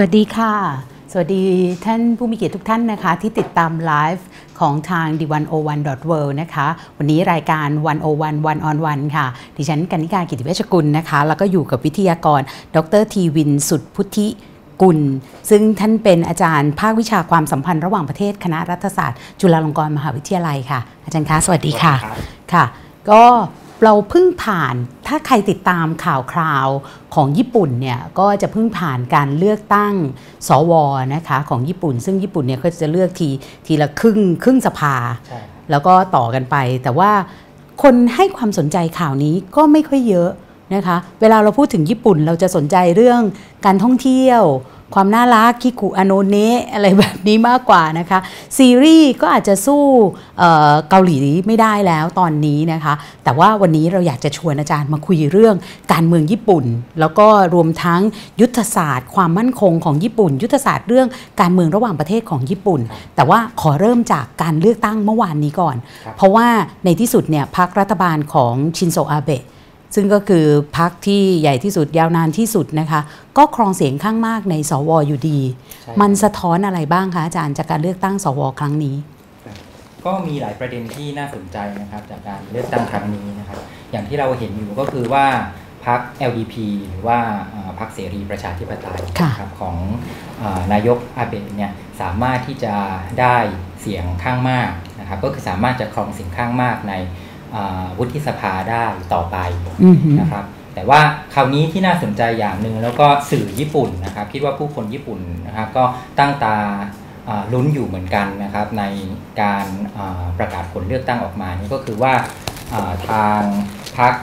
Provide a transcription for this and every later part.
วัสดีค่ะ สวัสดีท่านผู้มีเกียรติทุกท่านนะคะ ที่ติดตามไลฟ์ของทาง d 1 0 1 world นะคะ วันนี้รายการ 101 one on one ค่ะ ดิฉันกนิการกิติเวชกุลนะคะ แล้วก็อยู่กับวิทยากร ดรทีวินสุดพุทธิกุล ซึ่งท่านเป็นอาจารย์ภาควิชาความสัมพันธ์ระหว่างประเทศคณะรัฐศาสตร์ จุฬาลงกรณ์มหาวิทยาลัยค่ะ อาจารย์คะ สวัสดีค่ะ ค่ะ ก็ เราเพิ่งผ่านถ้าใครติดตามข่าวคราวของญี่ปุ่นเนี่ยก็จะเพิ่งผ่านการเลือกตั้งสวนะคะของญี่ปุ่น ซึ่งญี่ปุ่นเนี่ยเขาจะเลือกทีทีละครึ่งครึ่งสภาใช่แล้วก็ต่อกันไป แต่ว่าคนให้ความสนใจข่าวนี้ก็ไม่ค่อยเยอะนะคะ เวลาเราพูดถึงญี่ปุ่นเราจะสนใจเรื่องการท่องเที่ยว ความน่ารักคิคุอโนเนะอะไรแบบนี้มากกว่านะคะ ซีรีส์ก็อาจจะสู้เอ่อเกาหลีไม่ได้แล้วตอนนี้นะคะ แต่ว่าวันนี้เราอยากจะชวนอาจารย์มาคุยเรื่องการเมืองญี่ปุ่น แล้วก็รวมทั้งยุทธศาสตร์ ความมั่นคงของญี่ปุ่น ยุทธศาสตร์เรื่องการเมืองระหว่างประเทศของญี่ปุ่น แต่ว่าขอเริ่มจากการเลือกตั้งเมื่อวานนี้ก่อนครับเพราะว่าในที่สุดเนี่ยพรรครัฐบาลของชินโซอาเบะ ซึ่งก็คือพรรคที่ใหญ่ที่สุดยาวนานที่สุดนะคะ ก็ครองเสียงข้างมากในสวอยู่ดีใช่มันสะท้อนอะไรบ้างคะอาจารย์จากการเลือกตั้งสวครั้งนี้ ก็มีหลายประเด็นที่น่าสนใจนะครับ จากการเลือกตั้งครั้งนี้นะครับ อย่างที่เราเห็นอยู่ก็คือว่าพรรค LDP หรือว่าเอ่อพรรคเสรีประชาธิปไตยค่ะนะครับของเอ่อนายกอาเบะเนี่ยสามารถที่จะได้เสียงข้างมากนะครับก็คือสามารถจะครองเสียงข้างมากในเอ่อ วุฒิสภาได้ต่อไปอือหือนะครับ แต่ว่าคราวนี้ที่น่าสนใจอย่างหนึ่งแล้วก็สื่อญี่ปุ่นนะครับ คิดว่าผู้คนญี่ปุ่นนะครับก็ตั้งตาอ่าลุ้นอยู่เหมือนกันนะครับ ในการอ่าประกาศผลเลือกตั้งออกมานี่ก็คือว่าอ่าทางพรรค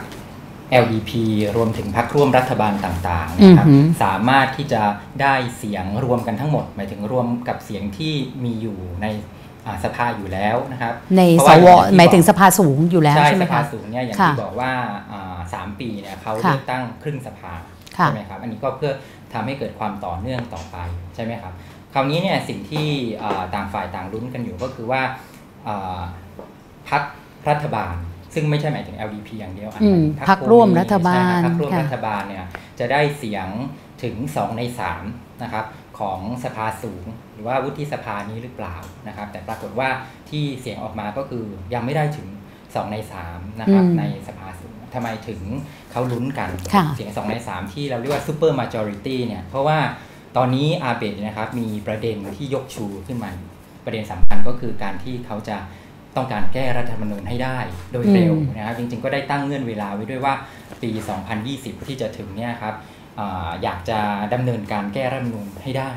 LDP รวมถึงพรรคร่วมรัฐบาลต่างๆนะครับอือหือสามารถที่จะได้เสียงรวมกันทั้งหมด หมายถึงรวมกับเสียงที่มีอยู่ในอ่า สภาอยู่แล้วนะครับ ในเพราะสว่าวอย่างที่หมายถึงบอกสภาสูงอยู่แล้วใช่ไหมสภาคะสูงเนี่ยอย่างค่ะที่บอกว่าอ่าสามปีเนี่ยเขาค่ะเลือกตั้งครึ่งสภาค่ะใช่ไหมครับอันนี้ก็เพื่อทำให้เกิดความต่อเนื่องต่อไปใช่ไหมครับคราวนี้เนี่ยสิ่งที่อ่าต่างฝ่ายต่างลุ้นกันอยู่ก็คือว่าอ่าพรรครัฐบาล ซึ่งไม่ใช่หมายถึง LDP อย่างเดียวอาจอืจะมเป็นพรรคร่วมรัฐบาลใช่คบพรรคร่วมค่ะรัฐบาลเนี่ยจะได้เสียงถึง 2 ใน3นะครับ ของสภาสูง หรือว่าวุฒิสภานี้หรือเปล่านะครับ แต่ปรากฏว่าที่เสียงออกมาก็คือยังไม่ได้ถึง 2 ใน3นะครับอืมในสภาสูงทำไมถึงเขาลุ้นกันค่ะเสียง 2 ใน 3 ที่เราเรียกว่า super majority เนี่ยเพราะว่าตอนนี้อาเบะนะครับมีประเด็นที่ยกชูขึ้นมาประเด็นสำคัญก็คือการที่เขาจะต้องการแก้รัฐธรรมนูญให้ได้โดยเร็วอืมนะครับจริงๆก็ได้ตั้งเงื่อนเวลาไว้ด้วยว่าปี 2020 ที่จะถึงเนี่ยครับ อาอยากจะดำเนินการแก้รัฐธรรมนูญให้ได้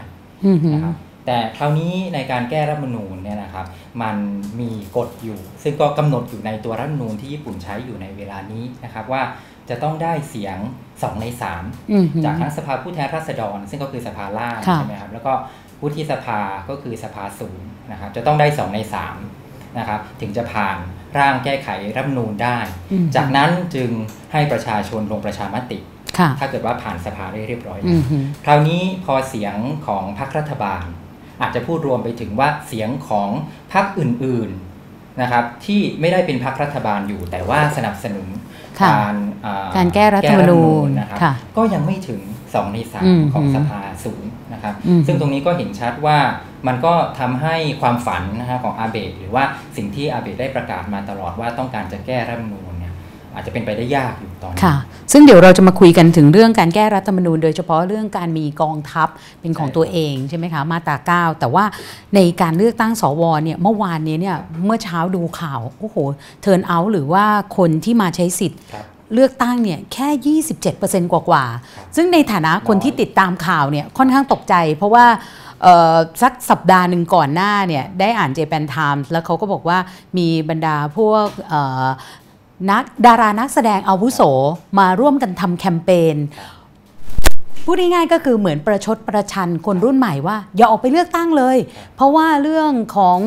อือหือนะครับแต่คราวนี้ในการแก้รัฐธรรมนูญเนี่ยนะครับ มันมีกฎอยู่ ซึ่งก็กำหนดอยู่ในตัวรัฐธรรมนูญที่ญี่ปุ่นใช้อยู่ในเวลานี้นะครับว่าจะต้องได้เสียง2ใน3อือหือจากทั้งสภาผู้แทนราษฎร ซึ่งก็คือสภาล่างค่ะใช่ไหมครับแล้วก็วุฒิสภาก็คือสภาสูงนะครับจะต้องได้2ใน3นะครับถึงจะผ่านร่างแก้ไขรัฐธรรมนูญได้อืมจากนั้นจึงให้ประชาชนลงประชามติค่ะ ถ้าเกิดว่าผ่านสภาได้เรียบร้อยอืแล้วอหือคราวนี้พอเสียงของพรรครัฐบาล อาจจะพูดรวมไปถึงว่าเสียงของพรรคอื่นๆนะครับที่ไม่ได้เป็นพรรครัฐบาลอยู่ แต่ว่าสนับสนุนค่ะการอ่การแก้รัฐธรรมนูญนะครับค่ะก็ยังไม่ถึง2ในอืม3ของสภาสูงนะครับอืมซึ่งตรงนี้ก็เห็นชัดว่ามันก็ทำให้ความฝันนะฮะของอาเบะหรือว่าสิ่งที่อาเบะได้ประกาศมาตลอดว่าต้องการจะแก้รัฐธรรมนูญเนี่ย อาจจะเป็นไปได้ยากอยู่ตอนนี้ค่ะ ซึ่งเดี๋ยวเราจะมาคุยกันถึงเรื่องการแก้รัฐธรรมนูญ โดยเฉพาะเรื่องการมีกองทัพเป็นของใช่ตัวเองใช่ไหมคะมาตราเก้าแต่ว่าในการเลือกตั้งสวเนี่ยเมื่อวานนี้เนี่ยเมื่อเช้าดูข่าวโอ้โหเทิร์นเอาหรือว่าคนที่มาใช้สิทธิ์ครับเลือกตั้งเนี่ยแค่ 27%กว่ากว่าๆครับซึ่งในฐานะคนน้อยที่ติดตามข่าวเนี่ยค่อนข้างตกใจ เพราะว่าเอ่อสักสัปดาห์หนึ่งก่อนหน้าเนี่ยได้อ่านเจแปนไทม์แล้วเขาก็บอกว่ามีบรรดาพวกเอ่อ นักดารานักแสดงอาวุโสมาร่วมกันทำแคมเปญพูดง่ายๆก็คือเหมือนประชดประชันคนรุ่นใหม่ว่า อย่าออกไปเลือกตั้งเลย เพราะว่าเรื่องของ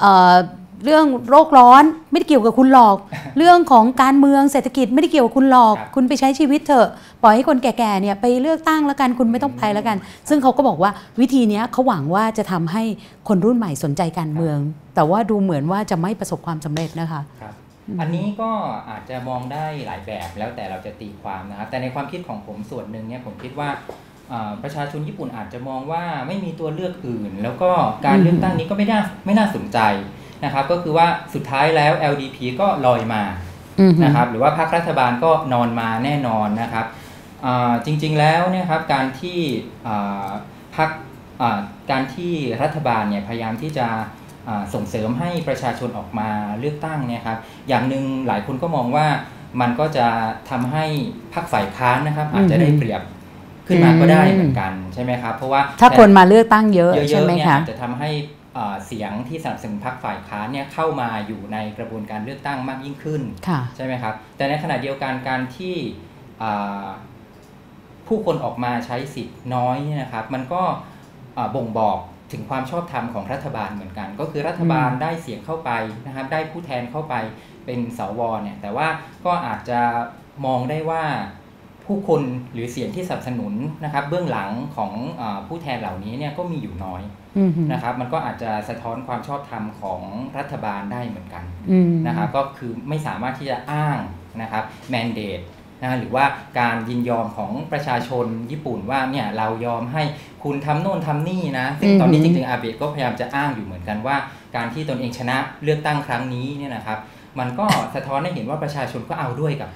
เออเรื่องโรคร้อนไม่ได้เกี่ยวกับคุณหรอก เรื่องของการเมืองเศรษฐกิจไม่ได้เกี่ยวกับคุณหรอกครับคุณไปใช้ชีวิตเถอะปล่อยให้คนแก่ๆเนี่ยไปเลือกตั้งแล้วกันคุณไม่ต้องไปแล้วกัน ซึ่งเขาก็บอกว่าวิธีเนี้ยเขาหวังว่าจะทำให้คนรุ่นใหม่สนใจการเมือง แต่ว่าดูเหมือนว่าจะไม่ประสบความสำเร็จนะคะครับ อันนี้ก็อาจจะมองได้หลายแบบแล้วแต่เราจะตีความนะครับแต่ในความคิดของผมส่วนหนึ่งเนี่ยผมคิดว่าอ่าประชาชนญี่ปุ่นอาจจะมองว่าไม่มีตัวเลือกอื่น แล้วก็การเลือกตั้งนี้ก็ไม่น่าไม่น่าสนใจนะครับ ก็คือว่าสุดท้ายแล้ว LDP ก็ลอยมาอือฮึนะครับหรือว่าพรรครัฐบาลก็นอนมาแน่นอนนะครับอ่าจริงๆแล้วเนี่ยครับการที่อ่าพรรคอ่าการที่รัฐบาลเนี่ยพยายามที่จะอ่า ส่งเสริมให้ประชาชนออกมาเลือกตั้งเนี่ยครับอย่างหนึ่งหลายคนก็มองว่ามันก็จะทำให้พรรคฝ่ายค้านนะครับอาจจะได้เปรียบขึ้นมาก็ได้เหมือนกันใช่ไหมครับเพราะว่าถ้าคนมาเลือกตั้งเยอะเยใช่อะไหมๆเนี่ยคะอาจจะทำให้อ่าเสียงที่สนับสนุนพรรคฝ่ายค้านเนี่ยเข้ามาอยู่ในกระบวนการเลือกตั้งมากยิ่งขึ้นค่ะใช่ไหมครับแต่ในขณะเดียวกันการที่อ่าผู้คนออกมาใช้สิทธิ์น้อยเนี่ยนะครับ มันก็อ่าบ่งบอก ถึงความชอบธรรมของรัฐบาลเหมือนกัน ก็คือรัฐบาลอืมได้เสียงเข้าไปนะครับได้ผู้แทนเข้าไปเป็นสวเนี่ยแต่ว่าก็อาจจะมองได้ว่าผู้คนหรือเสียงที่สนับสนุนนะครับเบื้องหลังของอาผู้แทนเหล่านี้เนี่ยก็มีอยู่น้อยอือฮึนะครับมันก็อาจจะสะท้อนความชอบธรรมของรัฐบาลได้เหมือนกันอืมนะครับก็คือไม่สามารถที่จะอ้างนะครับแมนเดต นะหรือว่าการยินยอมของประชาชนญี่ปุ่นว่าเนี่ยเรายอมให้คุณทำโน่นทำนี่นะซึ่งตอนนี้จริงๆอาเบะก็พยายามจะอ้างอยู่เหมือนกันว่า การที่ตนเองชนะเลือกตั้งครั้งนี้เนี่ยนะครับ มันก็สะท้อนให้เห็นว่าประชาชนก็เอาด้วยกับ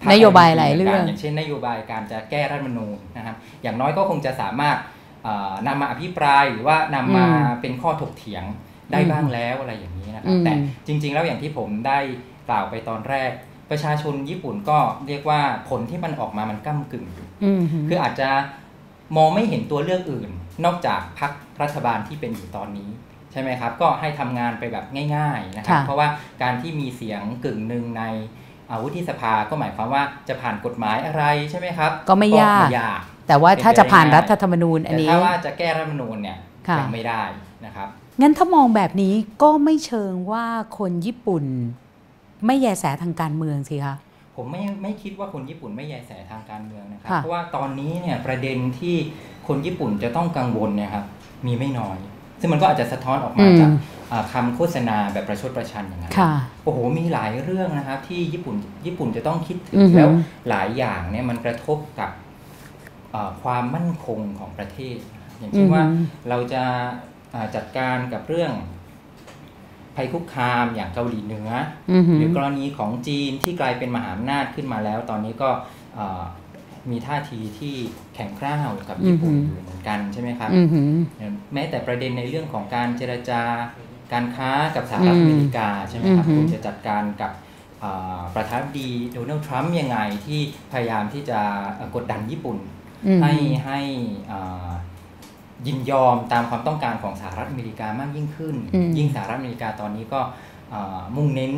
พรรคนโยบายหลายเรื่อง อย่างเช่นนโยบายการจะแก้รัฐธรรมนูญนะครับอย่างน้อยก็คงจะสามารถเอ่อนำมาอภิปรายหรือว่านำมาอืมเป็นข้อถกเถียงได้อืมบ้างแล้วอะไรอย่างนี้นะครับอืมแต่จริง ๆ แล้วอย่างที่ผมได้กล่าวไปตอนแรก ประชาชนญี่ปุ่นก็เรียกว่าผลที่มันออกมามันก้ากึ่งอยู่อืมฮึคืออาจจะมองไม่เห็นตัวเลือกอื่น นอกจากพรรครัฐบาลที่เป็นอยู่ตอนนี้ใช่ไหมครับ ก็ให้ทำงานไปแบบง่าย ๆนะครับค่ะเพราะว่าการที่มีเสียงกึ่งหนึ่งในอาวุฒิสภาก็หมายความว่าจะผ่านกฎหมายอะไรใช่ไหมครับ ก็ไม่ยากไม่ยาก แต่ว่าถ้าจะผ่านเป็นไปได้รัฐธรรมนูญอันแต่นี้ถ้าว่าจะแก้รัฐธรรมนูญเนี่ยค่ะยังไม่ได้นะครับงั้นถ้ามองแบบนี้ก็ไม่เชิงว่าคนญี่ปุ่น ไม่แยแสทางการเมืองสิคะผมไม่ไม่คิดว่าคนญี่ปุ่นไม่แยแสทางการเมืองนะครับค่ะเพราะว่าตอนนี้เนี่ยประเด็นที่คนญี่ปุ่นจะต้องกังวลเนี่ยครับมีไม่น้อย ซึ่งมันก็อาจจะสะท้อนออกมาจากอ่าคำโฆษณาแบบประชดประชันอย่างนั้นค่ะโอ้โหมีหลายเรื่องนะครับที่ญี่ปุ่นญี่ปุ่นจะต้องคิดถึอืงอหือแล้วหลายอย่างเนี่ยมันกระทบกับอ่าความมั่นคงของประเทศ อย่างเช่นว่าอืมเราจะอ่าจัดการกับเรื่อง ภัยคุกคามอย่างเกาหลีเหนืออือฮึหรือกรณีของจีนที่กลายเป็นมหาอำนาจขึ้นมาแล้ว ตอนนี้ก็เอ่อมีท่าทีที่แข็งกร้าวกับญี่ปุ่นอือหืออยู่เหมือนกันใช่ไหมครับอือฮึแม้แต่ประเด็นในเรื่องของการเจรจาการค้ากับสหรัฐอืมอเมริกาใช่ไหมครับอือหือคุณจะจัดการกับเอ่อประธานาธิบดีโดนัลด์ทรัมป์ยังไงที่พยายามที่จะเอ่อกดดันญี่ปุ่นอืมให้ให้เอ่อ ยินยอมตามความต้องการของสหรัฐอเมริกามากยิ่งขึ้นอืมยิ่งสหรัฐอเมริกาตอนนี้ก็เอ่อมุ่งเน้น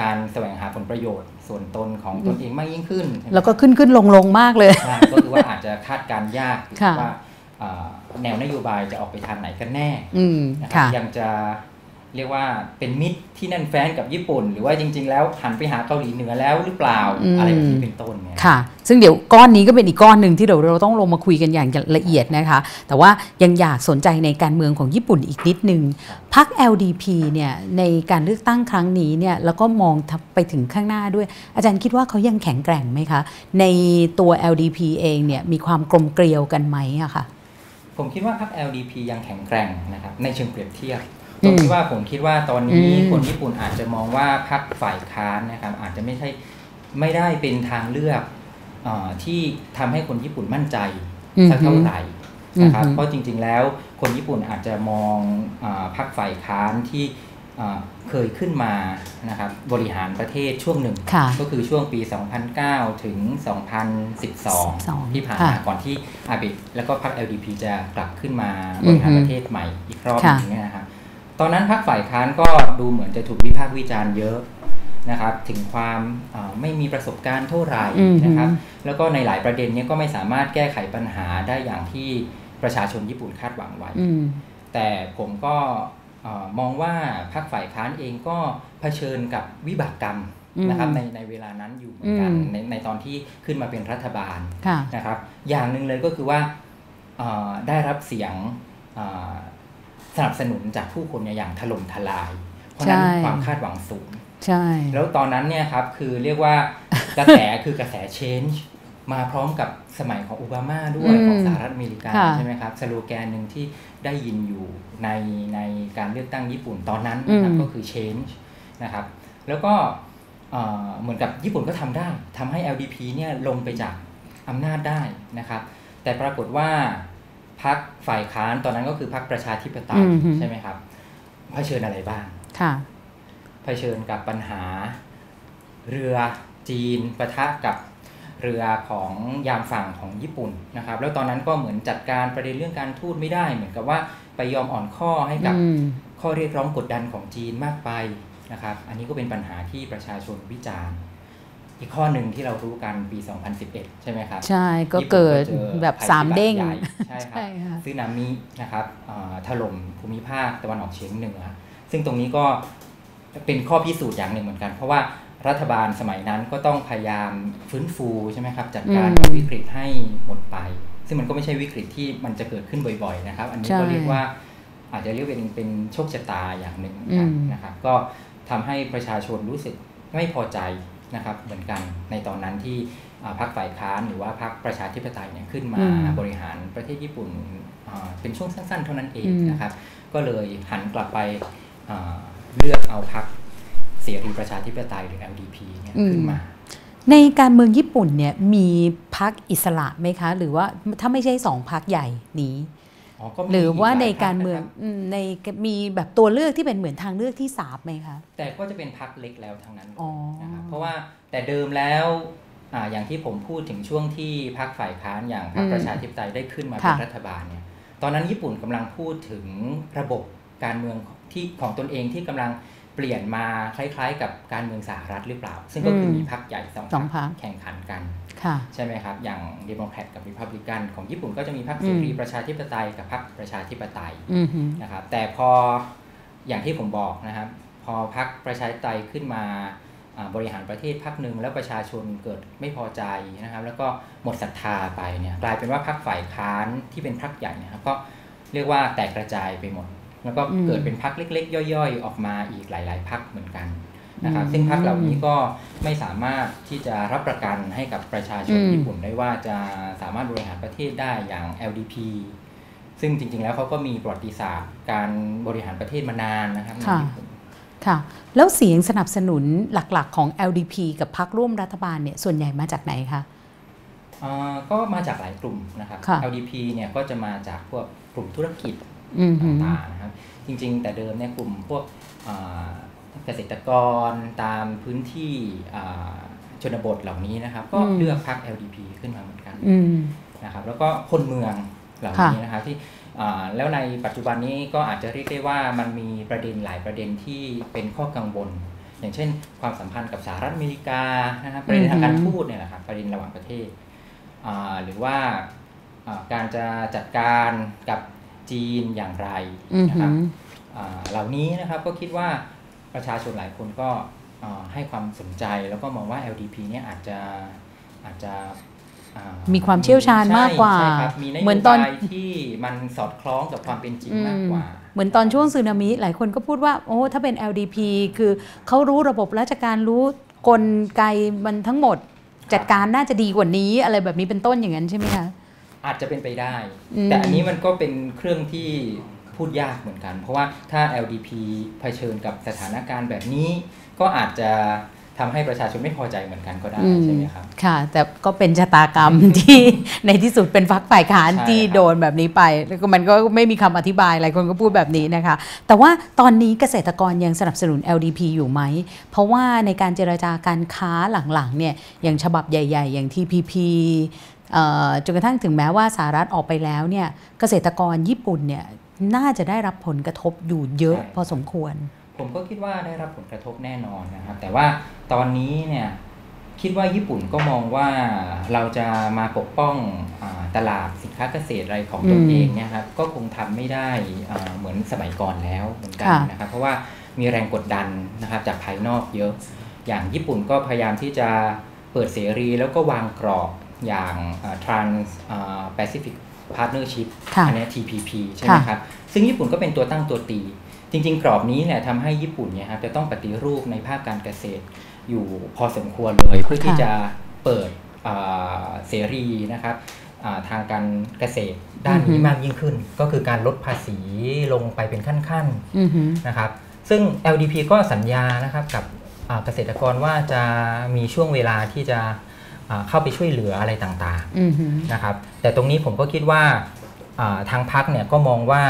การแสวงหาผลประโยชน์ ส่วนตนของตนเองมากยิ่งขึ้นใช่ไหมแล้วก็ขึ้นขึ้นลงลงมากเลยใช่ก็คือว่าอาจจะคาดการณ์ยากค่ะว่าเอ่อแนวนโยบายจะออกไปทางไหนกันแน่อืมนะครับค่ะยังจะ เรียกว่าเป็นมิตรที่แน่นแฟ้นกับญี่ปุ่น หรือว่าจริง ๆ แล้วหันไปหาเกาหลีเหนือแล้วหรือเปล่าอืมอะไรแบบนี้เป็นต้นเนี่ยค่ะ ซึ่งเดี๋ยวก้อนนี้ก็เป็นอีกก้อนหนึ่งที่เดี๋ยวเราต้องลงมาคุยกันอย่างละเอียดนะคะ แต่ว่ายังอยากสนใจในการเมืองของญี่ปุ่นอีกนิดนึงพรรค LDP เนี่ยในการเลือกตั้งครั้งนี้เนี่ยแล้วก็มองไปถึงข้างหน้าด้วย อาจารย์คิดว่าเขายังแข็งแกร่งไหมคะ ในตัว LDP เองเนี่ยมีความกลมเกลียวกันไหมอะค่ะผมคิดว่าพรรค LDP ยังแข็งแกร่งนะครับในเชิงเปรียบเทียบอื ตรมงที่ว่าผมคิดว่าตอนนี้อืมคนญี่ปุ่นอาจจะมองว่าพรรคฝ่ายค้านนะครับ อาจจะไม่ใช่ไม่ได้เป็นทางเลือกเออที่ทำให้คนญี่ปุ่นมั่นใจสักเท่าไหร่นะครับอืมเพราะจริง ๆ แล้วคนญี่ปุ่นอาจจะมองอาพรรคฝ่ายค้านที่อ่าเคยขึ้นมานะครับบริหารประเทศช่วงหนึ่งค่ะก็คือช่วงปี 2009 ถึง 2012 ที่ผ่านมาค่ะก่อนที่อาเบะแล้วก็พรรค LDP จะกลับขึ้นมาอืบอฮึริหารประเทศใหม่อีกรอบหค่ะนึงเนี่ยนะครับ ตอนนั้นพรรคฝ่ายค้านก็ดูเหมือนจะถูกวิพากษ์วิจารณ์เยอะนะครับ ถึงความอ่าไม่มีประสบการณ์เท่าไหร่อือฮึนะครับ แล้วก็ในหลายประเด็นเนี้ก็ไม่สามารถแก้ไขปัญหาได้อย่างที่ประชาชนญี่ปุ่นคาดหวังไว้อืมแต่ผมก็เออมองว่าพรรคฝ่ายค้านเองก็เผชิญกับวิบากกรรมนะครับอืมในในเวลานั้นอยู่เหมือนกันอืมในในตอนที่ขึ้นมาเป็นรัฐบาลค่ะนะครับ อย่างหนึ่งเลยก็คือว่าเอ่อได้รับเสียงเอ่อ สนับสนุนจากผู้คนเนี่ยอย่างถล่มทลาย เพราะฉะนั้นใช่ความคาดหวังสูงใช่ แล้วตอนนั้นเนี่ยครับคือเรียกว่ากระแสคือกระแส change มาพร้อมกับสมัยของโอบามาด้วยอืมของสหรัฐอเมริกาค่ะใช่ไหมครับสโลแกนหนึ่งที่ได้ยินอยู่ในในการเลือกตั้งญี่ปุ่นตอนนั้นนะครับอืมก็คือ change นะครับแล้วก็เอ่อเหมือนกับญี่ปุ่นก็ทำได้ทำให้ LDP เนี่ยลงไปจากอำนาจได้นะครับ แต่ปรากฏว่า พรรคฝ่ายค้านตอนนั้นก็คือพรรคประชาธิปไตยอืมฮึใช่ไหมครับเผชิญอะไรบ้างค่ะเผชิญกับปัญหา เรือจีนปะทะกับเรือของยามฝั่งของญี่ปุ่นนะครับ แล้วตอนนั้นก็เหมือนจัดการประเด็นเรื่องการทูตไม่ได้ เหมือนกับว่าไปยอมอ่อนข้อให้กับอืมข้อเรียกร้องกดดันของจีนมากไปนะครับ อันนี้ก็เป็นปัญหาที่ประชาชนวิจารณ์ อีกข้อหนึ่งที่เรารู้กันปี 2011 ใช่ไหมครับ ใช่ก็ญี่ปุ่นเกิดจอแบบภัยสามพิบัติเด้งใหญ่ใช่ครับใช่ค่ะซึนามินะครับเอ่อถล่มภูมิภาคตะวันออกเฉียงเหนือ ซึ่งตรงนี้ก็เป็นข้อพิสูจน์อย่างหนึ่งเหมือนกัน เพราะว่ารัฐบาลสมัยนั้นก็ต้องพยายามฟื้นฟูใช่ไหมครับ จัดการอืมกับวิกฤตให้หมดไป ซึ่งมันก็ไม่ใช่วิกฤตที่มันจะเกิดขึ้นบ่อยๆนะครับ อันนี้ก็ใช่เรียกว่าอาจจะเรียกเป็นเป็นโชคชะตาอย่างหนึ่งเหมือนกันอืมนะครับก็ทำให้ประชาชนรู้สึกไม่พอใจ นะครับเหมือนกันในตอนนั้นที่อ่าพรรคฝ่ายค้านหรือว่าพรรคประชาธิปไตยเนี่ยขึ้นมาอืมบริหารประเทศญี่ปุ่นอ่าเป็นช่วงสั้นๆ เท่านั้นเองอืมนะครับ ก็เลยหันกลับไปอ่าเลือกเอาพรรคเสรีประชาธิปไตยหรือ LDP เนี่ยขึ้นมา ในการเมืองญี่ปุ่นเนี่ยมีพักอิสระไหมคะ หรือว่าถ้าไม่ใช่สองพักใหญ่นี้อ๋อก็มี หรือว่าหลยในพคการเมืองะคบอืมในมีแบบตัวเลือกที่เป็นเหมือนทางเลือกที่สามไหมคะแต่ก็จะเป็นพรรคเล็กแล้วทั้งนั้นเลยอ๋อนะครับเพราะว่าแต่เดิมแล้วอ่าอย่างที่ผมพูดถึงช่วงที่พรรคฝ่ายค้านอย่างพรรคอืมประชาธิปไตยได้ขึ้นมาค่ะเป็นรัฐบาลเนี่ยตอนนั้นญี่ปุ่นกำลังพูดถึงระบบการเมืองที่ของตนเองที่กำลังเปลี่ยนมาคล้าย ๆ กับการเมืองสหรัฐหรือเปล่า ซึ่งก็คือมีพรรคใหญ่สองสองพรรคแข่งขันกันค่ะ ใช่ไหมครับ อย่างเดโมแครตกับริพับลิกันของญี่ปุ่นก็จะมีพรรคอืเสมรีประชาธิปไตยกับพรรคประชาธิปไตยอือหือนะครับแต่พออย่างที่ผมบอกนะครับ พอพรรคประชาธิปไตยขึ้นมาอ่าบริหารประเทศพรรคหนึ่งแล้วประชาชนเกิดไม่พอใจนะครับ แล้วก็หมดศรัทธาไปเนี่ยกลายเป็นว่าพรรคฝ่ายค้านที่เป็นพรรคใหญ่เนะครับก็เรียกว่าแตกกระจายไปหมด แล้วก็อืมเกิดเป็นพรรคเล็ก ๆ ย่อย ๆ ออกมาอีกหลาย ๆพรรคเหมือนกัน นะครับอืมซึ่งพรรคเหล่านี้ก็ไม่สามารถที่จะรับประกันให้กับประชาชนอืมญี่ปุ่นได้ว่าจะสามารถบริหารประเทศได้อย่าง LDP ซึ่งจริง ๆ แล้วเขาก็มีประวัติศาสตร์การบริหารประเทศมานานนะครับในค่ะญี่ปุ่นค่ะ แล้วเสียงสนับสนุนหลักๆ ของ LDP กับพรรคร่วมรัฐบาลเนี่ยส่วนใหญ่มาจากไหนคะอ่าก็มาจากหลายกลุ่มนะครับค่ะ LDP เนี่ยก็จะมาจากพวกกลุ่มธุรกิจอือหือต่างๆนะครับ จริง ๆ แต่เดิมเนี่ยกลุ่มพวกอ่า เกษตรกรตามพื้นที่อ่าชนบทเหล่านี้นะครับ ก็อืมเลือกพรรค LDP ขึ้นมาเหมือนกันอืมนะครับ แล้วก็คนเมืองเหล่านี้นะครับที่อ่าแล้วในปัจจุบันนี้ก็อาจจะเรียกได้ว่ามันมีประเด็นหลายประเด็นที่เป็นข้อกังวล อย่างเช่น ความสัมพันธ์กับสหรัฐอเมริกานะครับประเด็นทางการทูตเนี่ยแหละครับประเด็นระหว่างประเทศอ่าหรือว่าอ่าการจะจัดการกับจีนอย่างไรอือนะคหืรับออ่าเหล่านี้นะครับก็คิดว่า ประชาชนหลายคนก็อ่าให้ความสนใจแล้วก็มองว่า LDP เนี่ยอาจจะอาจจะอ่ามีความเชี่ยวชาญมากกว่าใช่ครับมีนเหมืโยอนตอนบายที่มันสอดคล้องกับความเป็นจริงมากกว่า เหมือนตอนช่วงสึนามิหลายคนก็พูดว่า โอ้ถ้าเป็น LDP คือเขารู้ระบบราชการรู้กลไกมันทั้งหมด จัดการน่าจะดีกว่านี้อะไรแบบนี้เป็นต้นอย่างนั้นใช่ไหมคะอาจจะเป็นไปได้อืมแต่อันนี้มันก็เป็นเครื่องที่ พูดยากเหมือนกัน เพราะว่าถ้า LDP เผชิญกับสถานการณ์แบบนี้ ก็อาจจะทำให้ประชาชนไม่พอใจเหมือนกันก็ได้อืมใช่ไหมครับค่ะ แต่ก็เป็นชะตากรรมที่ในที่สุดเป็นฝักฝ่ายค้านใช่ที่ครับโดนแบบนี้ไป แล้วก็มันก็ไม่มีคำอธิบายหลายคนก็พูดแบบนี้นะคะ แต่ว่าตอนนี้เกษตรกรยังสนับสนุน LDP อยู่ไหม เพราะว่าในการเจรจาการค้าหลังๆเนี่ยอย่างฉบับใหญ่ ๆ อย่าง TPP เอ่อจนกระทั่งถึงแม้ว่าสหรัฐออกไปแล้วเนี่ยเกษตรกรญี่ปุ่นเนี่ย น่าจะได้รับผลกระทบอยู่เยอะใช่พอสมควร ผมก็คิดว่าได้รับผลกระทบแน่นอนนะครับแต่ว่าตอนนี้เนี่ยคิดว่าญี่ปุ่นก็มองว่าเราจะมาปกป้องอาตลาดสินค้าเกษตรอะไรของตนอืมเองเนี่ยครับก็คงทำไม่ได้อ่าเหมือนสมัยก่อนแล้วเหมือนกันค่ะนะครับเพราะว่ามีแรงกดดันนะครับจากภายนอกเยอะ อย่างญี่ปุ่นก็พยายามที่จะเปิดเสรีแล้วก็วางกรอบอย่างอ่า Trans อ่า Pacific Partnership ค่ะอันเนี้ย TPP ใช่ไหมครับ ซึ่งญี่ปุ่นก็เป็นตัวตั้งตัวตี จริง ๆ กรอบนี้เนี่ยทำให้ญี่ปุ่นเนี่ยครับจะต้องปฏิรูปในภาคการเกษตรอยู่พอสมควรเลย เพื่อที่ค่ะจะเปิดอ่าเสรีนะครับอ่าทางการเกษตรด้านนี้อือฮึมากยิ่งขึ้น ก็คือการลดภาษีลงไปเป็นขั้นๆอือหือนะครับ ซึ่ง LDP ก็สัญญานะครับกับอ่าเกษตรกรว่าจะมีช่วงเวลาที่จะอ่า เข้าไปช่วยเหลืออะไรต่างอือหือๆนะครับแต่ตรงนี้ผมก็คิดว่าอ่าทางพักเนี่ยก็มองว่า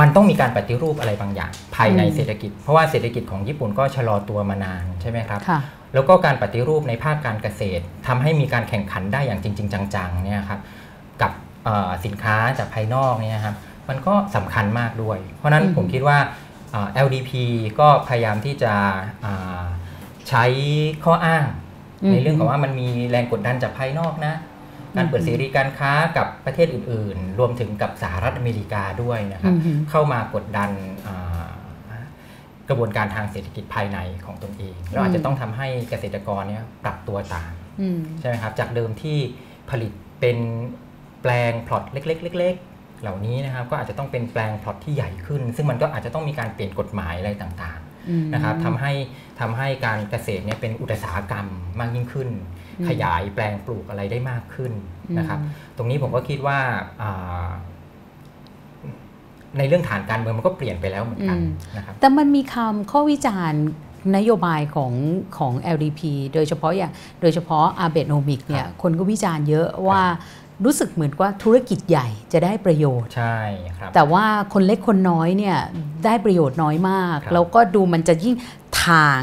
มันต้องมีการปฏิรูปอะไรบางอย่าง ภายในอืมเศรษฐกิจ เพราะว่าเศรษฐกิจของญี่ปุ่นก็ชะลอตัวมานานใช่ไหมครับค่ะแล้วก็การปฏิรูปในภาคการเกษตรทำให้มีการแข่งขันได้อย่างจริง ๆ จังๆเนี่ยครับกับเอ่อสินค้าจากภายนอกเนี่ยครับมันก็สำคัญมากด้วย เพราะฉะนั้นอืมผมคิดว่าอ่า LDP ก็พยายามที่จะอ่าใช้ข้ออ้าง ในเรื่องของว่ามันมีแรงกดดันจากภายนอกนะ การเปิดเสรีการค้ากับประเทศอื่น ๆ รวมถึงกับสหรัฐอเมริกาด้วยนะครับอือหือเข้ามากดดันอ่ากระบวนการทางเศรษฐกิจภายในของตนเองแล้วอาจจะต้องทำให้เกษตรกรเนี่ยปรับตัวตามอืมใช่ไหมครับ จากเดิมที่ผลิตเป็นแปลงพลอตเล็ก ๆ เล็ก ๆ เหล่านี้นะครับ ก็อาจจะต้องเป็นแปลงพลอตที่ใหญ่ขึ้น ซึ่งมันก็อาจจะต้องมีการเปลี่ยนกฎหมายอะไรต่างอืมๆ นะครับทำให้ทำให้การเกษตรเนี่ยเป็นอุตสาหกรรมมากยิ่งขึ้นอืมขยายแปลงปลูกอะไรได้มากขึ้นนะครับอืมตรงนี้ผมก็คิดว่าอ่าในเรื่องฐานการเมืองมันก็เปลี่ยนไปแล้วเหมือนกันอืมนะครับแต่มันมีคำข้อวิจารณ์นโยบายของของ LDP โดยเฉพาะอย่างโดยเฉพาะอาเบโนมิกเนี่ยครับคนก็วิจารณ์เยอะว่า รู้สึกเหมือนว่าธุรกิจใหญ่จะได้ประโยชน์ ใช่ครับแต่ว่าคนเล็กคนน้อยเนี่ยได้ประโยชน์น้อยมากครับแล้วก็ดูมันจะยิ่งทาง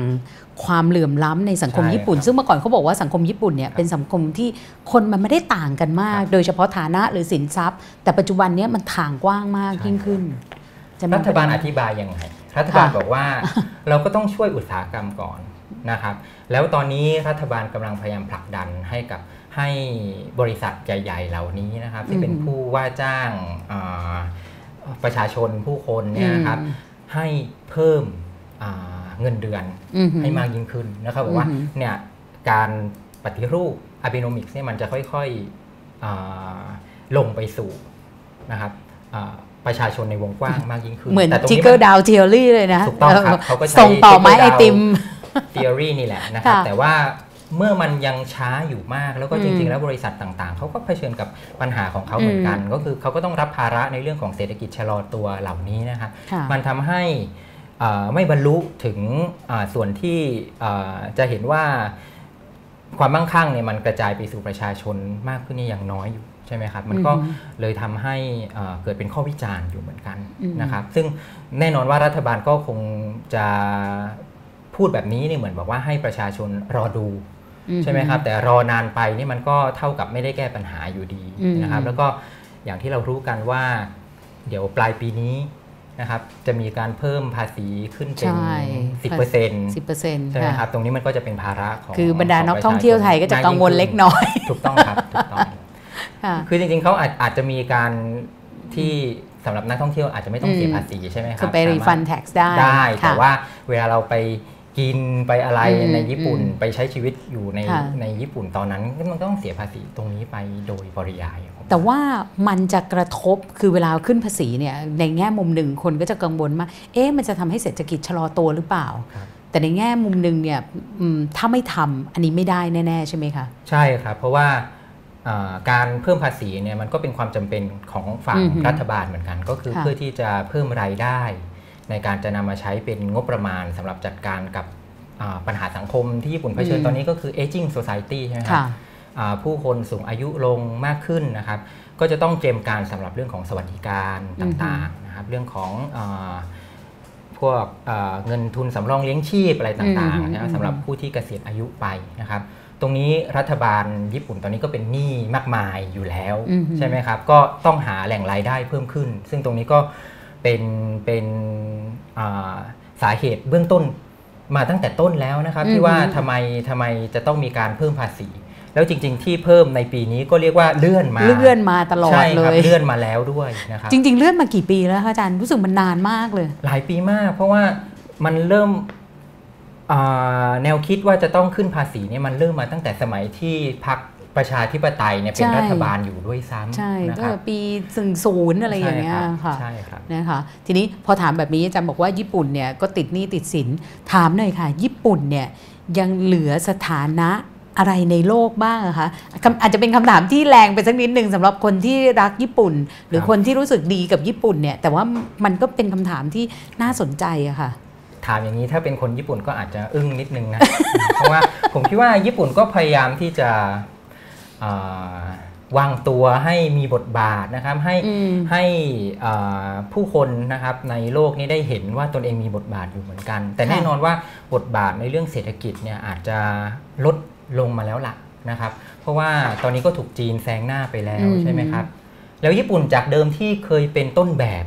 ความเหลื่อมล้ำในสังคมใช่ญี่ปุ่นครับซึ่งเมื่อก่อนเขาบอกว่าสังคมญี่ปุ่นเนี่ยครับเป็นสังคมที่คนมันไม่ได้ต่างกันมากครับโดยเฉพาะฐานะหรือสินทรัพย์ แต่ปัจจุบันเนี้ยมันทางกว้างมากใช่ยิ่งขึ้นจะมีรัฐบาลประอเด็นธิบายยังไงรัฐบาลค่ะบอกว่าเราก็ต้องช่วยอุตสาหกรรมก่อนนะครับ แล้วตอนนี้รัฐบาลกำลังพยายามผลักดันให้กับ ให้บริษัทใหญ่ ๆ เหล่านี้นะครับ ที่เป็นอืมผู้ว่าจ้างอ่าประชาชนผู้คนเนี่ยนะครับอืมให้เพิ่มอ่าเงินเดือนอือหือให้มากยิ่งขึ้นนะครับบอกว่าอือหือเนี่ยการปฏิรูป Abenomics เนี่ยมันจะค่อยๆอ่าลงไปสู่นะครับอ่าประชาชนในวงกว้างมากยิ่งขึ้น เหมือนแต่ตรงจิกนี้เกอร์ดาวเทอรี่เลยนะ ถูกต้องครับ เขาก็ใช้ส่งต่อไม้ไอ Trickle down ติม theory นี่แหละนะครับค่ะแต่ว่า เมื่อมันยังช้าอยู่มาก แล้วก็อืมจริง ๆ แล้วบริษัทต่างๆ เขาก็เผชิญกับปัญหาของเขาเหมือนกัน ก็คือเขาก็ต้องรับภาระในเรื่องของเศรษฐกิจชะลอตัวเหล่านี้นะครับค่ะมันทำให้อ่าไม่บรรลุถึงอ่าส่วนที่อ่าจะเห็นว่าความมั่งคั่งเนี่ยมันกระจายไปสู่ประชาชนมากขึ้นเนี่ยอย่างน้อยอยู่ใช่ไหมครับ มันก็อือฮึเลยทำให้อ่าเกิดเป็นข้อวิจารณ์อยู่เหมือนกันอืมนะครับ ซึ่งแน่นอนว่ารัฐบาลก็คงจะพูดแบบนี้เนี่ยเหมือนบอกว่าให้ประชาชนรอดูอือหือ ใช่ไหมครับ แต่รอนานไปนี่มันก็เท่ากับไม่ได้แก้ปัญหาอยู่ดีอืมนะครับ แล้วก็อย่างที่เรารู้กันว่า เดี๋ยวปลายปีนี้นะครับ จะมีการเพิ่มภาษีขึ้นเป็นใช่สิบเปอร์เซ็นต์สิบเปอร์เซ็นต์ใช่ไหมครับ ตรงนี้มันก็จะเป็นภาระของคือบรรดาขนักประชท่องเที่ยวไทยก็จะกังวลเล็กน้อย ถูกต้องครับถูกต้องค่ะคือจริงๆเขาอาจอาจจะมีการที่สำหรับนักท่องเที่ยวอาจจะไม่ต้องเสียอืมภาษีใช่ไหมครับคือไปสามารถรีฟันแท็กได้ได้ แต่ค่ะว่าเวลาเราไป กินไปอะไรอืมในญี่ปุ่นอืมไปใช้ชีวิตอยู่ในค่ะในญี่ปุ่นตอนนั้นมันก็ต้องเสียภาษีตรงนี้ไปโดยปริยายผมแต่ว่ามันจะกระทบคือเวลาขึ้นภาษีเนี่ยในแง่มุมหนึ่งคนก็จะกังวลว่าเอ๊ะมันจะทำให้เศรษฐกิจชะลอตัวหรือเปล่าครับแต่ในแง่มุมหนึ่งเนี่ยอืมถ้าไม่ทำอันนี้ไม่ได้แน่ๆใช่ไหมคะใช่ครับเพราะว่าอ่าการเพิ่มภาษีเนี่ยมันก็เป็นความจำเป็นของฝั่งอือหือรัฐบาลเหมือนกัน ก็คือค่ะเพื่อที่จะเพิ่มรายได้ ในการจะนำมาใช้เป็นงบประมาณสำหรับจัดการกับอ่าปัญหาสังคมที่ญี่ปุ่นเผชิญอืมตอนนี้ก็คือ aging society ใช่ไหมครับค่ะอ่าผู้คนสูงอายุลงมากขึ้นนะครับ ก็จะต้องเตรียมการสำหรับเรื่องของสวัสดิการต่างๆนะครับ เรื่องของอาพวกอ่าเงินทุนสำรองเลี้ยงชีพอะไรต่างอืมๆนะครัอืบมสำหรับผู้ที่เกษียณอายุไปนะครับ ตรงนี้รัฐบาลญี่ปุ่นตอนนี้ก็เป็นหนี้มากมายอยู่แล้วอืมใช่ไหมครับ ก็ต้องหาแหล่งรายได้เพิ่มขึ้น ซึ่งตรงนี้ก็ เป็นเป็นอ่าสาเหตุเบื้องต้นมาตั้งแต่ต้นแล้วนะครับอืมที่ว่าทำไมทำไมจะต้องมีการเพิ่มภาษี แล้วจริง ๆ ที่เพิ่มในปีนี้ก็เรียกว่าเลื่อนมา เลื่อนมาตลอดใช่เลครับยเลื่อนมาแล้วด้วยนะครับจริง ๆ เลื่อนมากี่ปีแล้วคะอาจารย์รู้สึกมันนานมากเลย หลายปีมาก เพราะว่ามันเริ่มอ่าแนวคิดว่าจะต้องขึ้นภาษีเนี่ยมันเริ่มมาตั้งแต่สมัยที่พรรค ประชาธิปไตยเนี่ยเป็นใช่รัฐบาลอยู่ด้วยซ้ำใช่นะตั้งครัแต่บปีสึงศูนย์อะไรอย่างเงี้ยค่ะใช่ครับนะคะทีนี้พอถามแบบนี้อาจารย์บอกว่าญี่ปุ่นเนี่ยก็ติดหนี้ติดสินถามหน่อยค่ะ ญี่ปุ่นเนี่ยยังเหลือสถานะอะไรในโลกบ้างอะคะคำอาจจะเป็นคำถามที่แรงไปสักนิดหนึ่งสำหรับคนที่รักญี่ปุ่น หรือครับคนที่รู้สึกดีกับญี่ปุ่นเนี่ยแต่ว่ามันก็เป็นคำถามที่น่าสนใจอะค่ะถามอย่างนี้ถ้าเป็นคนญี่ปุ่นก็อาจจะอึ้งนิดนึงนะ เพราะว่าผมคิดว่าญี่ปุ่นก็พยายามที่จะอ่า วางตัวให้มีบทบาทนะครับให้อืมให้อ่าผู้คนนะครับในโลกนี้ได้เห็นว่าตนเองมีบทบาทอยู่เหมือนกัน แต่ค่ะแน่นอนว่าบทบาทในเรื่องเศรษฐกิจเนี่ยอาจจะลดลงมาแล้วล่ะนะครับ เพราะว่าตอนนี้ก็ถูกจีนแซงหน้าไปแล้วใช่ไหมครับ แล้วญี่ปุ่นจากเดิมที่เคยเป็นต้นแบบ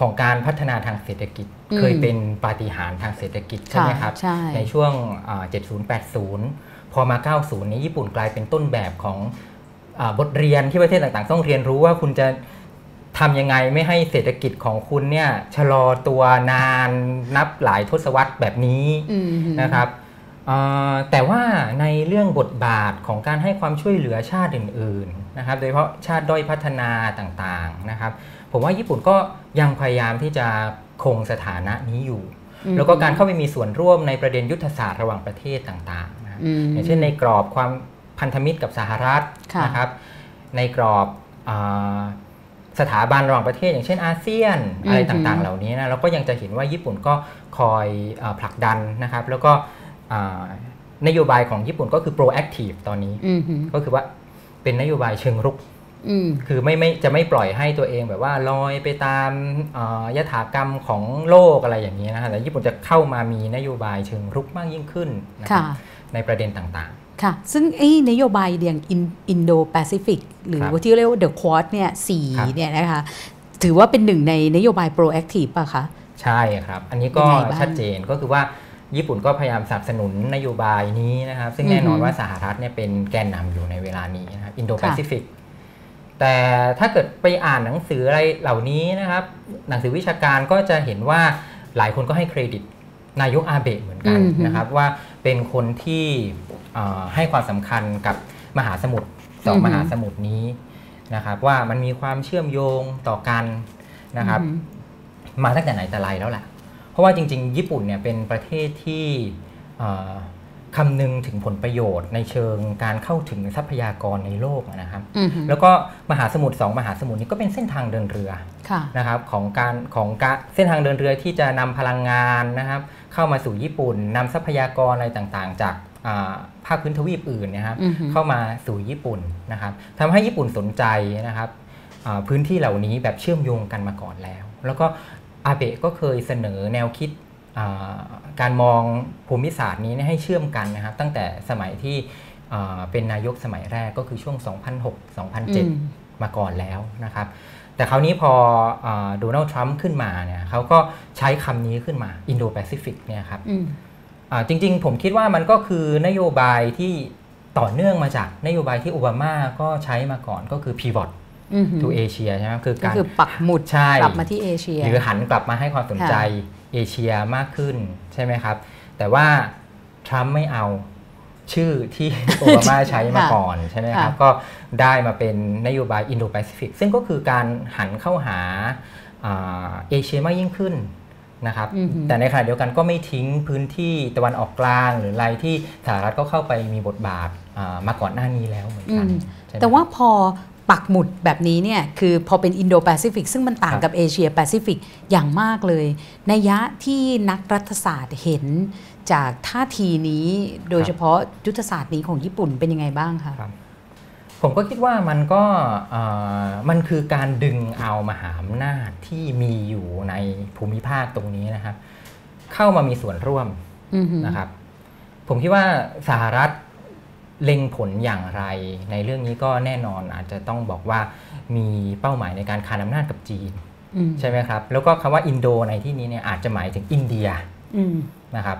ของการพัฒนาทางเศรษฐกิจอืมเคยเป็นปาฏิหาริย์ทางเศรษฐกิจใช่ไหมครับใช่ในช่วงอ่า70-80 พอมา 90 นี้ญี่ปุ่นกลายเป็นต้นแบบของอาบทเรียนที่ประเทศต่างๆ ต้องเรียนรู้ว่าคุณจะทำยังไงไม่ให้เศรษฐกิจของคุณเนี่ยชะลอตัวนานนับหลายทศวรรษแบบนี้อืมนะครับเอ่อแต่ว่าในเรื่องบทบาทของการให้ความช่วยเหลือชาติอื่น ๆ นะครับ โดยเฉพาะชาติด้อยพัฒนาต่างๆนะครับ ผมว่าญี่ปุ่นก็ยังพยายามที่จะคงสถานะนี้อยู่อืมแล้วก็การเข้าไปมีส่วนร่วมในประเด็นยุทธศาสตร์ระหว่างประเทศต่างๆนะครับ อืมอย่างเช่นในกรอบความพันธมิตรกับสหรัฐค่ะนะครับ ในกรอบอาสถาบันระหว่างประเทศ อย่างเช่นอาเซียนอืมอะไรต่างๆ เหล่านี้นะเราก็ยังจะเห็นว่าญี่ปุ่นก็คอยอาผลักดันนะครับ แล้วก็อ่านโยบายของญี่ปุ่นก็คือ proactive ตอนนี้อืมก็คือว่าเป็นนโยบายเชิงรุกอืมคือไม่ไม่จะไม่ปล่อยให้ตัวเองแบบว่าลอยไปตามอ่ายถากรรมของโลกอะไรอย่างนี้นะฮะแต่ญี่ปุ่นจะเข้ามามีนโยบายเชิงรุกมากยิ่งขึ้นนะครัค่ะบ ในประเด็นต่างค่ะซึ่งไอ้นโยบายอย่างอินโดแปซิฟิกหรือครับว่าที่เรียกว่า the Quad เนี่ยสี่ครับเนี่ยนะคะถือว่าเป็นหนึ่งในนโยบาย proactive ป่ะคะๆใช่ครับ อันนี้ก็ยังไงบ้างชัดเจนก็คือว่าญี่ปุ่นก็พยายามสนับสนุนนโยบายนี้นะครับ ซึ่งแน่นอนอือฮึว่าสหรัฐเนี่ยเป็นแกนนำอยู่ในเวลานี้นะครับอินโดแปซิฟิกค่ะแต่ถ้าเกิดไปอ่านหนังสืออะไรเหล่านี้นะครับ หนังสือวิชาการก็จะเห็นว่าหลายคนก็ให้เครดิตนายกอาเบะเหมือนกันอือฮึนะครับว่า เป็นคนที่ให้ความสำคัญกับมหาสมุทรสองอือฮึมหาสมุทรนี้นะครับ ว่ามันมีความเชื่อมโยงต่อกันนะครับ มาตั้งแต่ไหนแต่ไรแล้วแหละเพราะว่าจริง ๆ ญี่ปุ่นเนี่ยเป็นประเทศที่ คำนึงถึงผลประโยชน์ในเชิงการเข้าถึงทรัพยากรในโลกอะนะครับอืมแล้วก็มหาสมุทรสองมหาสมุทรนี้ก็เป็นเส้นทางเดินเรือค่ะนะครับของการของการเส้นทางเดินเรือที่จะนำพลังงานนะครับ เข้ามาสู่ญี่ปุ่นนำทรัพยากรอะไรต่างๆ จากอ่าภาคพื้นทวีปอื่นนะครับอือฮึเข้ามาสู่ญี่ปุ่นนะครับทำให้ญี่ปุ่นสนใจนะครับอ่าพื้นที่เหล่านี้แบบเชื่อมโยงกันมาก่อนแล้ว แล้วก็อาเบะก็เคยเสนอแนวคิดอ่า การมองภูมิศาสตร์นี้เนี่ยให้เชื่อมกันนะครับ ตั้งแต่สมัยที่อ่าเป็นนายกสมัยแรกก็คือช่วง 2006-2007 มาก่อนแล้วนะครับ แต่คราวนี้พอโดนัลด์ทรัมป์ขึ้นมาเนี่ยเขาก็ใช้คำนี้ขึ้นมาอินโดแปซิฟิกเนี่ยครับอืมอ่าจริงๆ ผมคิดว่ามันก็คือนโยบายที่ต่อเนื่องมาจากนโยบายที่โอบามาก็ใช้มาก่อนก็คือ pivot อืม to Asia ใช่ไหมคือก็การคือปักหมุดใช่กลับมาที่เอเชีย หรือหันกลับมาให้ความสนใจ เอเชียมากขึ้นใช่ไหมครับ แต่ว่าทรัมป์ไม่เอาชื่อที่โอบามาใช้มาก่อนใช่ไหมครับค่ะก็ได้มาเป็นนโยบายอินโดแปซิฟิกซึ่งก็คือการหันเข้าหาอ่าเอเชียมากยิ่งขึ้นนะครับอือหือแต่ในขณะเดียวกันก็ไม่ทิ้งพื้นที่ตะวันออกกลาง หรืออะไรที่สหรัฐก็เข้าไปมีบทบาทอ่ามาก่อนหน้านี้แล้วเหมือนกันอืมใช่ไหมแต่ว่าพอ ปักหมุดแบบนี้เนี่ยคือพอเป็นอินโดแปซิฟิกซึ่งมันต่างครับกับเอเชียแปซิฟิกอย่างมากเลยนัยยะที่นักรัฐศาสตร์เห็นจากท่าทีนี้โดยเฉพาะยุทธศาสตร์นี้ของญี่ปุ่นเป็นยังไงบ้างคะครับผมก็คิดว่ามันก็เอ่อมันคือการดึงเอามหาอำนาจที่มีอยู่ในภูมิภาคตรงนี้นะครับ เข้ามามีส่วนร่วมอือหือนะครับ ผมคิดว่าสหรัฐ เล็งผลอย่างไร ในเรื่องนี้ก็แน่นอนอาจจะต้องบอกว่ามีเป้าหมายในการคานอำนาจกับจีนอืมใช่ไหมครับ แล้วก็คำว่าอินโดในที่นี้เนี่ยอาจจะหมายถึงอินเดียอืมนะครับ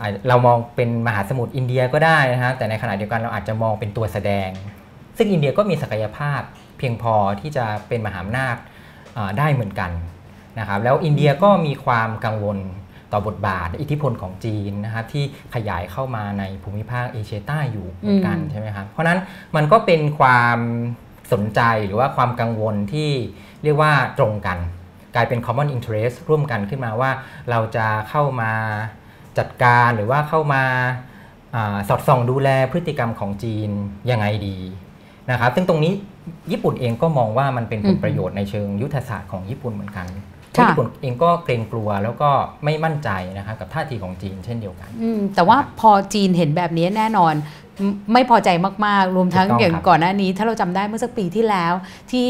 อ่าเรามองเป็นมหาสมุทรอินเดียก็ได้นะฮะแต่ในขณะเดียวกันเราอาจจะมองเป็นตัวแสดง ซึ่งอินเดียก็มีศักยภาพเพียงพอที่จะเป็นมหาอำนาจอ่าได้เหมือนกันนะครับแล้วอินเดียก็มีความกังวล ต่อบทบาทอิทธิพลของจีนนะครับที่ขยายเข้ามาในภูมิภาคเอเชียใต้อยู่เหมือนกันอืมใช่ไหมครับเพราะฉะนั้นมันก็เป็นความสนใจหรือว่าความกังวลที่เรียกว่าตรงกัน กลายเป็น common interest ร่วมกันขึ้นมาว่าเราจะเข้ามาจัดการหรือว่าเข้ามาอาสอดส่องดูแลพฤติกรรมของจีนยังไงดีนะครับซึ่งตรงนี้ญี่ปุ่นเองก็มองว่ามันเป็นผลประโยชน์ในเชิงยุทธศาสตร์ของญี่ปุ่นเหมือนกัน เพราะค่ะญี่ปุ่นเองก็เกรงกลัวแล้วก็ไม่มั่นใจนะครับกับท่าทีของจีนเช่นเดียวกันอืมแต่ว่าพอจีนเห็นแบบนี้แน่นอนไม่ไม่พอใจมาก ๆ รวมทั้งถูกต้องอย่างครับก่อนหน้านี้ ถ้าเราจำได้เมื่อสักปีที่แล้ว ที่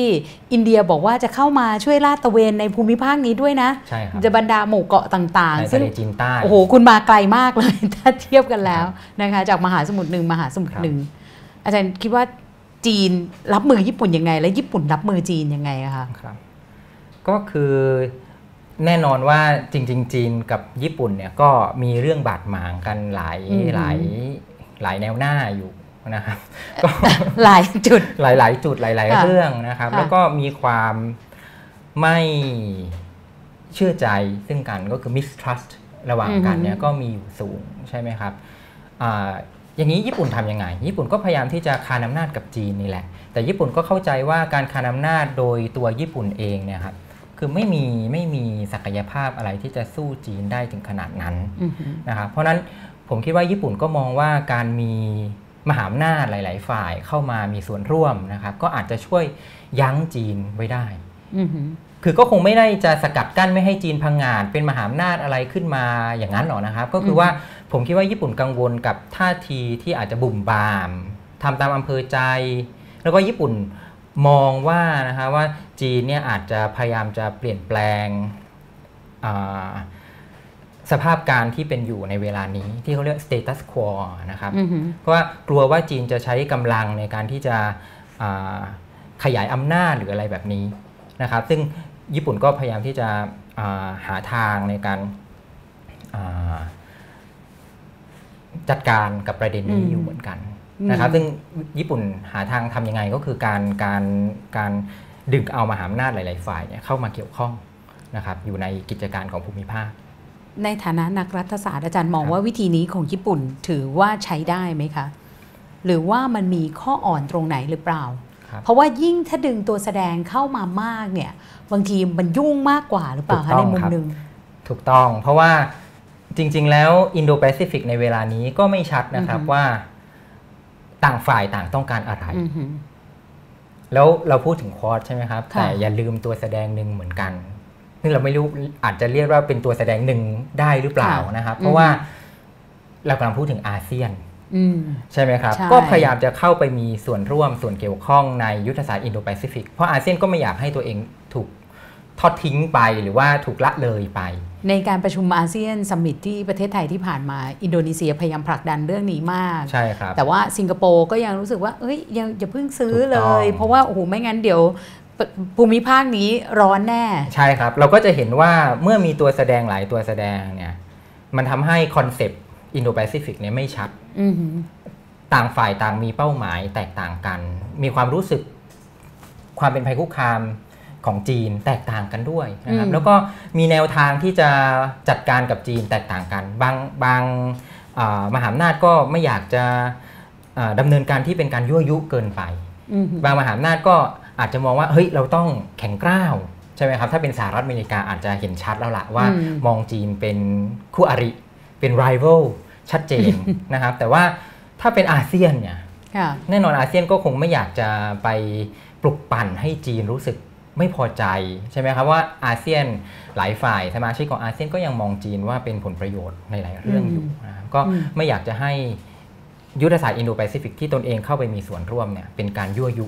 อินเดียบอกว่าจะเข้ามาช่วยลาดตระเวนในภูมิภาคนี้ด้วยนะใช่ครับจะบรรดาหมู่เกาะต่างในๆซึ่ทะงเลจีนใต้โอ้โหคุณมาไกลมากเลย ถ้าเทียบกันแล้วนะคะจากมหาสมุทรหนึ่งมหาสมุทรครับหนึ่งอาจารย์คิดว่าจีนรับมือญี่ปุ่นยังไง และญี่ปุ่นรับมือจีนยังไงอะคะครับ ก็คือแน่นอนว่าจริง ๆ จีนกับญี่ปุ่นเนี่ยก็มีเรื่องบาดหมางกันหลายอืมหลายหลายแนวหน้าอยู่นะครับก็หลายจุดหลาย ๆ จุดหลายๆค่ะเรื่องนะครับค่ะแล้วก็มีความไม่เชื่อใจซึ่งกันก็คือ mistrust ระหว่างกันเนี่ยก็มีอยู่สูงใช่ไหมครับอาอย่างนี้ญี่ปุ่นทำยังไง ญี่ปุ่นก็พยายามที่จะคานอำนาจกับจีนนี่แหละ แต่ญี่ปุ่นก็เข้าใจว่าการคานอำนาจโดยตัวญี่ปุ่นเองเนี่ยครับ คือไม่มีไม่มีศักยภาพอะไรที่จะสู้จีนได้ถึงขนาดนั้นอือหือนะครับเพราะฉะนั้นผมคิดว่าญี่ปุ่นก็มองว่าการมีมหาอำนาจหลาย ๆ ฝ่ายเข้ามามีส่วนร่วมนะครับ ก็อาจจะช่วยยั้งจีนไว้ได้อือหือคือก็คงไม่ได้จะสกัดกั้นไม่ให้จีนพังงาดเป็นมหาอำนาจอะไรขึ้นมาอย่างนั้นหรอกนะครับ ก็คือว่าผมคิดว่าญี่ปุ่นกังวลกับท่าทีที่อาจจะบุ่มบามทำตามอำเภอใจ แล้วก็ญี่ปุ่น มองว่านะคะว่าจีนเนี่ยอาจจะพยายามจะเปลี่ยนแปลงอ่าสภาพการที่เป็นอยู่ในเวลานี้ที่เขาเรียก status quo นะครับอือหือเพราะว่ากลัวว่าจีนจะใช้กำลังในการที่จะอ่าขยายอำนาจหรืออะไรแบบนี้นะครับ ซึ่งญี่ปุ่นก็พยายามที่จะอ่าหาทางในการอ่าจัดการกับประเด็นนี้อืมอยู่เหมือนกันอืม นะครับซึ่งญี่ปุ่นหาทางทำยังไงก็คือการการการดึงเอามหาอำนาจหลาย ๆ ฝ่ายเนี่ยเข้ามาเกี่ยวข้องนะครับอยู่ในกิจการของภูมิภาค ในฐานะนักรัฐศาสตร์อาจารย์มองครับว่าวิธีนี้ของญี่ปุ่นถือว่าใช้ได้ไหมคะ หรือว่ามันมีข้ออ่อนตรงไหนหรือเปล่าครับเพราะว่ายิ่งถ้าดึงตัวแสดงเข้ามามากเนี่ยบางทีมันยุ่งมากกว่าหรือเปล่าถูคะกต้ในองมุมครับหนึ่งถูกต้องเพราะว่าจริง ๆ แล้วอินโดแปซิฟิกในเวลานี้ก็ไม่ชัดนะครับอือฮึว่า ต่างฝ่ายต่างต้องการอะไรอือหือแล้วเราพูดถึงควอดใช่ไหมครับค่ะแต่อย่าลืมตัวแสดงหนึ่งเหมือนกันซึ่งเราไม่รู้อาจจะเรียกว่าเป็นตัวแสดงหนึ่งได้หรือเปล่านะครับ เพราะว่าเรากำลังพูดถึงอาเซียนอืมใช่ไหมครับใช่ก็พยายามจะเข้าไปมีส่วนร่วมส่วนเกี่ยวข้องในยุทธศาสตร์อินโดแปซิฟิกเพราะอาเซียนก็ไม่อยากให้ตัวเองถูกทอดทิ้งไปหรือว่าถูกละเลยไป ในการประชุมอาเซียน summit ที่ประเทศไทยที่ผ่านมา อินโดนีเซียพยายามผลักดันเรื่องนี้มาก ใช่ครับ แต่ว่าสิงคโปร์ก็ยังรู้สึกว่า เอ้ยยังอย่าเพิ่งซื้อถูกต้องเลยเพราะว่าโอ้โหไม่งั้นเดี๋ยวภูมิภาคนี้ร้อนแน่ ใช่ครับ เราก็จะเห็นว่าเมื่อมีตัวแสดงหลายตัวแสดงเนี่ย มันทำให้ concept อินโดแปซิฟิกเนี่ยไม่ชัดอือหือต่างฝ่ายต่างมีเป้าหมายแตกต่างกัน มีความรู้สึกความเป็นภัยคุกคาม ของจีนแตกต่างกันด้วยนะครับอืมแล้วก็มีแนวทางที่จะจัดการกับจีนแตกต่างกัน บางบางอ่ามหาอำนาจก็ไม่อยากจะอ่าดำเนินการที่เป็นการยั่วยุเกินไปอือหือบางมหาอำนาจก็อาจจะมองว่าเฮ้ยเราต้องแข็งกร้าวใช่ไหมครับถ้าเป็นสหรัฐอเมริกาอาจจะเห็นชัดแล้วละว่าอืมมองจีนเป็นคู่อริเป็น rival ชัดเจนนะครับ แต่ว่าถ้าเป็นอาเซียนเนี่ยค่ะแน่นอนอาเซียนก็คงไม่อยากจะไปปลุกปั่นให้จีนรู้สึก ไม่พอใจใช่ไหมครับว่าอาเซียนหลายฝ่ายสมาชิกของอาเซียนก็ยังมองจีนว่าเป็นผลประโยชน์ในหลายเรื่องอยู่นะครับก็อืมไม่อยากจะให้ยุทธศาสตร์อินโดแปซิฟิกที่ตนเองเข้าไปมีส่วนร่วมเนี่ยเป็นการยั่วยุ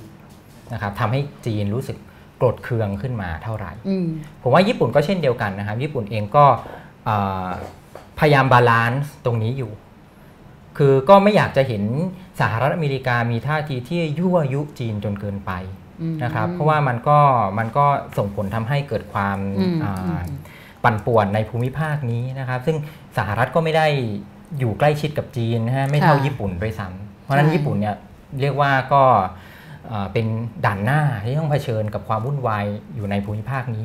นะครับทำให้จีนรู้สึกโกรธเคืองขึ้นมาเท่าไหร่อืมผมว่าญี่ปุ่นก็เช่นเดียวกันนะครับ ญี่ปุ่นเองก็เอ่อพยายาม balance ตรงนี้อยู่ คือก็ไม่อยากจะเห็นสหรัฐอเมริกามีท่าทีที่ยั่วยุจีนจนเกินไปอืม นะครับ เพราะว่ามันก็มันก็ส่งผลทำให้เกิดความอืมอ่าอืมปั่นป่วนในภูมิภาคนี้นะครับ ซึ่งสหรัฐก็ไม่ได้อยู่ใกล้ชิดกับจีนนะฮะไม่เท่าค่ะญี่ปุ่นด้วยซ้ำเพราะฉะนั้นใช่ญี่ปุ่นเนี่ยเรียกว่าก็เอ่อเป็นด่านหน้าที่ต้องเผชิญกับความวุ่นวายอยู่ในภูมิภาคนี้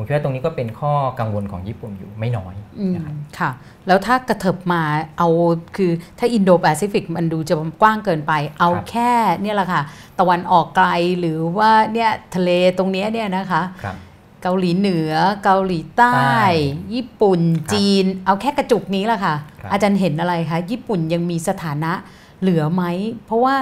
ผมคิดว่าตรงนี้ก็เป็นข้อกังวลของญี่ปุ่นอยู่ไม่น้อยอืมนะครับค่ะ แล้วถ้ากระเถิบมาเอาคือถ้าอินโดแปซิฟิกมันดูจะกว้างเกินไป เอาครับแค่เนี่ยแหละค่ะ ตะวันออกไกลหรือว่าเนี่ยทะเลตรงเนี้ยเนี่ยนะคะครับเกาหลีเหนือเกาหลีใต้ใต้ญี่ปุ่นครับจีน เอาแค่กระจุกนี้แหละค่ะครับอาจารย์เห็นอะไรคะญี่ปุ่นยังมีสถานะเหลือไหม เพราะว่า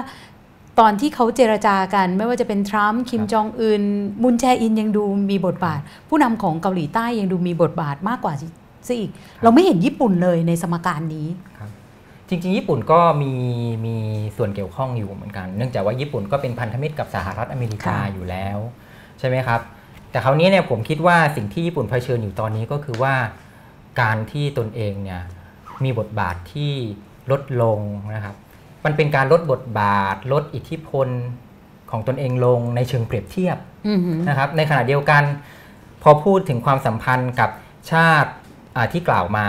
ตอนที่เขาเจรจากัน ไม่ว่าจะเป็นทรัมป์คิมจองอึนมุนแจอินยังดูมีบทบาท ผู้นำของเกาหลีใต้ยังดูมีบทบาทมากกว่าซะอีก เราไม่เห็นญี่ปุ่นเลยในสมการนี้ครับจริงๆ ญี่ปุ่นก็มีมีส่วนเกี่ยวข้องอยู่เหมือนกัน เนื่องจากว่าญี่ปุ่นก็เป็นพันธมิตรกับสหรัฐอเมริกาค่ะอยู่แล้ว ใช่ไหมครับ แต่คราวนี้เนี่ยผมคิดว่าสิ่งที่ญี่ปุ่นเผชิญอยู่ตอนนี้ก็คือว่าการที่ตนเองเนี่ยมีบทบาทที่ลดลงนะครับ มันเป็นการลดบทบาท ลดอิทธิพลของตนเองลงในเชิงเปรียบเทียบอือหือนะครับ ในขณะเดียวกัน พอพูดถึงความสัมพันธ์กับชาติอ่าที่กล่าวมา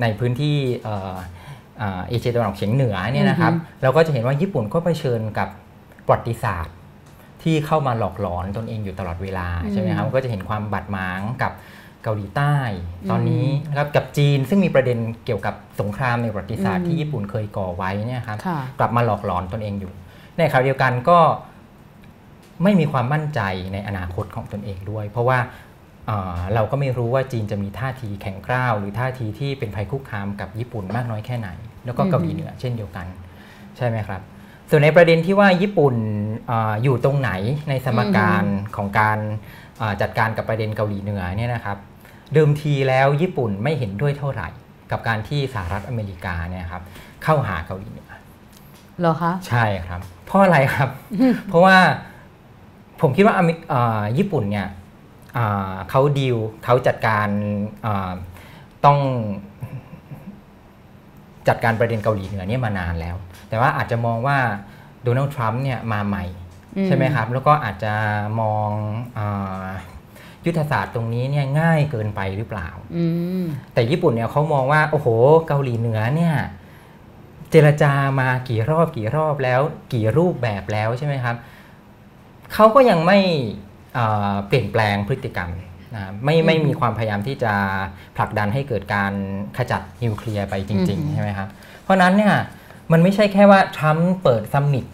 ในพื้นที่เอ่ออ่าเอเชียตะวันออกเฉียงเหนือเนี่ยนะครับอือฮึเราก็จะเห็นว่าญี่ปุ่นก็เผชิญกับประวัติศาสตร์ที่เข้ามาหลอกหลอนตนเองอยู่ตลอดเวลาใช่ไหมครับก็จะเห็นความบาดหมางกับ เกาหลีใต้ ตอนนี้นะครับกับจีนซึ่งมีประเด็นเกี่ยวกับสงครามในประวัติศาสตร์ที่ญี่ปุ่นเคยก่อไว้เนี่ยครับค่ะกลับมาหลอกหลอนตนเองอยู่ ในขณะเดียวกันก็ไม่มีความมั่นใจในอนาคตของตนเองด้วย เพราะว่าเอ่อเราก็ไม่รู้ว่าจีนจะมีท่าทีแข็งกร้าวหรือท่าทีที่เป็นภัยคุกคามกับญี่ปุ่นมากน้อยแค่ไหน แล้วก็เกาหลีเหนือเช่นเดียวกัน ใช่ไหมครับ ส่วนในประเด็นที่ว่าญี่ปุ่นเอออยู่ตรงไหนในสมการของการเอ่อจัดการกับประเด็นเกาหลีเหนือเนี่ยนะครับ เดิมทีแล้วญี่ปุ่นไม่เห็นด้วยเท่าไหร่ กับการที่สหรัฐอเมริกาเนี่ยครับเข้าหาเกาหลีเหนือเหรอคะใช่ครับเพราะอะไรครับ เพราะว่าผมคิดว่าอเมเอ่อญี่ปุ่นเนี่ยอ่าเขาดีลเขาจัดการอ่าต้องจัดการประเด็นเกาหลีเหนือเนี่ยมานานแล้ว แต่ว่าอาจจะมองว่าโดนัลด์ทรัมป์เนี่ยมาใหม่อืมใช่ไหมครับ แล้วก็อาจจะมองอา ยุทธศาสตร์ตรงนี้เนี่ยง่ายเกินไปหรือเปล่าอืมแต่ญี่ปุ่นเนี่ยเขามองว่า โอ้โห เกาหลีเหนือเนี่ย เจรจามากี่รอบกี่รอบแล้ว กี่รูปแบบแล้วใช่ไหมครับเขาก็ยังไม่เอ่อเปลี่ยนแปลงพฤติกรรมนะไม่ไม่มีความพยายามที่จะผลักดันให้เกิดการขจัดนิวเคลียร์ไปจริงอืมๆใช่ไหมครับ เพราะฉะนั้นเนี่ยมันไม่ใช่แค่ว่าทรัมป์เปิด summit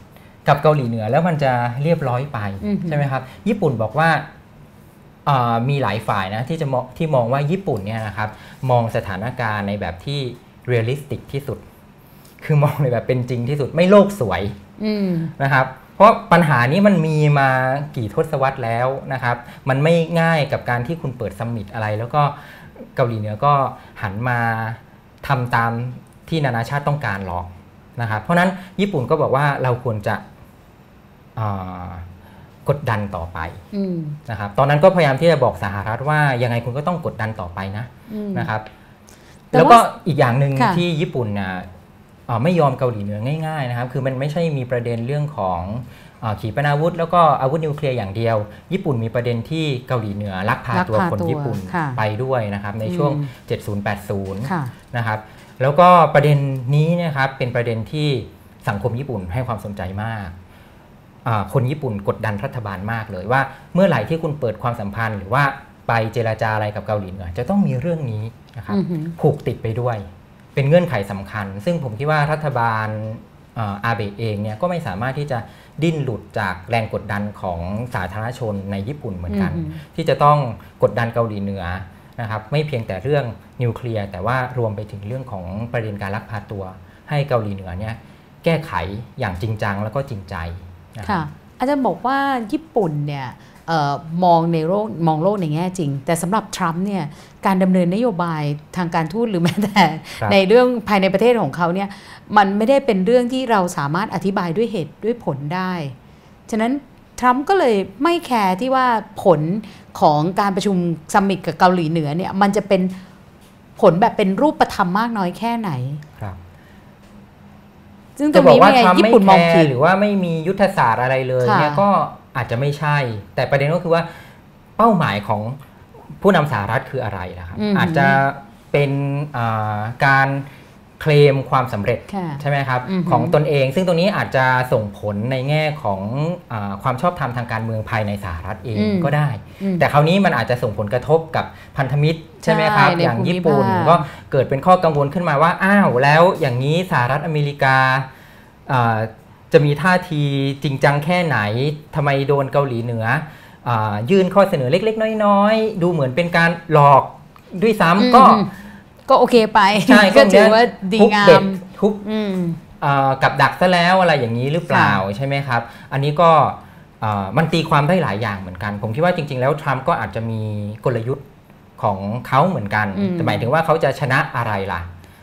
กับเกาหลีเหนือแล้วมันจะเรียบร้อยไปใช่ไหมครับ ญี่ปุ่นบอกว่าเอ่อ มีหลายฝ่ายนะที่จะมองที่มองว่าญี่ปุ่นเนี่ยนะครับมองสถานการณ์ในแบบที่ realistic ที่สุด คือมองในแบบเป็นจริงที่สุดไม่โลกสวยอืมนะครับเพราะปัญหานี้มันมีมากี่ทศวรรษแล้วนะครับ มันไม่ง่ายกับการที่คุณเปิดซัมมิตอะไร แล้วก็เกาหลีเหนือก็หันมาทำตามที่นานาชาติต้องการหรอกนะครับ เพราะฉะนั้นญี่ปุ่นก็บอกว่าเราควรจะเอ่อ กดดันต่อไปอืมนะครับตอนนั้นก็พยายามที่จะบอกสหรัฐว่ายังไงคุณก็ต้องกดดันต่อไปนะอืมนะครับแต่แล้วก็ว่าอีกอย่างหนึ่งค่ะที่ญี่ปุ่นนะเอ่อไม่ยอมเกาหลีเหนือง่ายๆนะครับ คือมันไม่ใช่มีประเด็นเรื่องของเอ่อขีปนาวุธ แล้วก็อาวุธนิวเคลียร์อย่างเดียว ญี่ปุ่นมีประเด็นที่เกาหลีเหนือลักพาลักตัวพาคนตัวญี่ปุ่นค่ะไปด้วยนะครับในช่วงอืม70-80ค่ะนะครับแล้วก็ประเด็นนี้เนะครับเป็นประเด็นที่สังคมญี่ปุ่นให้ความสนใจมากอ่า คนญี่ปุ่นกดดันรัฐบาลมากเลยว่า เมื่อไหร่ที่คุณเปิดความสัมพันธ์ หรือว่าไปเจราจาอะไรกับเกาหลีเหนือจะต้องมีเรื่องนี้นะครับอือหือผูกติดไปด้วย เป็นเงื่อนไขสำคัญ ซึ่งผมคิดว่ารัฐบาลอ่าอาเบะเองเนี่ยก็ไม่สามารถที่จะดิ้นหลุดจากแรงกดดันของสาธารณชนในญี่ปุ่นเหมือนกันอืมที่จะต้องกดดันเกาหลีเหนือนะครับไม่เพียงแต่เรื่องนิวเคลียร์แต่ว่ารวมไปถึงเรื่องของประเด็นการลักพาตัว ให้เกาหลีเหนือเนี่ยแก้ไขอย่างจริงจังแล้วก็จริงใจนะ ครับค่ะอาจารย์บอกว่าญี่ปุ่นเนี่ยเออมองในโลกมองโลกในแง่จริง แต่สำหรับทรัมป์เนี่ยการดำเนินนโยบายทางการทูตหรือแม้แต่ครับในเรื่องภายในประเทศของเขาเนี่ยมันไม่ได้เป็นเรื่องที่เราสามารถอธิบายด้วยเหตุด้วยผลได้ ฉะนั้นทรัมป์ก็เลยไม่แคร์ที่ว่าผลของการประชุม summit กับเกาหลีเหนือเนี่ยมันจะเป็นผลแบบเป็นรูปธรรมมากน้อยแค่ไหนครับ ซึ่งตรจะงบอกนี้ว่าเนี่ยทรัมป์ญี่ไม่ปุ่นแคมองร์ผิดหรือว่าไม่มียุทธศาสตร์อะไรเลยค่ะเนี่ยก็อาจจะไม่ใช่ แต่ประเด็นก็คือว่าเป้าหมายของผู้นำสหรัฐคืออะไรนะครับอืมอาจจะเป็นอ่าการ เคลมความสำเร็จค่ะใช่ไหมครับอือหือของตนเอง ซึ่งตรงนี้อาจจะส่งผลในแง่ของอาความชอบธรรมทางการเมืองภายในสหรัฐเองอืมก็ได้อืมแต่คราวนี้มันอาจจะส่งผลกระทบกับพันธมิตรใช่ไหมครับใช่ในอย่างภูมิญี่ปุ่นภาคก็เกิดเป็นข้อกังวลขึ้นมาว่าอ้าวแล้วอย่างนี้สหรัฐอเมริกาอ่าจะมีท่าทีจริงจังแค่ไหนทำไมโดนเกาหลีเหนืออ่ายื่นข้อเสนอเล็ก ๆ น้อย ๆ ดูเหมือนเป็นการหลอกด้วยซ้ำก็อืม ก็โอเคไปใช่ก็ถือว่าดีทุบงาเด็มทุบอืมอ่ากับดักซะแล้วอะไรอย่างนี้หรือเปล่าใช่ไหมครับ อันนี้ก็อ่ามันตีความได้หลายอย่างเหมือนกัน ผมคิดว่าจริง ๆ แล้วทรัมป์ก็อาจจะมีกลยุทธ์ของเขาเหมือนกันอืมแต่หมายถึงว่าเขาจะชนะอะไรล่ะ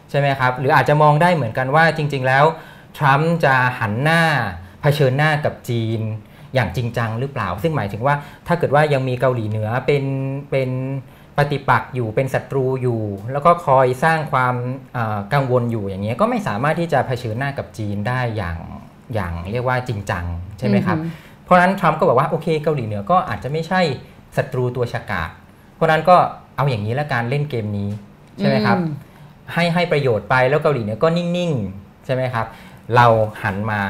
ใช่ไหมครับ หรืออาจจะมองได้เหมือนกันว่าจริง ๆ แล้วทรัมป์จะหันหน้าเผชิญหน้ากับจีนอย่างจริงจังหรือเปล่า ซึ่งหมายถึงว่าถ้าเกิดว่ายังมีเกาหลีเหนือเป็นเป็น ปฏิปักษ์อยู่เป็นศัตรูอยู่ แล้วก็คอยสร้างความอ่ากังวลอยู่อย่างเงี้ยก็ไม่สามารถที่จะเผชิญหน้ากับจีนได้อย่างอย่างเรียกว่าจริงจังใช่ไหมครับอือฮึเพราะฉะนั้นทรัมป์ก็บอกว่าโอเคเกาหลีเหนือก็อาจจะไม่ใช่ศัตรูตัวฉกาจเพราะฉะนั้นก็เอาอย่างนี้ละการเล่นเกมนี้ใช่ไหมครับอืมให้ให้ประโยชน์ไปแล้วเกาหลีเหนือก็นิ่งๆใช่ไหมครับ เราหันมา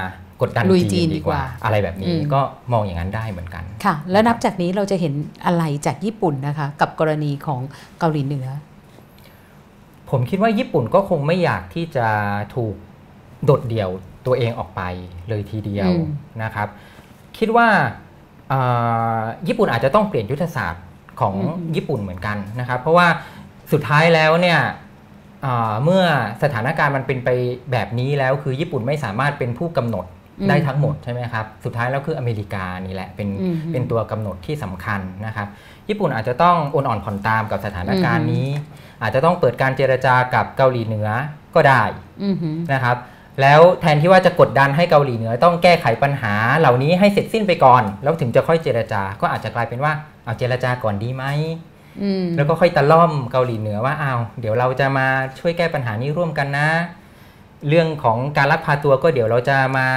กดดันลุยจีจีนนดีดีกกว่าว่า อะไรแบบนี้อืมก็มองอย่างนั้นได้เหมือนกันค่ะ แล้วนับจากนี้เราจะเห็นอะไรจากญี่ปุ่นนะคะ กับกรณีของเกาหลีเหนือ ผมคิดว่าญี่ปุ่นก็คงไม่อยากที่จะถูกโดดเดี่ยวตัวเองออกไปเลยทีเดียวอืมนะครับ คิดว่าเอ่อญี่ปุ่นอาจจะต้องเปลี่ยนยุทธศาสตร์ของญี่ปุ่นเหมือนกันนะครับ เพราะว่าสุดท้ายแล้วเนี่ยเอ่อเมื่อสถานการณ์มันเป็นไปแบบนี้แล้วคือญี่ปุ่นไม่สามารถเป็นผู้กำหนด ได้ทั้งหมดใช่ไหมครับ สุดท้ายแล้วคืออเมริกานี่แหละเป็นอืมเป็นตัวกำหนดที่สำคัญนะครับ ญี่ปุ่นอาจจะต้องโอนอ่อนผ่อนตามกับสถานการณ์นี้ อาจจะต้องเปิดการเจรจากับเกาหลีเหนือก็ได้อือหือนะครับ แล้วแทนที่ว่าจะกดดันให้เกาหลีเหนือ ต้องแก้ไขปัญหาเหล่านี้ให้เสร็จสิ้นไปก่อน แล้วถึงจะค่อยเจรจา ก็อาจจะกลายเป็นว่าเอาเจรจาก่อนดีไหมอืมแล้วก็ค่อยตะล่อมเกาหลีเหนือว่าอ้าวเดี๋ยวเราจะมาช่วยแก้ปัญหานี้ร่วมกันนะ เรื่องของการลักพาตัวก็เดี๋ยวเราจะมา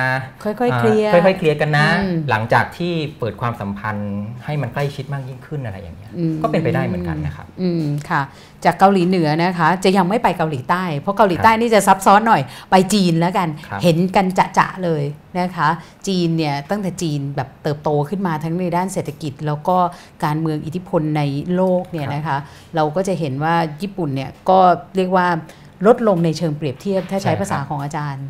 ค่อยๆเคลียร์อ่าค่อยๆเคลียร์กันนะอืมหลังจากที่เปิดความสัมพันธ์ให้มันใกล้ชิดมากยิ่งขึ้นอะไรอย่างเงี้ยอืมก็เป็นไปได้เหมือนกันนะครับอืมค่ะ จากเกาหลีเหนือนะคะ จะยังไม่ไปเกาหลีใต้ เพราะเกาหลีใต้นี่จะซับซ้อนหน่อยไปจีนแล้วกันครับเห็นกันจะๆเลยนะคะ จีนเนี่ยตั้งแต่จีนแบบเติบโตขึ้นมาทั้งในด้านเศรษฐกิจ แล้วก็การเมืองอิทธิพลในโลกเนี่ยนะคะ เราก็จะเห็นว่าญี่ปุ่นเนี่ยก็เรียกว่า ลดลงในเชิงเปรียบเทียบ ถ้าใช้ใช่ครับภาษาของอาจารย์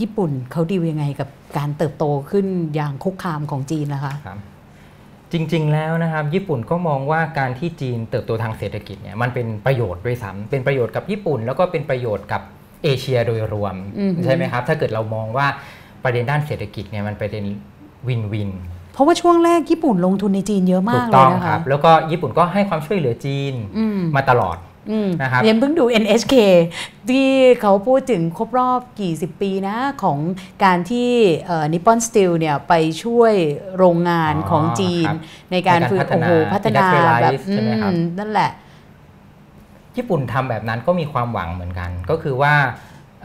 ญี่ปุ่นเขาดีลยังไงกับการเติบโตขึ้นอย่างคุกคามของจีนนะคะครับจริง ๆ แล้วนะครับญี่ปุ่นก็มองว่าการที่จีนเติบโตทางเศรษฐกิจเนี่ยมันเป็นประโยชน์ด้วยซ้ำเป็นประโยชน์กับญี่ปุ่น แล้วก็เป็นประโยชน์กับเอเชียโดยรวมอือหือใช่ไหมครับ ถ้าเกิดเรามองว่าประเด็นด้านเศรษฐกิจเนี่ยมันเป็นวินวินเพราะว่าช่วงแรกญี่ปุ่นลงทุนในจีนเยอะถูมากกเลต้ยองนะครัคะบแล้วก็ญี่ปุ่นก็ให้ความช่วยเหลือจีนอืมมาตลอดอืม นะครับเรียนเพิ่งดู NHK ที่เขาพูดถึงครบรอบกี่สิบปีนะของการที่นิปปอนสตีลเนี่ยไปช่วยโรงงานอ๋อของจีนครับในการในการฟื้นพัฒโอ้นาโหพัฒนา industrialize แบบใช่ไหมครับอืมนั่นแหละ ญี่ปุ่นทำแบบนั้นก็มีความหวังเหมือนกัน ก็คือว่า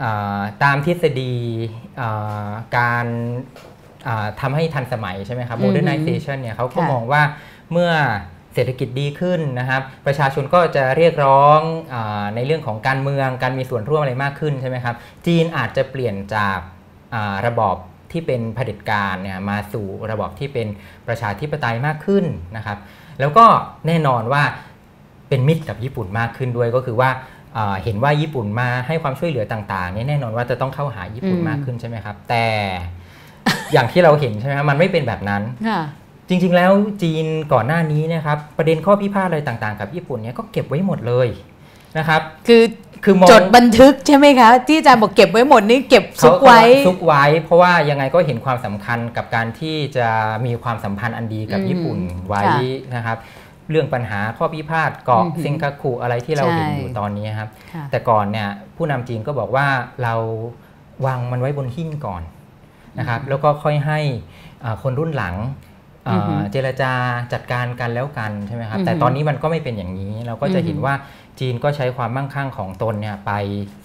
อ่าตามทฤษฎีอ่าการอ่าทำให้ทันสมัยใช่ไหมครับอือฮึ modernization เนี่ยเขาก็ค่ะมองว่าเมื่อ เศรษฐกิจดีขึ้นนะครับ ประชาชนก็จะเรียกร้องอในเรื่องของการเมืองการมีส่วนร่วมอะไรมากขึ้นใช่ไหมครับ จีนอาจจะเปลี่ยนจาการะบอบที่เป็นเผด็จการเนี่ยมาสู่ระบอบที่เป็นประชาธิปไตยมากขึ้นนะครับ แล้วก็แน่นอนว่าเป็นมิตรกับญี่ปุ่นมากขึ้นด้วยก็คือว่าอ่าเห็นว่าญี่ปุ่นมาให้ความช่วยเหลือต่างๆเนี่ยแน่นอนว่าจะต้องเข้าหาญี่ปุ่นมากขึ้นใช่ไหมครับ แต่อย่างที่เราเห็นใช่ไหมมันไม่เป็นแบบนั้น จริงๆแล้วจีนก่อนหน้านี้นะครับประเด็นข้อพิพาทอะไรต่างๆ กับญี่ปุ่นเนี่ยก็เก็บไว้หมดเลยนะครับคือคือมองจดบันทึกใช่ไหมคะ ที่อาจารย์บอกเก็บไว้หมดนี่เก็บซุเขากไว้ซุกไว้ เพราะว่ายังไงก็เห็นความสำคัญกับการที่จะมีความสัมพันธ์อันดีกับอืมญี่ปุ่นไว้ค่ะนะครับ เรื่องปัญหาข้อพิพาทเกาะอือหือเซงคาคุอะไรที่เราใช่เห็นอยู่ตอนนี้ครับค่ะแต่ก่อนเนี่ยผู้นำจีนก็บอกว่าเราวางมันไว้บนหิ้งก่อนนะครับแล้วก็ค่อยให้อ่าคนรุ่นหลังอ่าอือฮึ เจรจาจัดการกันแล้วกันใช่ไหมครับอือฮึแต่ตอนนี้มันก็ไม่เป็นอย่างนี้ เราก็จะอือฮึเห็นว่าจีนก็ใช้ความมั่งคั่งของตนเนี่ยไป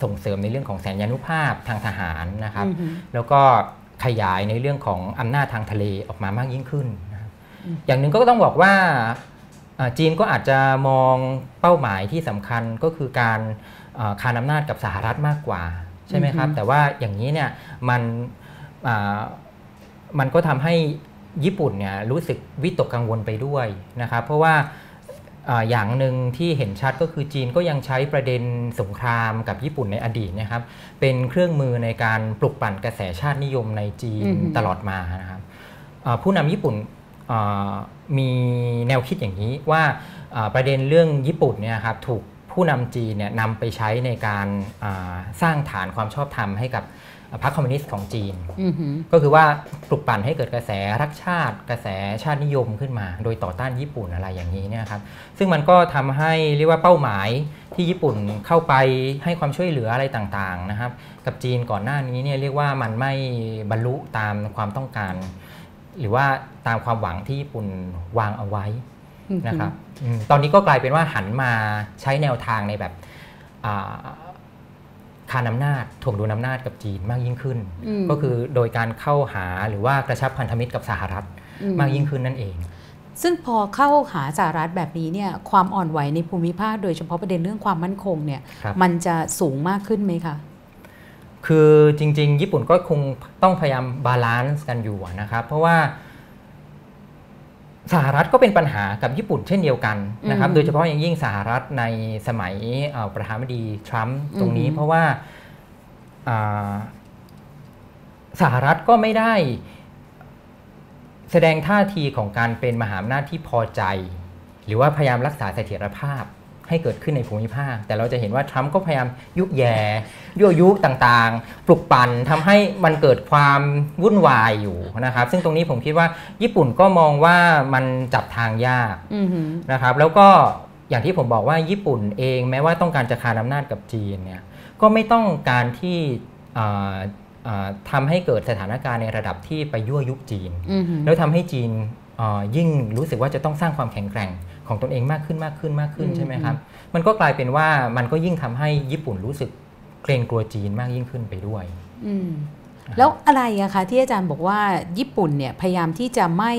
ส่งเสริมในเรื่องของแสนยานุภาพทางทหารนะครับอือหือแล้วก็ขยายในเรื่องของอำนาจทางทะเลออกมามากยิ่งขึ้นนะครับอืมอย่างหนึ่งก็ต้องบอกว่าอ่าจีนก็อาจจะมองเป้าหมายที่สำคัญก็คือการอ่าคานอำนาจกับสหรัฐมากกว่าใช่ไหมครับอือฮึแต่ว่าอย่างนี้เนี่ยมันอ่ามันก็ทำให้ ญี่ปุ่นเนี่ยรู้สึกวิตกกังวลไปด้วยนะครับ เพราะว่าอ่าอย่างหนึ่งที่เห็นชัดก็คือจีนก็ยังใช้ประเด็นสงครามกับญี่ปุ่นในอดีตนะครับ เป็นเครื่องมือในการปลุกปั่นกระแสชาตินิยมในจีนอือฮึตลอดมานะครับอ่าผู้นำญี่ปุ่นอ่ามีแนวคิดอย่างนี้ว่าอ่าประเด็นเรื่องญี่ปุ่นเนี่ยครับถูกผู้นำจีนเนี่ยนำไปใช้ในการอ่าสร้างฐานความชอบธรรมให้กับ พรรคคอมมิวนิสต์ของจีนอือหือก็คือว่าปลุกปั่นให้เกิดกระแสรักชาติ กระแสชาตินิยมขึ้นมา โดยต่อต้านญี่ปุ่นอะไรอย่างนี้เนี่ยครับซึ่งมันก็ทำให้เรียกว่าเป้าหมายที่ญี่ปุ่นเข้าไปให้ความช่วยเหลืออะไรต่างๆนะครับ กับจีนก่อนหน้านี้เนี่ยเรียกว่ามันไม่บรรลุตามความต้องการ หรือว่าตามความหวังที่ญี่ปุ่นวางเอาไว้นะครับอืมตอนนี้ก็กลายเป็นว่าหันมาใช้แนวทางในแบบอ่า คานอำนาจถ่วงดุลอำนาจกับจีนมากยิ่งขึ้นอืมก็คือโดยการเข้าหาหรือว่ากระชับพันธมิตรกับสหรัฐอืมากยิ่งขึ้นนั่นเอง ซึ่งพอเข้าหาสหรัฐแบบนี้เนี่ยความอ่อนไหวในภูมิภาค โดยเฉพาะประเด็นเรื่องความมั่นคงเนี่ยครับมันจะสูงมากขึ้นไหมคะคือจริง ๆ ญี่ปุ่นก็คงต้องพยายาม balance กันอยู่อะนะครับ เพราะว่า สหรัฐก็เป็นปัญหากับญี่ปุ่นเช่นเดียวกันนะครับอืมโดยเฉพาะอย่างยิ่งสหรัฐในสมัยเอ่อประธานาธิบดีทรัมป์ตรงนี้อืมเพราะว่าอ่าสหรัฐก็ไม่ได้แสดงท่าทีของการเป็นมหาอำนาจที่พอใจ หรือว่าพยายามรักษาเสถียรภาพ ให้เกิดขึ้นในภูมิภาค แต่เราจะเห็นว่าทรัมป์ก็พยายามยุแย่ยั่วยุต่างๆ ปลุกปั่นทำให้มันเกิดความวุ่นวายอยู่นะครับ ซึ่งตรงนี้ผมคิดว่าญี่ปุ่นก็มองว่ามันจับทางยากอือหือนะครับ แล้วก็อย่างที่ผมบอกว่าญี่ปุ่นเองแม้ว่าต้องการจะคานอำนาจกับจีนเนี่ยก็ไม่ต้องการที่อ่าอ่าทำให้เกิดสถานการณ์ในระดับที่ไปยั่วยุจีนอือหือแล้วทำให้จีนอ่ายิ่งรู้สึกว่าจะต้องสร้างความแข็งแกร่ง ของตนเองมากขึ้นมากขึ้นมากขึ้นอืมใช่ไหมครับ มันก็กลายเป็นว่ามันก็ยิ่งทำให้ญี่ปุ่นรู้สึกเกรงกลัวจีนมากยิ่งขึ้นไปด้วยอืมแล้วอะไรอะคะที่อาจารย์บอกว่าญี่ปุ่นเนี่ยพยายามที่จะไม่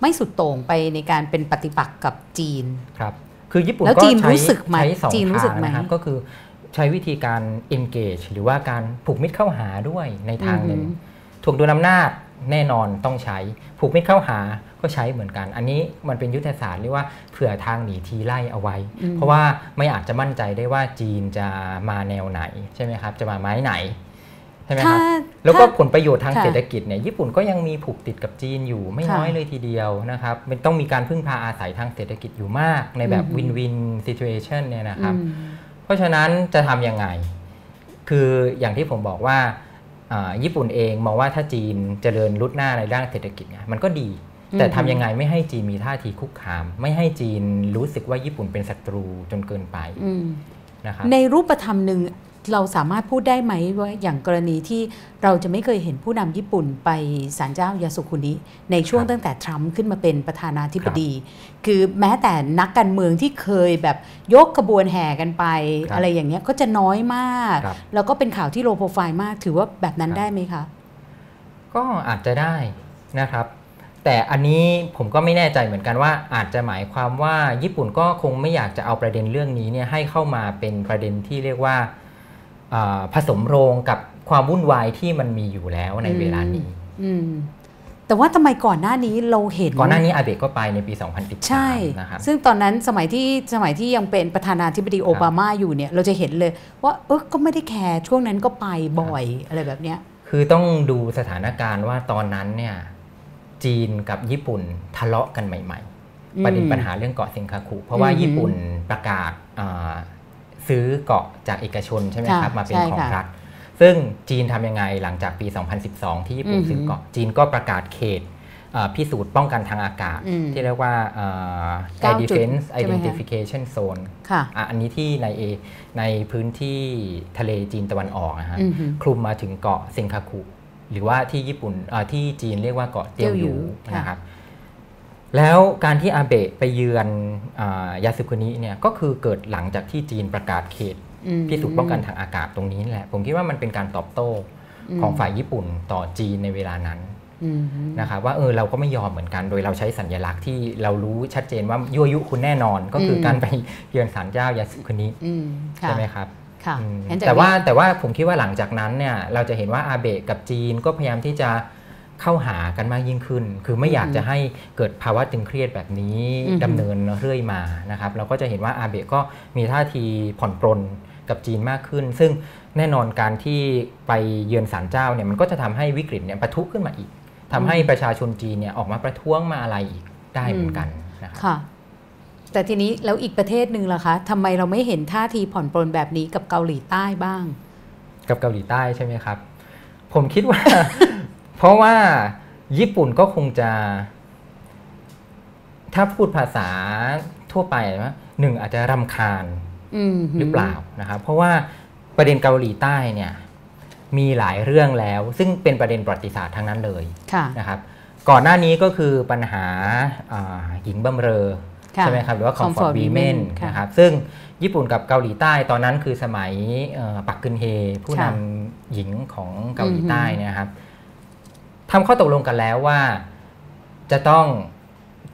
ไม่สุดโต่งไปในการเป็นปฏิปักษ์กับจีนครับ คือญี่ปุ่นแล้วก็จีนใช้รู้สึกไหมใช้สองจีนรู้สึกทางไหมนะครับก็คือใช้วิธีการ engage หรือว่าการผูกมิตรเข้าหาด้วยในทางหนึ่งอือหืถูกดูอำนาจ แน่นอนต้องใช้ ผูกมิตรเข้าหาก็ใช้เหมือนกัน อันนี้มันเป็นยุทธศาสตร์เรียกว่าเผื่อทางหนีทีไล่เอาไว้อืมเพราะว่าไม่อาจจะมั่นใจได้ว่าจีนจะมาแนวไหนใช่ไหมครับ จะมาไม้ไหนใช่ไหมครับแล้วก็ถ้าถ้าผลประโยชน์ทางค่ะเศรษฐกิจเนี่ยญี่ปุ่นก็ยังมีผูกติดกับจีนอยู่ไม่น้อยค่ะเลยทีเดียวนะครับมันต้องมีการพึ่งพาอาศัยทางเศรษฐกิจอยู่มาก ในแบบอือหือ win-win situation เนี่ยนะครับอืมเพราะฉะนั้นจะทำยังไง คืออย่างที่ผมบอกว่าอ่า ญี่ปุ่นเองมองว่าถ้าจีนเจริญรุดหน้าในด้านเศรษฐกิจเนี่ยมันก็ดี แต่อือฮึทำยังไงไม่ให้จีนมีท่าทีคุกคาม ไม่ให้จีนรู้สึกว่าญี่ปุ่นเป็นศัตรูจนเกินไปอืมนะครับในรูปธรรมหนึ่ง เราสามารถพูดได้ไหมว่าอย่างกรณีที่เราจะไม่เคยเห็นผู้นำญี่ปุ่นไปศาลเจ้ายาสุคุนิในช่วงครับตั้งแต่ทรัมป์ขึ้นมาเป็นประธานาธิบดี คือแม้แต่นักการเมืองที่เคยแบบยกขบวนแห่กันไปครับอะไรอย่างเงี้ยก็จะน้อยมากครับแล้วก็เป็นข่าวที่โลโปรไฟล์มาก ถือว่าแบบนั้นครับได้ไหมคะ ก็อาจจะได้นะครับ แต่อันนี้ผมก็ไม่แน่ใจเหมือนกันว่า อาจจะหมายความว่าญี่ปุ่นก็คงไม่อยากจะเอาประเด็นเรื่องนี้เนี่ยให้เข้ามาเป็นประเด็นที่เรียกว่าอ่า ผสมโรงกับความวุ่นวายที่มันมีอยู่แล้วในเวลานี้อืมแต่ว่าทำไมก่อนหน้านี้เราเห็นก่อนหน้านี้อาเบะก็ไปในปี 2013ใช่นะครับซึ่งตอนนั้นสมัยที่สมัยที่ยังเป็นประธานาธิบดีโอบามาอยู่เนี่ยเราจะเห็นเลยว่าเออก็ไม่ได้แคร์ช่วงนั้นก็ไปบ่อยอะไรแบบเนี้ยคือต้องดูสถานการณ์ว่าตอนนั้นเนี่ยจีนกับญี่ปุ่นทะเลาะกันใหม่อืมๆประเด็นปัญหาเรื่องเกาะเซนคาคุเพราะว่าอือหือญี่ปุ่นประกาศอ่า ซื้อเกาะจากเอกชนใช่ไหมครับค่ะมาเป็นใช่ของค่ะรัฐ ซึ่งจีนทำยังไงหลังจากปี 2012 ที่ญี่ปุ่นอือหือซื้อเกาะจีนก็ประกาศเขตอ่าพิสูจน์ป้องกันทางอากาศอืมที่เรียกว่าอ่าเก้า Air จุด Defense ใช่ไหมคะ Identification Zone ค่ะอะอันนี้ที่ในเอในพื้นที่ทะเลจีนตะวันออกนะฮะอือหือคลุมมาถึงเกาะเซนคาคุ หรือว่าที่ญี่ปุ่นอ่าที่จีนเรียกว่าเกาะเตียวหยูเตียวหยูค่ะนะครับ แล้วการที่อาเบะไปเยือนอายาสึคุนิเนี่ยก็คือเกิดหลังจากที่จีนประกาศเขตอืมพิสูจน์ป้องกันทางอากาศตรงนี้แหละ ผมคิดว่ามันเป็นการตอบโต้อืมของฝ่ายญี่ปุ่นต่อจีนในเวลานั้นอืมนะครับว่าเออเราก็ไม่ยอมเหมือนกัน โดยเราใช้สัญลักษณ์ที่เรารู้ชัดเจนว่ายั่วยุคุณแน่นอนก็คืออมการไปเยือนศาลเจ้ายาสึคุนิอืมค่ะใช่ไหมครับค่ะอืมงั้นจกแต่ว่านี้แต่ว่าผมคิดว่าหลังจากนั้นเนี่ยเราจะเห็นว่าอาเบะกับจีนก็พยายามที่จะ เข้าหากันมากยิ่งขึ้น คือไม่อยากจะให้เกิดภาวะตึงเครียดแบบนี้อือฮึดำเนินเรื่อยมานะครับ เราก็จะเห็นว่าอาเบะก็มีท่าทีผ่อนปรนกับจีนมากขึ้น ซึ่งแน่นอนการที่ไปเยือนศาลเจ้าเนี่ยมันก็จะทำให้วิกฤตเนี่ยปะทุขึ้นมาอีกทำให้ประชาชนจีนเนี่ยออกมาประท้วงมาอะไรอีกได้เหมือนกันนะครับค่ะแต่ทีนี้แล้วอีกประเทศหนึ่งล่ะคะทำไมเราไม่เห็นท่าทีผ่อนปลนแบบนี้กับเกาหลีใต้บ้าง กับเกาหลีใต้ใช่ไหมครับ ผมคิดว่า เพราะว่าญี่ปุ่นก็คงจะ ถ้าพูดภาษาทั่วไปว่าหนึ่งอาจจะรำคาญอืมหรือเปล่านะครับ เพราะว่าประเด็นเกาหลีใต้เนี่ย มีหลายเรื่องแล้ว ซึ่งเป็นประเด็นประวัติศาสตร์ทั้งนั้นเลยค่ะนะครับ ก่อนหน้านี้ก็คือปัญหาอ่าหญิงบำเรอค่ะใช่ไหมครับหรือว่า Comfort comfort women Women ค่ะนะครับซึ่งญี่ปุ่นกับเกาหลีใต้ตอนนั้นคือสมัยเอ่อปักกึนเฮผู้นค่ะำหญิงของเกาหลีอือฮึใต้เนี่ยครับ ทำข้อตกลงกันแล้วว่า จะต้อง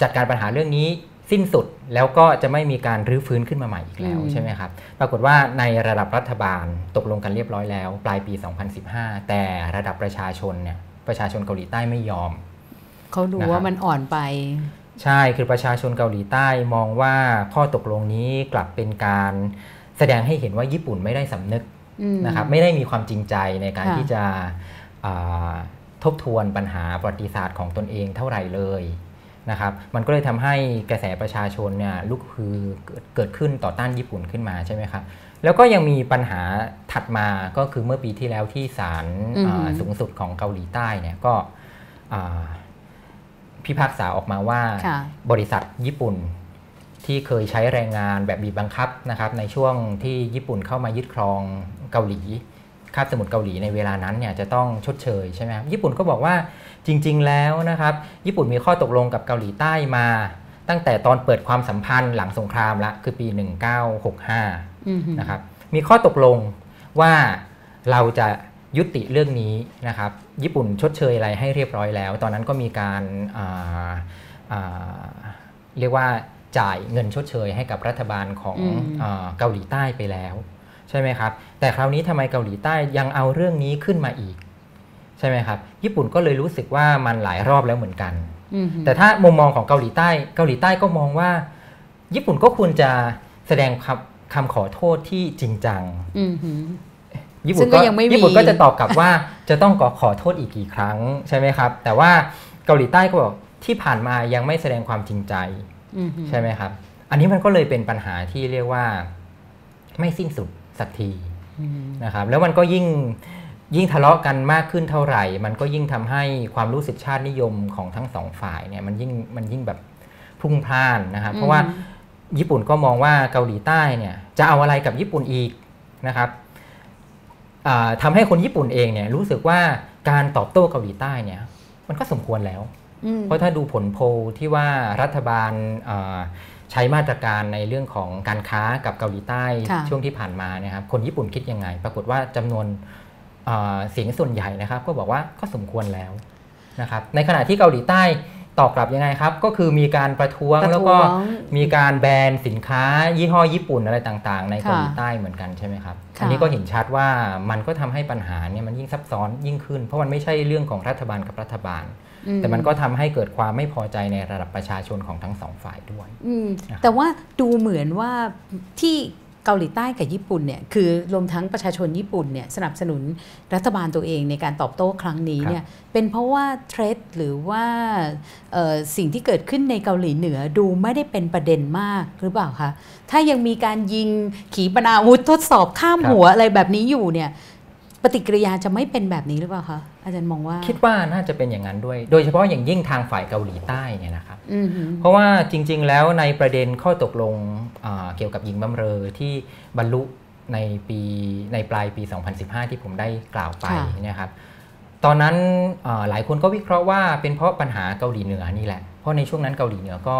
จัดการปัญหาเรื่องนี้สิ้นสุดแล้วก็จะไม่มีการรื้อฟื้นขึ้นมาใหม่อีกแล้วใช่ไหมครับ ปรากฏว่าในระดับรัฐบาลตกลงกันเรียบร้อยแล้ว ปลายปี 2015 แต่ระดับประชาชนเนี่ยประชาชนเกาหลีใต้ไม่ยอม เขาดูนะครับว่ามันอ่อนไป ใช่คือประชาชนเกาหลีใต้มองว่าข้อตกลงนี้กลับเป็นการแสดงให้เห็นว่าญี่ปุ่นไม่ได้สำนึกอืมนะครับไม่ได้มีความจริงใจในการค่ะที่จะอ่า ทบทวนปัญหาประวัติศาสตร์ของตนเองเท่าไหร่เลยนะครับมันก็เลยทำให้กระแสประชาชนเนี่ยลุกคือเกิดเกิดขึ้นต่อต้านญี่ปุ่นขึ้นมาใช่ไหมครับแล้วก็ยังมีปัญหาถัดมาก็คือเมื่อปีที่แล้วที่ศาลอือหืออ่าสูงสุดของเกาหลีใต้เนี่ยก็อ่าพิพากษาออกมาว่าค่ะบริษัทญี่ปุ่นที่เคยใช้แรงงานแบบบีบบังคับนะครับในช่วงที่ญี่ปุ่นเข้ามายึดครองเกาหลี คาบสมุทรเกาหลีในเวลานั้นเนี่ยจะต้องชดเชยใช่ไหมครับญี่ปุ่นก็บอกว่าจริง ๆ แล้วนะครับญี่ปุ่นมีข้อตกลงกับเกาหลีใต้มา ตั้งแต่ตอนเปิดความสัมพันธ์หลังสงครามละคือปี 1965อืมนะครับมีข้อตกลงว่าเราจะยุติเรื่องนี้นะครับญี่ปุ่นชดเชยอะไรให้เรียบร้อยแล้ว ตอนนั้นก็มีการอ่าอ่าเรียกว่าจ่ายเงินชดเชยให้กับรัฐบาลของอืมอาเกาหลีใต้ไปแล้ว ใช่ไหมครับ แต่คราวนี้ทำไมเกาหลีใต้ยังเอาเรื่องนี้ขึ้นมาอีก ใช่ไหมครับ ญี่ปุ่นก็เลยรู้สึกว่ามันหลายรอบแล้วเหมือนกันอืมแต่ถ้ามุมมองของเกาหลีใต้ เกาหลีใต้ก็มองว่า ญี่ปุ่นก็ควรจะแสดงคำคำขอโทษที่จริงจังอืมญี่ซึ่ปุ่นงก็ก็ยังไม่มีญี่ปุ่นก็จะตอบกลับว่าจะต้องขอขอโทษอีกกี่ครั้งใช่ไหมครับ แต่ว่าเกาหลีใต้ก็บอกที่ผ่านมายังไม่แสดงความจริงใจอืมใช่ไหมครับ อันนี้มันก็เลยเป็นปัญหาที่เรียกว่าไม่สิ้นสุด สักทีอืมนะครับแล้วมันก็ยิ่งยิ่งทะเลาะกันมากขึ้นเท่าไหร่ มันก็ยิ่งทำให้ความรู้สึกชาตินิยมของทั้งสองฝ่ายเนี่ยมันยิ่งมันยิ่งแบบพรุ่งพล่านนะครับเพราะว่าญี่ปุ่นก็มองว่าเกาหลีใต้เนี่ยจะเอาอะไรกับญี่ปุ่นอีกนะครับอ่าทำให้คนญี่ปุ่นเองเนี่ยรู้สึกว่าการตอบโต้เกาหลีใต้เนี่ยมันก็สมควรแล้วอืมเพราะถ้าดูผลโพลที่ว่ารัฐบาลอ่า ใช้มาตรการในเรื่องของการค้ากับเกาหลีใต้ค่ะช่วงที่ผ่านมาเนยครับคนญี่ปุ่นคิดยังไง ปรากฏว่าจำนวนอ่าเสียงส่วนใหญ่นะครับ ก็บอกว่าก็สมควรแล้วนะครับในขณะที่เกาหลีใต้ตอบกลับยังไงครับ ก็คือมีการประท้วงประท้วงแล้วก็มีการแบนสินค้า ยี่ห้อญี่ปุ่นอะไรต่างๆ ในค่ะเกาหลีใต้เหมือนกันใช่ไหมครับค่ะอันนี้ก็เห็นชัดว่ามันก็ทำให้ปัญหาเนี่ยมันยิ่งซับซ้อนยิ่งขึ้น เพราะมันไม่ใช่เรื่องของรัฐบาลกับรัฐบาลอื แต่มันก็ทำให้เกิดความไม่พอใจในระดับประชาชนของทั้งสองฝ่ายด้วยอืมนะครับแต่ว่าดูเหมือนว่าที่เกาหลีใต้กับญี่ปุ่นเนี่ยคือรวมทั้งประชาชนญี่ปุ่นเนี่ยสนับสนุนรัฐบาลตัวเองในการตอบโต้ครั้งนี้เนี่ยเป็นเพราะว่าเทรดหรือว่าเอ่อสิ่งที่เกิดขึ้นในเกาหลีเหนือดูไม่ได้เป็นประเด็นมากหรือเปล่าคะถ้ายังมีการยิงขีปนาวุธทดสอบข้ามหัวอะไรแบบนี้อยู่เนี่ย ปฏิกิริยาจะไม่เป็นแบบนี้หรือเปล่าคะอาจารย์มองว่า คิดว่าน่าจะเป็นอย่างนั้นด้วย โดยเฉพาะอย่างยิ่งทางฝ่ายเกาหลีใต้เนี่ยนะครับอืมหือเพราะว่าจริง ๆ แล้วในประเด็นข้อตกลงอ่าเกี่ยวกับหญิงบำเรอที่บรรลุในปีในปลายปี 2015 ที่ผมได้กล่าวไปค่ะเนะครับตอนนั้นอ่าหลายคนก็วิเคราะห์ว่าเป็นเพราะปัญหาเกาหลีเหนือนี่แหละ เพราะในช่วงนั้นเกาหลีเหนือก็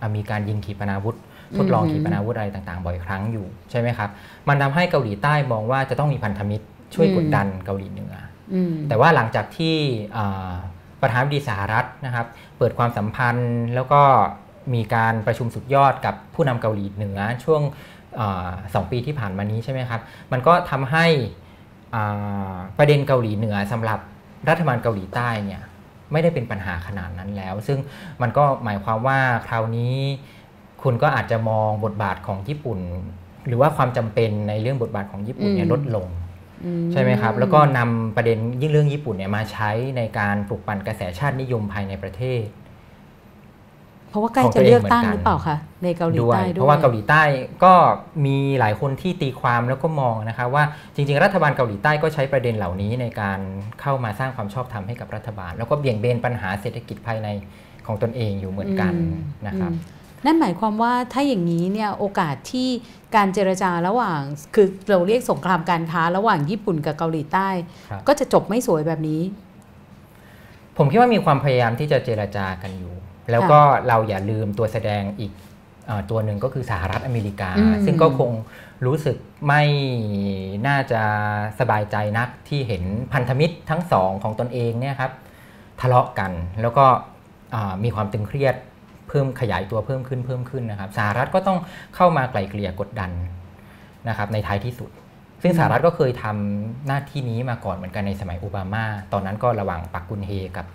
อ่ามีการยิงขีปนาวุธ ทดลองขีปนาวุธอะไรต่างๆ บ่อยครั้งอยู่ใช่ไหมครับ มันทำให้เกาหลีใต้มองว่าจะต้องมีพันธมิตร ช่วยกดดันเกาหลีเหนืออืมแต่ว่าหลังจากที่อ่าประธานาธิบดีสหรัฐนะครับ เปิดความสัมพันธ์แล้วก็มีการประชุมสุดยอดกับผู้นำเกาหลีเหนือช่วงอาสองปีที่ผ่านมานี้ใช่ไหมครับ มันก็ทำให้อ่าประเด็นเกาหลีเหนือสำหรับรัฐบาลเกาหลีใต้เนี่ยไม่ได้เป็นปัญหาขนาดนั้นแล้ว ซึ่งมันก็หมายความว่าคราวนี้คุณก็อาจจะมองบทบาทของญี่ปุ่น หรือว่าความจำเป็นในเรื่องบทบาทของญี่ปุ่นเนี่ยอืมลดลงอื ใช่ไหมครับ แล้วก็นำประเด็นยิ่งเรื่องญี่ปุ่นเนี่ยมาใช้ในการปลุกปั่นกระแสชาตินิยมภายในประเทศ เพราะว่าใกล้ของตัจะวเองเลือกตั้งเหมือนกันหรือเปล่าคะในเกาหลีด้วยใต้ด้วยเพราะว่าเกาหลีใต้ก็มีหลายคนที่ตีความแล้วก็มองนะคะว่าจริง ๆ รัฐบาลเกาหลีใต้ก็ใช้ประเด็นเหล่านี้ในการเข้ามาสร้างความชอบธรรมให้กับรัฐบาล แล้วก็เบี่ยงเบนปัญหาเศรษฐกิจภายในของตนเองอยู่เหมือนกันอืมนะครับอืม นั่นหมายความว่าถ้าอย่างนี้เนี่ยโอกาสที่การเจรจาระหว่าง คือเราเรียกสงครามการค้าระหว่างญี่ปุ่นกับเกาหลีใต้ครับก็จะจบไม่สวยแบบนี้ ผมคิดว่ามีความพยายามที่จะเจรจากันอยู่ แล้วก็เราอย่าลืมตัวแสดงอีกเออตัวหนึ่งก็คือสหรัฐอเมริกาอืมซึ่งก็คงรู้สึกไม่น่าจะสบายใจนักที่เห็นพันธมิตรทั้งสองของตนเองเนี่ยครับทะเลาะกันแล้วก็อ่ามีความตึงเครียดเพิ่มขยายตัวเพิ่มขึ้นเพิ่มขึ้นนะครับสหรัฐก็ต้องเข้ามาไกล่เกลี่ยกดดันนะครับในท้ายที่สุด ซึ่งสหรัฐก็เคยทำหน้าที่นี้มาก่อนเหมือนกันในสมัยโอบามา ตอนนั้นก็ระหว่างปักกุนเฮกับ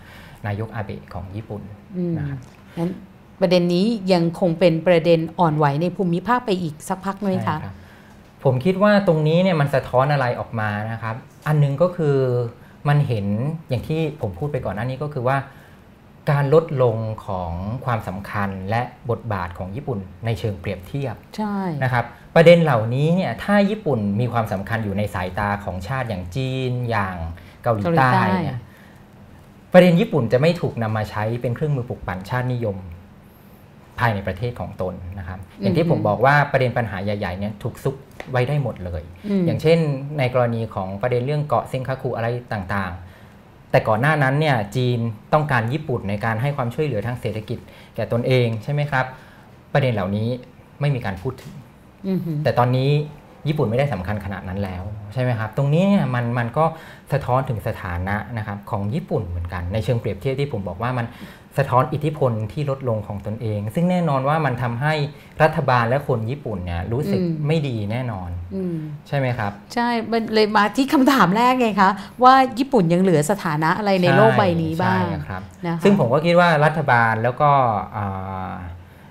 นายกอาเบะของญี่ปุ่นอืมนะครับนั้นประเด็นนี้ยังคงเป็นประเด็นอ่อนไหวในภูมิภาคไปอีกสักพักไหมคะใช่รับผมคิดว่าตรงนี้เนี่ยมันสะท้อนอะไรออกมานะครับ อันหนึงก็คือมันเห็นอย่างที่ผมพูดไปก่อนหน้านี้ก็คือว่า การลดลงของความสำคัญและบทบาทของญี่ปุ่นในเชิงเปรียบเทียบใช่นะครับประเด็นเหล่านี้เนี่ยถ้าญี่ปุ่นมีความสำคัญอยู่ในสายตาของชาติอย่างจีนอย่างเกาหลีใต้เนี่ยประเด็นญี่ปุ่นจะไม่ถูกนำมาใช้เป็นเครื่องมือปลุกปั่นชาตินิยม ภายในประเทศของตนนะครับอย่างที่ผมบอกว่าประเด็นปัญหาใหญ่ๆเนี่ยถูกซุกไว้ได้หมดเลยมอย่างเช่นในกรณีของประเด็นเรื่องเกาะเซ็งคาคุอะไรต่างๆ แต่ก่อนหน้านั้นเนี่ยจีนต้องการญี่ปุ่นในการให้ความช่วยเหลือทางเศรษฐกิจ แก่ตนเองใช่ไหมครับ ประเด็นเหล่านี้ไม่มีการพูดถึงอือหือแต่ตอนนี้ญี่ปุ่นไม่ได้สำคัญขนาดนั้นแล้วใช่ไหมครับ ตรงนี้เนี่ยมันมันก็สะท้อนถึงสถานะนะครับของญี่ปุ่นเหมือนกัน ในเชิงเปรียบเทียบที่ผมบอกว่ามัน สะท้อนอิทธิพลที่ลดลงของตนเอง ซึ่งแน่นอนว่ามันทำให้รัฐบาลและคนญี่ปุ่นเนี่ยรู้สึกไม่ดีแน่นอนอืมใช่ไหมครับ ใช่มันเลยมาที่คำถามแรกไงคะ ว่าญี่ปุ่นยังเหลือสถานะอะไรในโลกใบนี้บ้างใช่ครับนะคะซึ่งผมก็คิดว่ารัฐบาลแล้วก็อ่า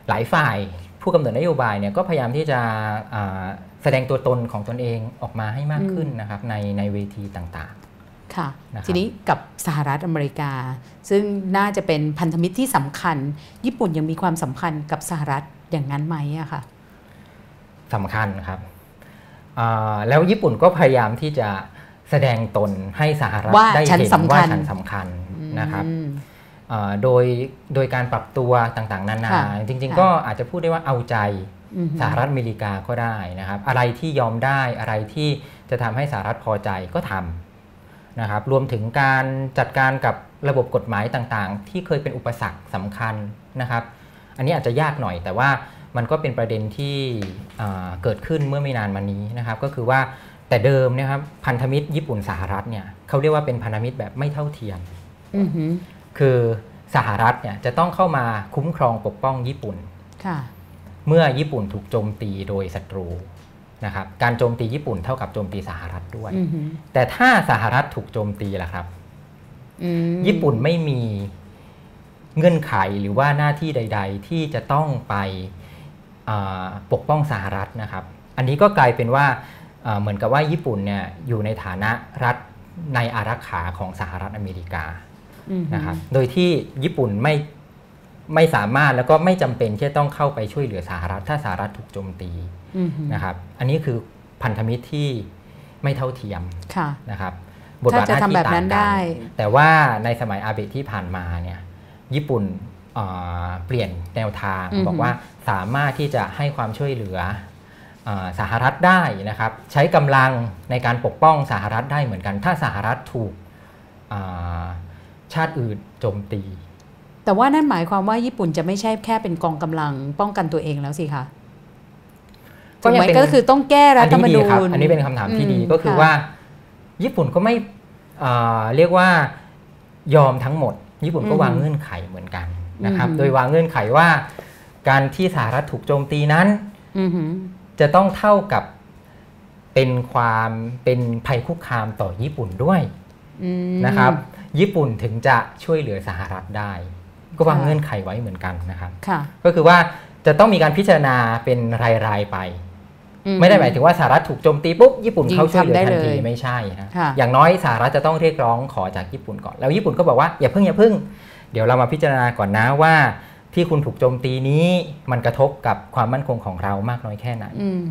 หลายฝ่ายผู้กำหนดนโยบายเนี่ยก็พยายามที่จะอ่าแสดงตัวตนของตนเองออกมาให้มากขึ้นนะครับในในเวทีต่าง ค่ะนะครับทีนี้กับสหรัฐอเมริกา ซึ่งน่าจะเป็นพันธมิตรที่สำคัญ ญี่ปุ่นยังมีความสัมพันธ์กับสหรัฐอย่างนั้นไหมอะค่ะๆสำคัญครับอ่าแล้วญี่ปุ่นก็พยายามที่จะแสดงตนให้สหรัฐว่าได้ฉันเห็นสำคัญว่าฉันสำคัญนะครับอืมอ่าโดยโดยการปรับตัวต่างๆ นานาค่ะจริงค่ะๆก็อาจจะพูดได้ว่าเอาใจอือหือสหรัฐอเมริกาก็ได้นะครับ อะไรที่ยอมได้อะไรที่จะทำให้สหรัฐพอใจก็ทำ นะครับรวมถึงการจัดการกับระบบกฎหมายต่างๆ ที่เคยเป็นอุปสรรคสำคัญนะครับ อันนี้อาจจะยากหน่อย แต่ว่ามันก็เป็นประเด็นที่อ่าเกิดขึ้นเมื่อไม่นานมานี้นะครับ ก็คือว่าแต่เดิมเนะครับพันธมิตรญี่ปุ่นสหรัฐเนี่ยเขาเรียกว่าเป็นพันธมิตรแบบไม่เท่าเทียมอือหือคือสหรัฐเนี่ยจะต้องเข้ามาคุ้มครองปกป้องญี่ปุ่นค่ะเมื่อญี่ปุ่นถูกโจมตีโดยศัตรู นะครับการโจมตีญี่ปุ่นเท่ากับโจมตีสหรัฐด้วยอือหือแต่ถ้าสหรัฐถูกโจมตีล่ะครับอืมญี่ปุ่นไม่มีเงื่อนไขหรือว่าหน้าที่ใด ๆ ที่จะต้องไปอ่าปกป้องสหรัฐนะครับ อันนี้ก็กลายเป็นว่าอ่าเหมือนกับว่าญี่ปุ่นเนี่ยอยู่ในฐานะรัฐในอารักขาของสหรัฐอเมริกาอือหือนะครับ โดยที่ญี่ปุ่นไม่ ไม่สามารถแล้วก็ไม่จำเป็นที่จะต้องเข้าไปช่วยเหลือสหรัฐ ถ้าสหรัฐถูกโจมตีอือหือนะครับ อันนี้คือพันธมิตรที่ไม่เท่าเทียมค่ะนะครับถ้าจะทำแบบนั้นต่างกัได้แต่ว่าในสมัยอาเบะที่ผ่านมาเนี่ยญี่ปุ่นเอ่อเปลี่ยนแนวทางอือหือบอกว่าสามารถที่จะให้ความช่วยเหลือเออสหรัฐได้นะครับ ใช้กำลังในการปกป้องสหรัฐได้เหมือนกัน ถ้าสหรัฐถูกอ่าชาติอื่นโจมตี แต่ว่านั่นหมายความว่าญี่ปุ่นจะไม่ใช่แค่เป็นกองกำลังป้องกันตัวเองแล้วสิคะก็ถูกยังไหมเป็นก็คือต้องแก้รัฐธรรมนูอันนี้ดีครับญอันนี้เป็นคำถามที่ดีอืมก็คือค่ะว่า ญี่ปุ่นก็ไม่เอ่อเรียกว่ายอมทั้งหมด ญี่ปุ่นก็อืมวางเงื่อนไขเหมือนกันนะครับอืมโดยวางเงื่อนไขว่า การที่สหรัฐถูกโจมตีนั้นอือหือจะต้องเท่ากับเป็นความเป็นภัยคุกคามต่อญี่ปุ่นด้วยอืมนะครับ ญี่ปุ่นถึงจะช่วยเหลือสหรัฐได้ ก็วางค่ะเงื่อนไขไว้เหมือนกันนะครับค่ะก็คือว่าจะต้องมีการพิจารณาเป็นรายๆไปอืไม่ได้หมายถึงว่าสหรัฐถูกโจมตีปุ๊บญี่ปุ่นยิงเข้าช่วยเหลือทำได้ทันทีเลยไม่ใช่ฮะค่ะอย่างน้อยสหรัฐจะต้องเรียกร้องขอจากญี่ปุ่นก่อนแล้วญี่ปุ่นก็บอกว่าอย่าเพิ่งอย่าเพิ่ง เดี๋ยวเรามาพิจารณาก่อนนะว่า ที่คุณถูกโจมตีนี้มันกระทบกับความมั่นคงของเรามากน้อยแค่ไหนอืม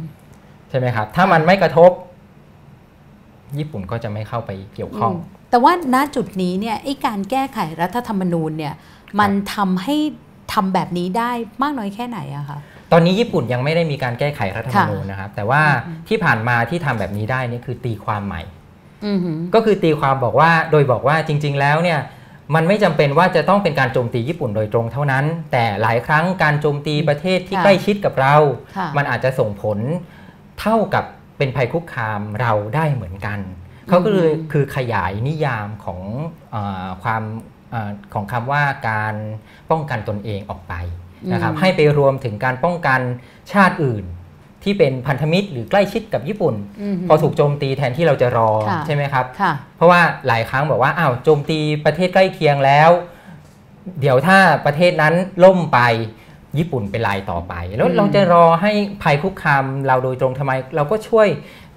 ใช่ไหมครับ ถ้ามันไม่กระทบ ญี่ปุ่นก็จะไม่เข้าไปเกี่ยวข้องมแต่ว่าณจุดนี้เนี่ยไอ้การแก้ไขรัฐธรรมนูญเนี่ย มันทำให้ทำแบบนี้ได้มากน้อยแค่ไหนอะคะตอนนี้ญี่ปุ่นยังไม่ได้มีการแก้ไขรัฐธรรมนูญนะครับ แต่ว่าอืมที่ผ่านมาที่ทำแบบนี้ได้นี่คือตีความใหม่อือหือก็คือตีความบอกว่าโดยบอกว่าจริง ๆ แล้วเนี่ยมันไม่จำเป็นว่าจะต้องเป็นการโจมตีญี่ปุ่นโดยตรงเท่านั้น แต่หลายครั้งการโจมตีประเทศที่ค่ะใกล้ชิดกับเราค่ะมันอาจจะส่งผลเท่ากับเป็นภัยคุกคามเราได้เหมือนกัน เขาก็เลยคือขยายนิยามของอาความอา ของคำว่าการป้องกันตนเองออกไปนะครับอืมให้ไปรวมถึงการป้องกันชาติอื่น ที่เป็นพันธมิตรหรือใกล้ชิดกับญี่ปุ่นหืพอถูกโจมตีแทนที่เราจะรอค่ะใช่ไหมครับค่ะเพราะว่าหลายครั้งบอกว่าอ้าวโจมตีประเทศใกล้เคียงแล้ว เดี๋ยวถ้าประเทศนั้นล่มไปญี่ปุ่นเป็นรายต่อไป แล้วอืมเราจะรอให้ภัยคุกคามเราโดยตรงทำไม เราก็ช่วย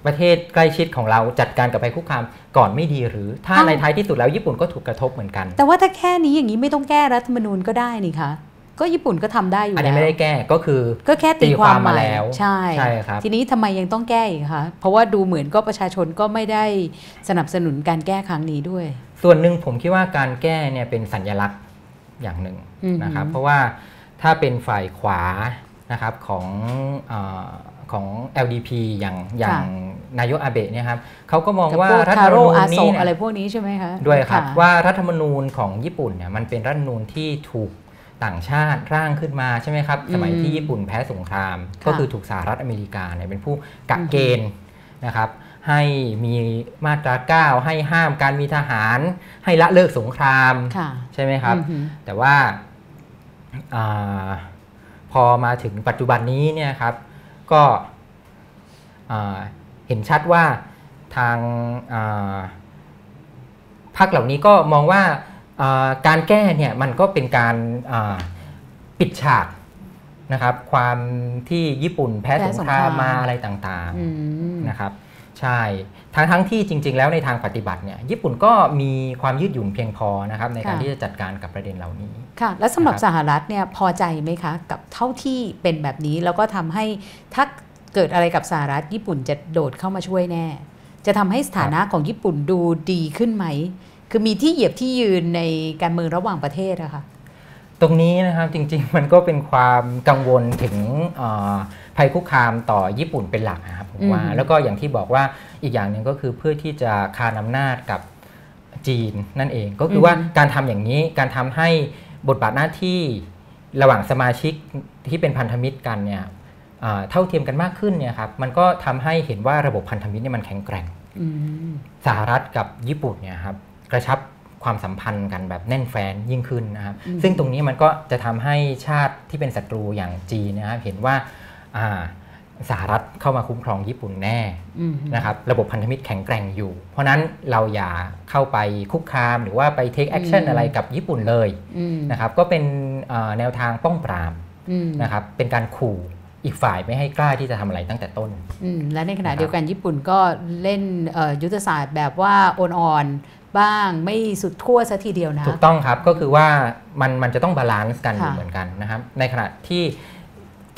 ประเทศใกล้ชิดของเราจัดการกับภัยคุกคามก่อนไม่ดีหรือ ถ้าในท้ายที่สุดแล้วญี่ปุ่นก็ถูกกระทบเหมือนกัน แต่ว่าถ้าแค่นี้อย่างนี้ไม่ต้องแก้รัฐธรรมนูญก็ได้นี่คะก็ญี่ปุ่นก็ทำได้อยู่อันแล้วนี้ไม่ได้แก้ก็คือ ก็แค่ตีตีคความวามมาใหแล้วใช่ใช่ครับทีนี้ทำไมยังต้องแก้อีกคะเพราะว่าดูเหมือนก็ประชาชนก็ไม่ได้สนับสนุนการแก้ครั้งนี้ด้วย ส่วนหนึ่งผมคิดว่าการแก้เนี่ยเป็นสัญลักษณ์อย่างหนึ่งอืมนะครับ เพราะว่าถ้าเป็นฝ่ายขวานะครับของเออ ของ LDP อย่างอย่างนายกอาเบะเนี่ยครับเขาก็มองกับว่าพวกรัฐทาธรรมโรนูญอาโซนี้เนี่ยอะไรพวกนี้ใช่ไหมคะด้วยครับะว่ารัฐธรรมนูญของญี่ปุ่นเนี่ยมันเป็นรัฐธรรมนูญที่ถูกต่างชาติร่างขึ้นมาใช่ไหมครับสมัยที่ญี่ปุ่นแพ้สงครามค่ะก็คือถูกสหรัฐอเมริกาเนี่ยเป็นผู้กักเกณฑ์นะครับให้มีมาตรา 9 ให้ห้ามการมีทหาร ให้ละเลิกสงครามค่ะใช่ไหมครับอือหือแต่ว่าอาพอมาถึงปัจจุบันนี้เนี่ยครับ ก็อ่าเห็นชัดว่าทางอ่าพรรคเหล่านี้ก็มองว่าอ่าการแก้เนี่ยมันก็เป็นการอ่าปิดฉากนะครับ ความที่ญี่ปุ่นแพ้แพ้สงสงคครารามมมาอะไรต่างอืมๆนะครับ ใช่ทั้งทั้งที่จริง ๆ แล้วในทางปฏิบัติเนี่ยญี่ปุ่นก็มีความยืดหยุ่นเพียงพอนะครับในการค่ะที่จะจัดการกับประเด็นเหล่านี้ ค่ะแล้วสำหรับนะครับสหรัฐเนี่ยพอใจไหมคะ กับเท่าที่เป็นแบบนี้แล้วก็ทำให้ถ้าเกิดอะไรกับสหรัฐญี่ปุ่นจะโดดเข้ามาช่วยแน่ จะทำให้สถานะของญี่ปุ่นดูดีขึ้นไหม คือมีที่เหยียบที่ยืนในการเมืองระหว่างประเทศอะค่ะตรงนี้นะครับจริงๆมันก็เป็นความกังวลถึงเอ่อภัยคุกคามต่อญี่ปุ่นเป็นหลักนะครับผมว่าอืมแล้วก็อย่างที่บอกว่าอีกอย่างหนึ่งก็คือเพื่อที่จะคานอำนาจกับจีนนั่นเอง ก็คือว่าการทำอย่างนี้การทำให้ บทบาทหน้าที่ระหว่างสมาชิกที่เป็นพันธมิตรกันเนี่ยเอ่อเท่าเทียมกันมากขึ้นเนี่ยครับมันก็ทำให้เห็นว่าระบบพันธมิตรเนี่ยมันแข็งแกร่งอืมสหรัฐกับญี่ปุ่นเนี่ยครับกระชับความสัมพันธ์กันแบบแน่นแฟนยิ่งขึ้นนะครับอืมซึ่งตรงนี้มันก็จะทำให้ชาติที่เป็นศัตรูอย่างจีนนะครับเห็นว่าอ่า สหรัฐเข้ามาคุ้มครองญี่ปุ่นแน่อืมนะครับระบบพันธมิตรแข็งแกร่งอยู่ เพราะนั้นเราอย่าเข้าไปคุกคามหรือว่าไป take action อืมอะไรกับญี่ปุ่นเลยอืมนะครับก็เป็นเอ่อแนวทางป้องปรามอืมนะครับเป็นการขู่อีกฝ่ายไม่ให้กล้าที่จะทำอะไรตั้งแต่ต้นอืมและในขณะนะครับเดียวกันญี่ปุ่นก็เล่นเอ่อยุทธศาสตร์แบบว่าอ่อนๆบ้างไม่สุดขั้วซะทีเดียวนะ ถูกต้องครับก็คือว่ามันมันจะต้อง balance กันอยู่ค่ะเหมือนกันนะครับในขณะที่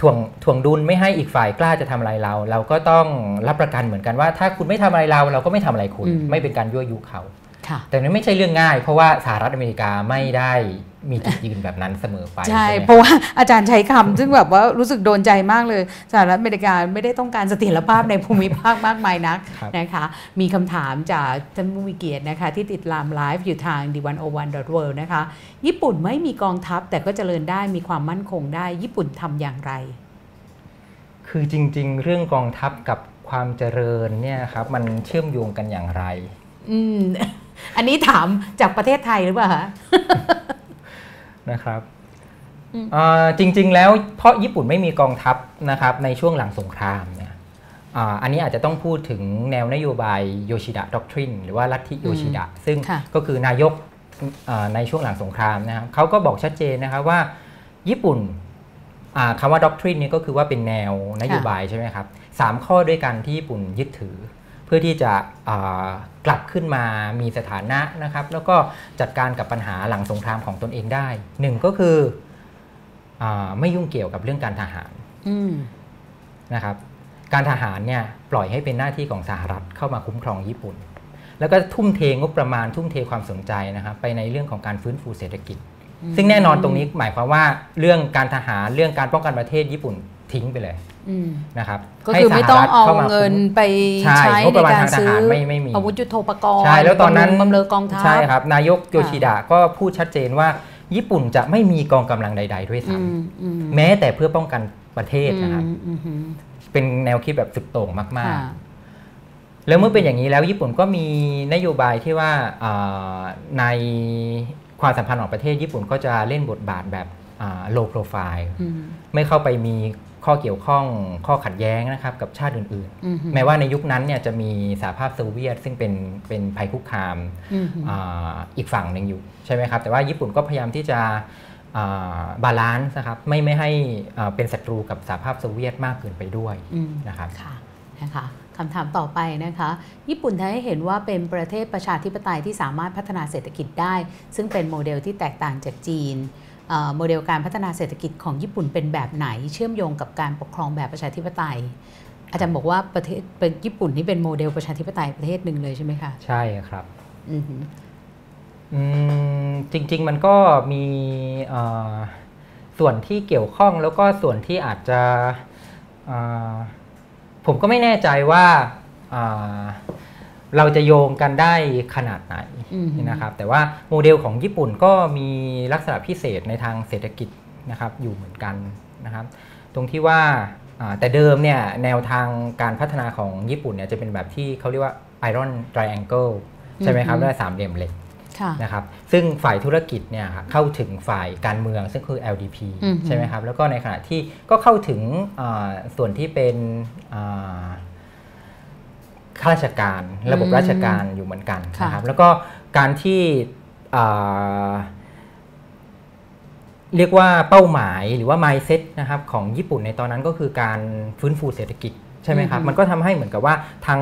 ถ่วงถ่วงดุลไม่ให้อีกฝ่ายกล้าจะทำอะไรเรา เราก็ต้องรับประกันเหมือนกันว่า ถ้าคุณไม่ทำอะไรเรา เราก็ไม่ทำอะไรคุณอืมไม่เป็นการยั่วยุเขาค่ะ แต่นั้นไม่ใช่เรื่องง่าย เพราะว่าสหรัฐอเมริกาไม่ได้มีจุดยืนแบบนั้นเสมอไปใช่ไหมเพราะว่าอาจารย์ใช้คำซึ่งแบบว่ารู้สึกโดนใจมากเลยสหรัฐอเมริกาไม่ได้ต้องการเสถียรภาพในภูมิภาคมากมายนักครับนะคะ มีคำถามจากท่านผู้มีเกียรตินะคะ ที่ติดตามไลฟ์อยู่ทาง The 1 0 1 world นะคะ ญี่ปุ่นไม่มีกองทัพแต่ก็เจริญได้มีความมั่นคงได้ ญี่ปุ่นทำอย่างไร คือจริง ๆ เรื่องกองทัพกับความเจริญเนี่ยครับมันเชื่อมโยงกันอย่างไร อืม อันนี้ถามจากประเทศไทยหรือเปล่าคะนะครับอืมเอ่อจริงๆ แล้วเพราะญี่ปุ่นไม่มีกองทัพนะครับในช่วงหลังสงครามเนี่ยอ่าอันนี้อาจจะต้องพูดถึงแนวนโยบายโยชิดะด็อกทรินหรือว่าลัทธิโยชิดะซึ่งค่ะก็คือนายกอ่าในช่วงหลังสงครามนะครับเขาก็บอกชัดเจนนะครับว่าญี่ปุ่นอ่าคำว่าด็อกทรินนี่ก็คือว่าเป็นแนวนโยบายใช่ไหมครับสามข้อด้วยกันที่ญี่ปุ่นยึดถือเพื่อที่จะอ่ากลับขึ้นมามีสถานะนะครับ แล้วก็จัดการกับปัญหาหลังสงครามของตนเองได้หนึ่งก็คืออ่าไม่ยุ่งเกี่ยวกับเรื่องการทหารอืมนะครับ การทหารเนี่ยปล่อยให้เป็นหน้าที่ของสหรัฐเข้ามาคุ้มครองญี่ปุ่น แล้วก็ทุ่มเทงบประมาณทุ่มเทความสนใจนะครับ ไปในเรื่องของการฟื้นฟูเศรษฐกิจ ซึ่งแน่นอนตรงนี้หมายความว่าเรื่องการทหารเรื่องการป้องกันประเทศญี่ปุ่น ทิ้งไปเลยอืมนะครับก็คือไม่ต้องเอาให้สหรัฐข้มเงินคุ้มไปใช่ใช้งบประมาณในการทางทซื้อหารไม่ไม่มีอาวุธยุทโธปกรณ์ใช่แล้วตอนนั้นบำรุงบำเรอกองทัพใช่ครับ นายกโยชิดะก็พูดชัดเจนว่า ญี่ปุ่นจะไม่มีกองกำลังใด ๆ ด้วยซ้อืมอืมำแม้แต่เพื่อป้องกันประเทศนะครับอืมอืมอืมเป็นแนวคิดแบบสุดโต่งมากค่ะๆแล้วเมื่อเป็นอย่างนี้แล้วญี่ปุ่นก็มีนโยบายที่ว่าอ่าในความสัมพันธ์ของประเทศญี่ปุ่นก็จะเล่นบทบาทแบบอ่า low profile อืมไม่เข้าไปมี ข้อเกี่ยวข้องข้อขัดแย้งนะครับกับชาติอื่นอืมๆแม้ว่าในยุคนั้นเนี่ยจะมีสหภาพโซเวียต ซึ่งเป็นเป็นภัยคุกคามอืมอาอีกฝั่งหนึ่งอยู่ใช่ไหมครับแต่ว่าญี่ปุ่นก็พยายามที่จะ balance นะครับไม่ไม่ให้อ่าเป็นศัตรูกับสหภาพโซเวียตมากเกินไปด้วยอืมนะครับค่ะนะคะคำถามต่อไปนะคะ ญี่ปุ่นทำให้เห็นว่าเป็นประเทศประชาธิปไตยที่สามารถพัฒนาเศรษฐกิจได้ ซึ่งเป็นโมเดลที่แตกต่างจากจีนเอ่อ โมเดลการพัฒนาเศรษฐกิจของญี่ปุ่นเป็นแบบไหน เชื่อมโยงกับการปกครองแบบประชาธิปไตย อาจารย์บอกว่าประเทศเป็นญี่ปุ่นนี่เป็นโมเดลประชาธิปไตยประเทศหนึ่งเลยใช่ไหมคะใช่ครับอือหืออืมจริง ๆ มันก็มีเอ่อส่วนที่เกี่ยวข้องแล้วก็ส่วนที่อาจจะเอ่อผมก็ไม่แน่ใจว่า เอ่อเราจะโยงกันได้ขนาดไหนอือหือนะครับแต่ว่าโมเดลของญี่ปุ่นก็มีลักษณะพิเศษในทางเศรษฐกิจนะครับอยู่เหมือนกันนะครับ ตรงที่ว่าอ่าแต่เดิมเนี่ยแนวทางการพัฒนาของญี่ปุ่นเนี่ยจะเป็นแบบที่เขาเรียกว่า Iron Triangle ใช่ไหมครับอือฮึด้วยสามเหลี่ยมเหล็กค่ะนะครับซึ่งฝ่ายธุรกิจเนี่ยครับเข้าถึงฝ่ายการเมืองซึ่งคือ LDP อือฮึใช่ไหมครับแล้วก็ในขณะที่ก็เข้าถึงอ่าส่วนที่เป็นอ่า ข้าราชการ ระบบอืมราชการอยู่เหมือนกันค่ะนะครับแล้วก็การที่อ่าเรียกว่าเป้าหมายหรือว่า mindset นะครับของญี่ปุ่นในตอนนั้นก็คือการฟื้นฟูเศรษฐกิจใช่ไหมครับอือฮึมันก็ทำให้เหมือนกับว่าทั้ง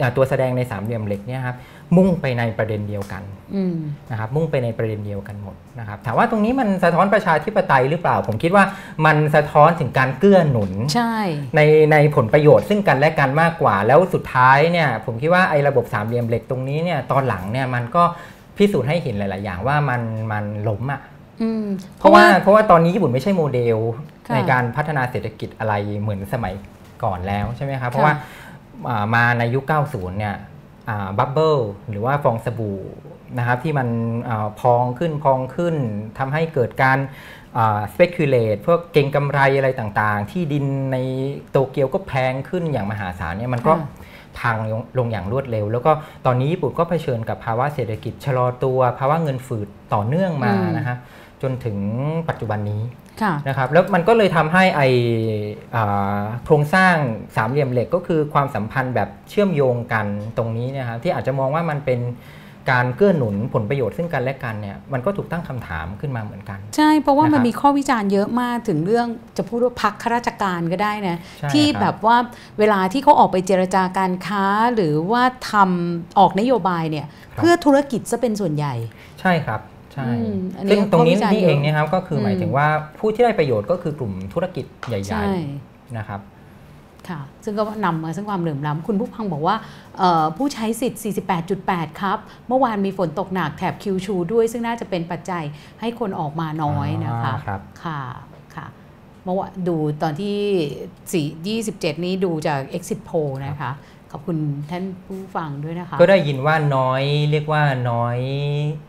อ่าตัวแสดงในสามเหลี่ยมเหล็กเนี่ยครับ มุ่งไปในประเด็นเดียวกันอืมนะครับมุ่งไปในประเด็นเดียวกันหมดนะครับถามว่าตรงนี้มันสะท้อนประชาธิปไตยหรือเปล่า ผมคิดว่ามันสะท้อนถึงการเกื้อหนุนใช่ในในผลประโยชน์ซึ่งกันและกันมากกว่า แล้วสุดท้ายเนี่ยผมคิดว่าไอ้ระบบสามเหลี่ยมเหล็กตรงนี้เนี่ยตอนหลังเนี่ยมันก็พิสูจน์ให้เห็นหลาย ๆ อย่างว่ามันมันล้มอะอืมเพราะว่าเพราะว่าตอนนี้ญี่ปุ่นไม่ใช่โมเดลค่ะในการพัฒนาเศรษฐกิจอะไรเหมือนสมัยก่อนแล้วใช่ไหมครับเพราะว่าอ่ามาในยุค 90 เนี่ย บับเบิลหรือว่าฟองสบู่นะครับที่มันอาพองขึ้นพองขึ้นทำให้เกิดการ speculate พวกเก็งกำไรอะไรต่างๆ ที่ดินในโตเกียวก็แพงขึ้นอย่างมหาศาลเนี่ยมันก็ค่ะพังลงลงอย่างรวดเร็ว แล้วก็ตอนนี้ญี่ปุ่นก็เผชิญกับภาวะเศรษฐกิจชะลอตัว ภาวะเงินฝืดต่อเนื่องมาอืมนะฮะจนถึงปัจจุบันนี้ค่ะ นะครับแล้วมันก็เลยทำให้ไออ่าโครงสร้างสามเหลี่ยมเหล็กก็คือความสัมพันธ์แบบเชื่อมโยงกันตรงนี้เนะครับที่อาจจะมองว่ามันเป็นการเกื้อหนุนผลประโยชน์ซึ่งกันและกันเนี่ยมันก็ถูกตั้งคำถามขึ้นมาเหมือนกัน ใช่เพราะว่ามันนะครับมีข้อวิจารณ์เยอะมากถึงเรื่องจะพูดว่าพักข้าราชการก็ได้นะใช่ที่ครับแบบว่าเวลาที่เขาออกไปเจรจาการค้าหรือว่าทำออกนโยบายเนี่ยเพื่อธุรกิจซะเป็นส่วนใหญ่ ใช่ครับใช่อืมอันนี้ซึ่งตรงนี้ข้อวิจารณ์นี่เองเยอะเนี่ยครับก็คือหมายอืมถึงว่าผู้ที่ได้ประโยชน์ก็คือกลุ่มธุรกิจใหใช่ญ่ๆนะครับค่ะซึ่งก็นำมาซึ่งความเหลื่อมล้ำคุณผู้พังบอกว่าเอ่อผู้ใช้สิทธิ์ 48.8 ครับ เมื่อวานมีฝนตกหนักแถบคิวชูด้วย ซึ่งน่าจะเป็นปัจจัยให้คนออกมาน้อยนะคะอ่าครับค่ะค่ะเมื่อวานดูตอนที่ 4 27 นี้ดูจาก exit poll นะคะ ขอบคุณท่านผู้ฟังด้วยนะคะ ก็ได้ยินว่าน้อยเรียกว่าน้อย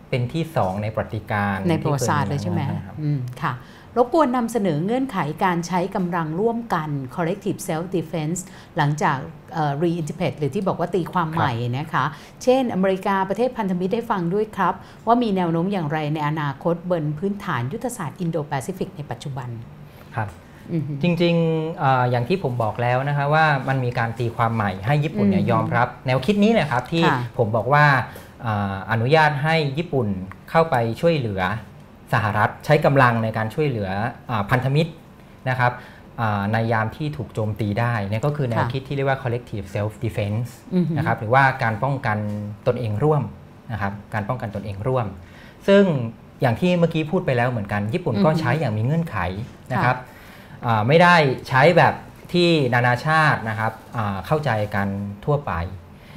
เป็นที่สองในประวัติการณ์ในประวัติศาสตร์เลยใช่ไหมครับอืมค่ะรบกวนนำเสนอเงื่อนไขการใช้กำลังร่วมกัน collective self defense หลังจากเอ่อ reinterpret หรือที่บอกว่าตีความใหม่นะคะ เช่น อเมริกาประเทศพันธมิตรได้ฟังด้วยครับ ว่ามีแนวโน้มอย่างไรในอนาคตบนพื้นฐานยุทธศาสตร์อินโดแปซิฟิกในปัจจุบันครับอือฮึ จริงๆเอออย่างที่ผมบอกแล้วนะคะว่ามันมีการตีความใหม่ให้ญี่ปุ่นเนี่ยอืมยอมรับ แนวคิดนี้นะครับที่ค่ะผมบอกว่าอ่าอนุญาตให้ญี่ปุ่นเข้าไปช่วยเหลือสหรัฐใช้กำลังในการช่วยเหลืออาพันธมิตรนะครับอ่าในยามที่ถูกโจมตีได้เนี่ยก็คือแนวค่ะคิดที่เรียกว่า collective self defense อือฮึนะครับหรือว่าการป้องกันตนเองร่วมนะครับการป้องกันตนเองร่วม ซึ่งอย่างที่เมื่อกี้พูดไปแล้วเหมือนกันญี่ปุ่นก็อือฮึใช้อย่างมีเงื่อนไขนะครับอ่า ไม่ได้ใช้แบบที่นานาชาตินะครับอ่าเข้าใจกันทั่วไป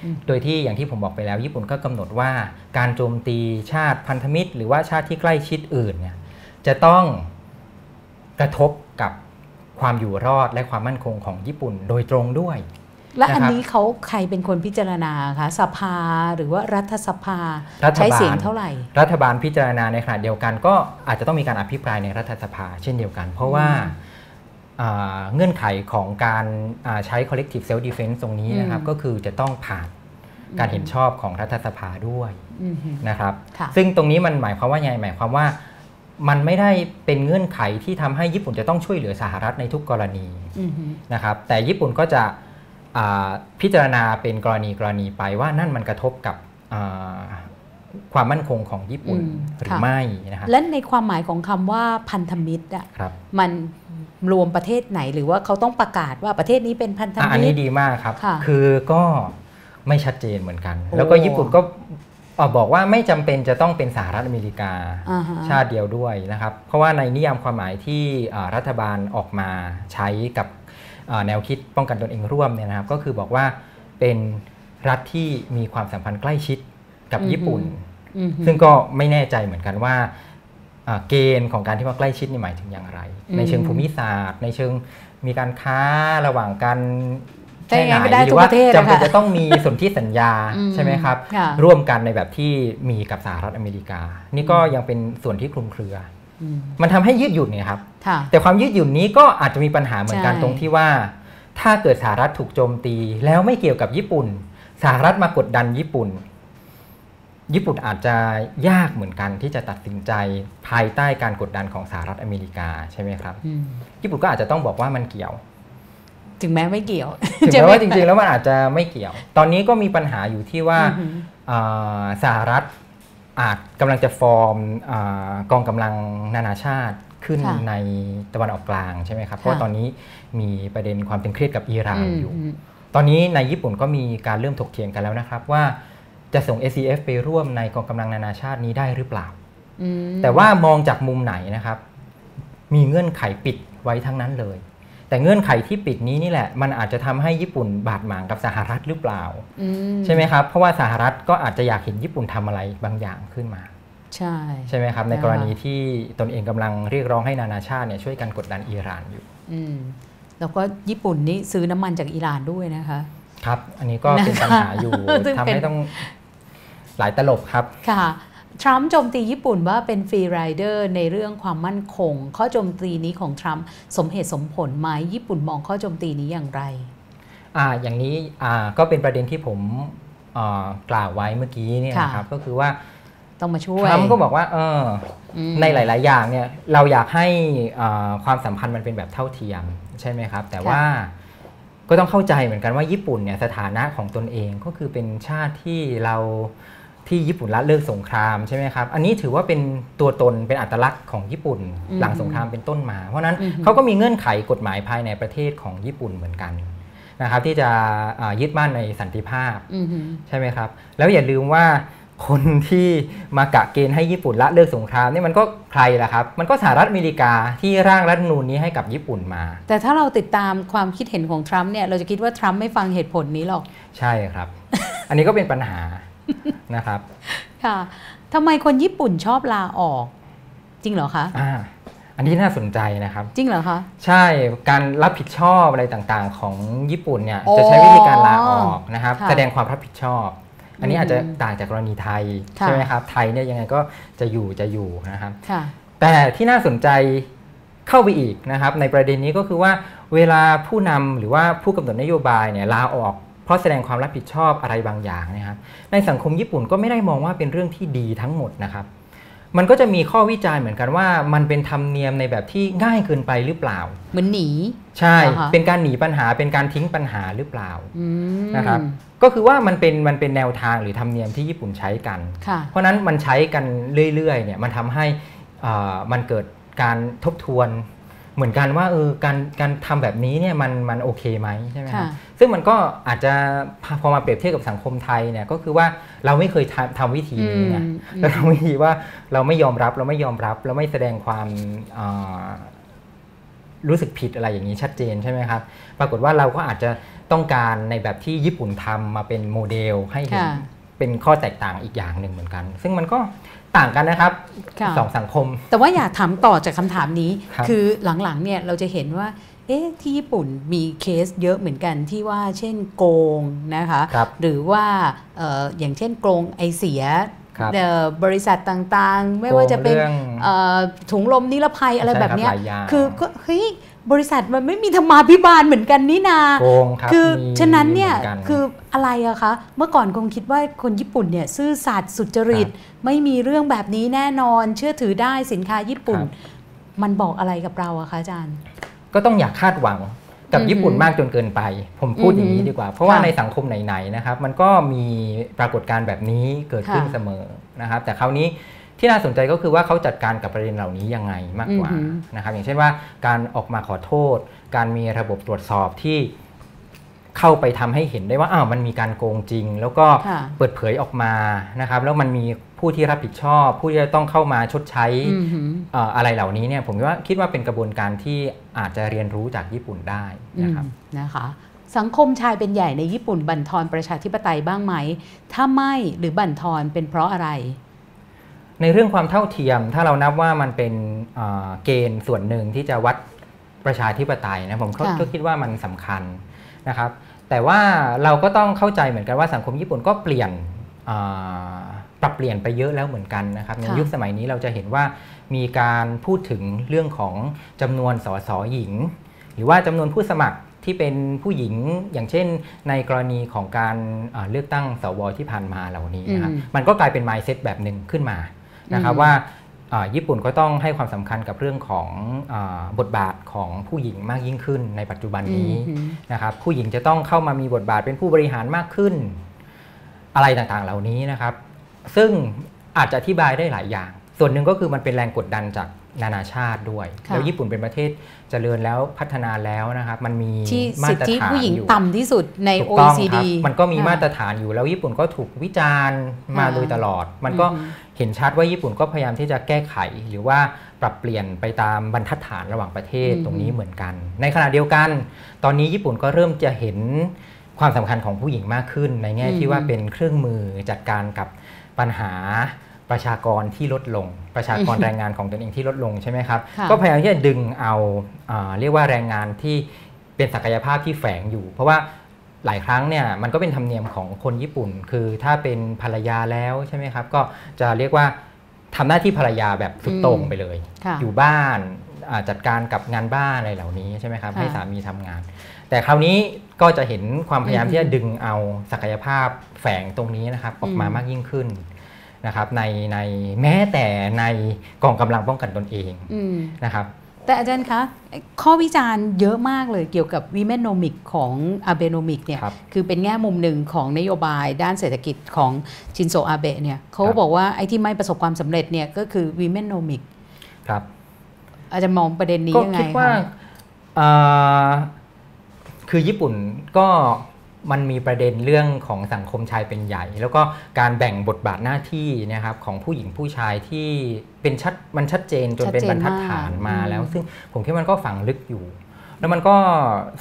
อืมโดยที่อย่างที่ผมบอกไปแล้ว ญี่ปุ่นก็กำหนดว่าการโจมตีชาติพันธมิตร หรือว่าชาติที่ใกล้ชิดอื่นเนี่ยจะต้องกระทบกับความอยู่รอดและความมั่นคงของญี่ปุ่นโดยตรงด้วย และอันนะครับนี้เขาใครเป็นคนพิจารณาคะสภาหรือว่ารัฐสภารัฐบาลใช้เสียงเท่าไหร่ รัฐบาลพิจารณาในขณะเดียวกัน ก็อาจจะต้องมีการอภิปรายในรัฐสภาเช่นเดียวกัน เพราะว่าอ่า เงื่อนไขของการอ่าใช้ collective self defense ตรงนี้นะครับอืมก็คือจะต้องผ่านการเห็นชอบของรัฐสภาด้วยอืมฮึนะครับค่ะซึ่งตรงนี้มันหมายความว่าไงหมายความว่า มันไม่ได้เป็นเงื่อนไขที่ทำให้ญี่ปุ่นจะต้องช่วยเหลือสหรัฐในทุกกรณีอืมฮึนะครับ แต่ญี่ปุ่นก็จะอ่าพิจารณาเป็นกรณีกรณีไปว่านั่นมันกระทบกับอ่าความมั่นคงของญี่ปุ่นหรือไม่นะครับและในความหมายของคำว่าพันธมิตรอะครับมัน รวมประเทศไหน หรือว่าเขาต้องประกาศว่าประเทศนี้เป็นพันธอะอันมินี้ตรดีมากครับค่ะคือก็ไม่ชัดเจนเหมือนกันโอ้แล้วก็ญี่ปุ่นก็เอ่อบอกว่าไม่จำเป็นจะต้องเป็นสหรัฐอเมริกาอ่าฮะชาติเดียวด้วยนะครับ เพราะว่าในนิยามความหมายที่อ่ารัฐบาลออกมาใช้กับอ่าแนวคิดป้องกันตนเองร่วมเนี่ยนะครับ ก็คือบอกว่าเป็นรัฐที่มีความสัมพันธ์ใกล้ชิดกับญี่ปุ่นอืมฮึซึ่งก็ไม่แน่ใจเหมือนกันว่าอ่า เกณฑ์ของการที่ว่าใกล้ชิดนี่หมายถึงอย่างไรอืมในเชิงภูมิศาสตร์ ในเชิงมีการค้าระหว่างกันใช่แค่ไหนไงไม่ได้หรืทุกว่าประเทศจำเป็นนะคะจะต้องมีสนธิสัญญาอืมใช่ไหมครับค่ะร่วมกันในแบบที่มีกับสหรัฐอเมริกา นี่ก็ยังเป็นส่วนที่คลุมเครืออืมมันทำให้ยืดหยุ่นเนี่ยครับค่ะแต่ความยืดหยุ่นนี้ก็อาจจะมีปัญหาเหมือนกันใช่ตรงที่ว่า ถ้าเกิดสหรัฐถูกโจมตี แล้วไม่เกี่ยวกับญี่ปุ่น สหรัฐมากดดันญี่ปุ่น ญี่ปุ่นอาจจะยากเหมือนกันที่จะตัดสินใจภายใต้การกดดันของสหรัฐอเมริกาใช่ไหมครับอืมญี่ปุ่นก็อาจจะต้องบอกว่ามันเกี่ยว ถึงแม้ไม่เกี่ยว ถึงใช่แม้ไหว่าจริงๆ แล้วมันอาจจะไม่เกี่ยว ตอนนี้ก็มีปัญหาอยู่ที่ว่าอืมฮึอ่าสหรัฐอาจกำลังจะฟอร์มอากองกำลังนานาชาติขึ้นค่ะในตะวันออกกลางใช่ไหมครับ เพราะว่าค่ะตอนนี้มีประเด็นความตึงเครียดกับอิหร่านอยู่มตอนนี้ในญี่ปุ่นก็มีการเริ่มถกเถียงกันแล้วนะครับว่า จะส่ง SCF ไปร่วมในกองกำลังนานาชาตินี้ได้หรือเปล่าอืมแต่ว่ามองจากมุมไหนนะครับ มีเงื่อนไขปิดไว้ทั้งนั้นเลย แต่เงื่อนไขที่ปิดนี้นี่แหละ มันอาจจะทำให้ญี่ปุ่นบาดหมางกับสหรัฐหรือเปล่าอืใช่ไหมครับ เพราะว่าสหรัฐก็อาจจะอยากเห็นญี่ปุ่นทำอะไรบางอย่างขึ้นมา ใช่ใช่ไหมครับ ในนะคะกรณีที่ตนเองกำลังเรียกร้องให้นานาชาติเนี่ยช่วยกันกดดันอิหร่านอยู่อืมแล้วก็ญี่ปุ่นนี่ซื้อน้ำมันจากอิหร่านด้วยนะคะ ครับ อันนี้ก็เป็นปัญหาอยู่ซึ่งทำเป็นให้ต้อง หลายตลบครับ ค่ะ ทรัมป์โจมตีญี่ปุ่นว่าเป็น free rider ในเรื่องความมั่นคง ข้อโจมตีนี้ของทรัมป์สมเหตุสมผลไหมญี่ปุ่นมองข้อโจมตีนี้อย่างไรอ่าอย่างนี้อ่าก็เป็นประเด็นที่ผมอ่ากล่าวไว้เมื่อกี้เนี่ยค่ะนะครับก็คือว่าต้องมาช่วยทรัมป์ก็บอกว่าเอออืมในหลาย ๆ อย่างเนี่ยเราอยากให้อ่าความสัมพันธ์มันเป็นแบบเท่าเทียมใช่ไหมครับ แต่ว่าก็ต้องเข้าใจเหมือนกันว่าญี่ปุ่นเนี่ยสถานะของตนเองก็คือเป็นชาติที่เรา ที่ญี่ปุ่นละเลิกสงครามใช่ไหมครับอันนี้ถือว่าเป็นตัวตนเป็นอัตลักษณ์ของญี่ปุ่นอืมหลังสงครามเป็นต้นมา เพราะฉะนั้นอือฮึเขาก็มีเงื่อนไขกฎหมายภายในประเทศของญี่ปุ่นเหมือนกันนะครับที่จะอ่ายึดมั่นในสันติภาพอือหือใช่ไหมครับแล้วอย่าลืมว่าคนที่มากะเกณฑ์ให้ญี่ปุ่นละเลิกสงครามนี่มันก็ใครล่ะครับ มันก็สหรัฐอเมริกาที่ร่างรัฐธรรมนูญนี้ให้กับญี่ปุ่นมา แต่ถ้าเราติดตามความคิดเห็นของทรัมป์เนี่ยเราจะคิดว่าทรัมป์ไม่ฟังเหตุผลนี้หรอก ใช่ครับ อันนี้ก็เป็นปัญหา นะครับ ค่ะทำไมคนญี่ปุ่นชอบลาออก จริงเหรอคะอ่าอันนี้น่าสนใจนะครับ จริงเหรอคะ ใช่การรับผิดชอบอะไรต่างๆ ของญี่ปุ่นเนี่ยอ๋อจะใช้วิธีการลาออกนะครับค่ะแสดงความรับผิดชอบ อันนี้อืมอาจจะต่างจากกรณีไทยค่ะใช่ไหมครับ ไทยเนี่ยยังไงก็จะอยู่จะอยู่นะครับค่ะแต่ที่น่าสนใจเข้าไปอีกนะครับ ในประเด็นนี้ก็คือว่าเวลาผู้นำหรือว่าผู้กำหนดนโยบายเนี่ยลาออก เพราะแสดงความรับผิดชอบอะไรบางอย่างนะครับ ในสังคมญี่ปุ่นก็ไม่ได้มองว่าเป็นเรื่องที่ดีทั้งหมดนะครับ มันก็จะมีข้อวิจารณ์เหมือนกันว่า มันเป็นธรรมเนียมในแบบที่ง่ายเกินไปหรือเปล่า เหมือนหนี ใช่เหรอคะเป็นการหนีปัญหา เป็นการทิ้งปัญหาหรือเปล่าอืมนะครับ ก็คือว่ามันเป็นมันเป็นแนวทางหรือธรรมเนียมที่ญี่ปุ่นใช้กันค่ะเพราะฉะนั้นมันใช้กันเรื่อยๆเนี่ยมันทำให้อ่ามันเกิดการทบทวนเหมือนกันว่าเออการการทำแบบนี้เนี่ยมันมันโอเคไหมใช่ไหมครับค่ะ ซึ่งมันก็อาจจะพอมาเปรียบเทียบกับสังคมไทยเนี่ยก็คือว่าเราไม่เคยทำทำวิธีนี้ไงอืมเราทำวิธีว่าเราไม่ยอมรับเราไม่ยอมรับ เราไม่แสดงความอ่ารู้สึกผิดอะไรอย่างนี้ชัดเจนใช่ไหมครับ ปรากฏว่าเราก็อาจจะต้องการในแบบที่ญี่ปุ่นทำมาเป็นโมเดลให้เห็นค่ะเป็นข้อแตกต่างอีกอย่างหนึ่งเหมือนกัน ซึ่งมันก็ต่างกันนะครับค่ะสองสังคม แต่ว่าอยากถามต่อจากคำถามนี้ครับคือหลังๆเนี่ยเราจะเห็นว่า เอ๊ะที่ญี่ปุ่นมีเคสเยอะเหมือนกันที่ว่าเช่นโกงนะคะครับหรือว่าเอ่ออย่างเช่นโกงไอเสียครับเอ่อบริษัทต่างๆ ไม่ว่าจะเป็นโกงเรื่องเอ่อถุงลมนิรภัยอะไรใช่แบบเนี้ยหลายอย่างคือก็เฮ้ยบริษัทมันไม่มีธรรมาภิบาลเหมือนกันนี่นาโกงครับคือมีฉะนั้นเนี่ยหมืกัคืออะไรอะคะ เมื่อก่อนคงคิดว่าคนญี่ปุ่นเนี่ยซื่อสัตย์สุจริต ไม่มีเรื่องแบบนี้แน่นอน เชื่อถือได้สินค้าญี่ปุ่นครับมันบอกอะไรกับเราอะคะอาจารย์ ก็ต้องอย่าคาดหวังกับอือฮึญี่ปุ่นมากจนเกินไป ผมพูดอย่างนี้อือฮึดีกว่า เพราะว่าค่ะในสังคมไหนๆนะครับมันก็มีปรากฏการณ์แบบนี้เกิดขึ้นค่ะเสมอนะครับ แต่คราวนี้ที่น่าสนใจก็คือว่าเขาจัดการกับประเด็นเหล่านี้ยังไงมากกว่าอือฮึนะครับ อย่างเช่นว่าการออกมาขอโทษ การมีระบบตรวจสอบที่เข้าไปทำให้เห็นได้ว่าอ้าวมันมีการโกงจริง แล้วก็ค่ะเปิดเผยออกมานะครับ แล้วมันมี ผู้ที่รับผิดชอบ ผู้ที่จะต้องเข้ามาชดใช้อือหือเอ่ออะไรเหล่านี้เนี่ยผมว่าคิดว่าเป็นกระบวนการที่อาจจะเรียนรู้จากญี่ปุ่นได้นะครับอืมนะคะสังคมชายเป็นใหญ่ในญี่ปุ่นบั่นทอนประชาธิปไตยบ้างไหม ถ้าไม่หรือบั่นทอนเป็นเพราะอะไร ในเรื่องความเท่าเทียม ถ้าเรานับว่ามันเป็นเอ่อเกณฑ์ส่วนหนึ่งที่จะวัดประชาธิปไตยนะผมก็ค่ะก็คิดว่ามันสำคัญนะครับ แต่ว่าเราก็ต้องเข้าใจเหมือนกันว่าสังคมญี่ปุ่นก็เปลี่ยนเอ่อ ปรับเปลี่ยนไปเยอะแล้วเหมือนกันนะครับในค่ะยุคสมัยนี้เราจะเห็นว่ามีการพูดถึงเรื่องของจำนวนสสหญิง หรือว่าจำนวนผู้สมัครที่เป็นผู้หญิงอย่างเช่น ในกรณีของการเอ่อเลือกตั้งสวที่ผ่านมาเหล่านี้นะครับอืมมันก็กลายเป็น mindset แบบหนึ่งขึ้นมานะครับอืมว่าอ่าญี่ปุ่นก็ต้องให้ความสำคัญกับเรื่องของอาบทบาทของผู้หญิงมากยิ่งขึ้นในปัจจุบันนี้อืมนะครับผู้หญิงจะต้องเข้ามามีบทบาทเป็นผู้บริหารมากขึ้น อะไรต่างๆเหล่านี้นะครับ ซึ่งอาจจะอธิบายได้หลายอย่าง ส่วนหนึ่งก็คือมันเป็นแรงกดดันจากนานาชาติด้วยค่ะแล้วญี่ปุ่นเป็นประเทศเจริญแล้วพัฒนาแล้วนะครับ มันมีที่มาสิทตรธิฐานผู้หญิงอยู่ต่ำที่สุดในถูกต้อง OECD ครับมันก็มีค่ะมาตรฐานอยู่แล้วญี่ปุ่นก็ถูกวิจารณ์มาค่ะโดยตลอด มันก็อือฮึเห็นชัดว่าญี่ปุ่นก็พยายามที่จะแก้ไข หรือว่าปรับเปลี่ยนไปตามบรรทัดฐานระหว่างประเทศอืมตรงนี้เหมือนกัน ในขณะเดียวกัน ตอนนี้ญี่ปุ่นก็เริ่มจะเห็นความสำคัญของผู้หญิงมากขึ้น ในแง่ที่ว่าเป็นเครื่องมือจัดการกับ ปัญหาประชากรที่ลดลง ประชากรแรงงานของตนเองที่ลดลงใช่ไหมครับค่ะก็พยายามที่จะดึงเอาอ่าเรียกว่าแรงงานที่เป็นศักยภาพที่แฝงอยู่ เพราะว่าหลายครั้งเนี่ยมันก็เป็นธรรมเนียมของคนญี่ปุ่น คือถ้าเป็นภรรยาแล้วใช่ไหมครับ ก็จะเรียกว่าทำหน้าที่ภรรยาแบบสุดโต่งไปเลยค่ะอยู่บ้านอ่าจัดการกับงานบ้านอะไรเหล่านี้ใช่ไหมครับค่ะให้สามีทำงาน แต่คราวนี้ ก็จะเห็นความพยายามอืมที่จะดึงเอาศักยภาพแฝงตรงนี้นะครับออกมาอืมมากยิ่งขึ้นนะครับในในแม้แต่ในกองกำลังป้องกันตนเองอืมนะครับแต่อาจารย์คะ ข้อวิจารณ์เยอะมากเลยเกี่ยวกับวิ m ม n โนมิกของอาเบโนมิกเนี่ยครับคือเป็นแง่มุมหนึ่งของนโยบายด้านเศรษฐกิจของชินโซอาเบะเนี่ยเขาครับบอกว่าไอ้ที่ไม่ประสบความสำเร็จเนี่ยก็คือวิ m ม n โนมิกครับ อาจารย์มองประเด็นนี้ก็ยังไงคิดว่าคะเอ่อ คือญี่ปุ่นก็มันมีประเด็นเรื่องของสังคมชายเป็นใหญ่ แล้วก็การแบ่งบทบาทหน้าที่นะครับของผู้หญิงผู้ชายที่เป็นชัดมันชัดเจนจนเป็นบรรทัดฐานมาแล้ว ซึ่งผมคิดว่ามันก็ฝังลึกอยู่ แล้วมันก็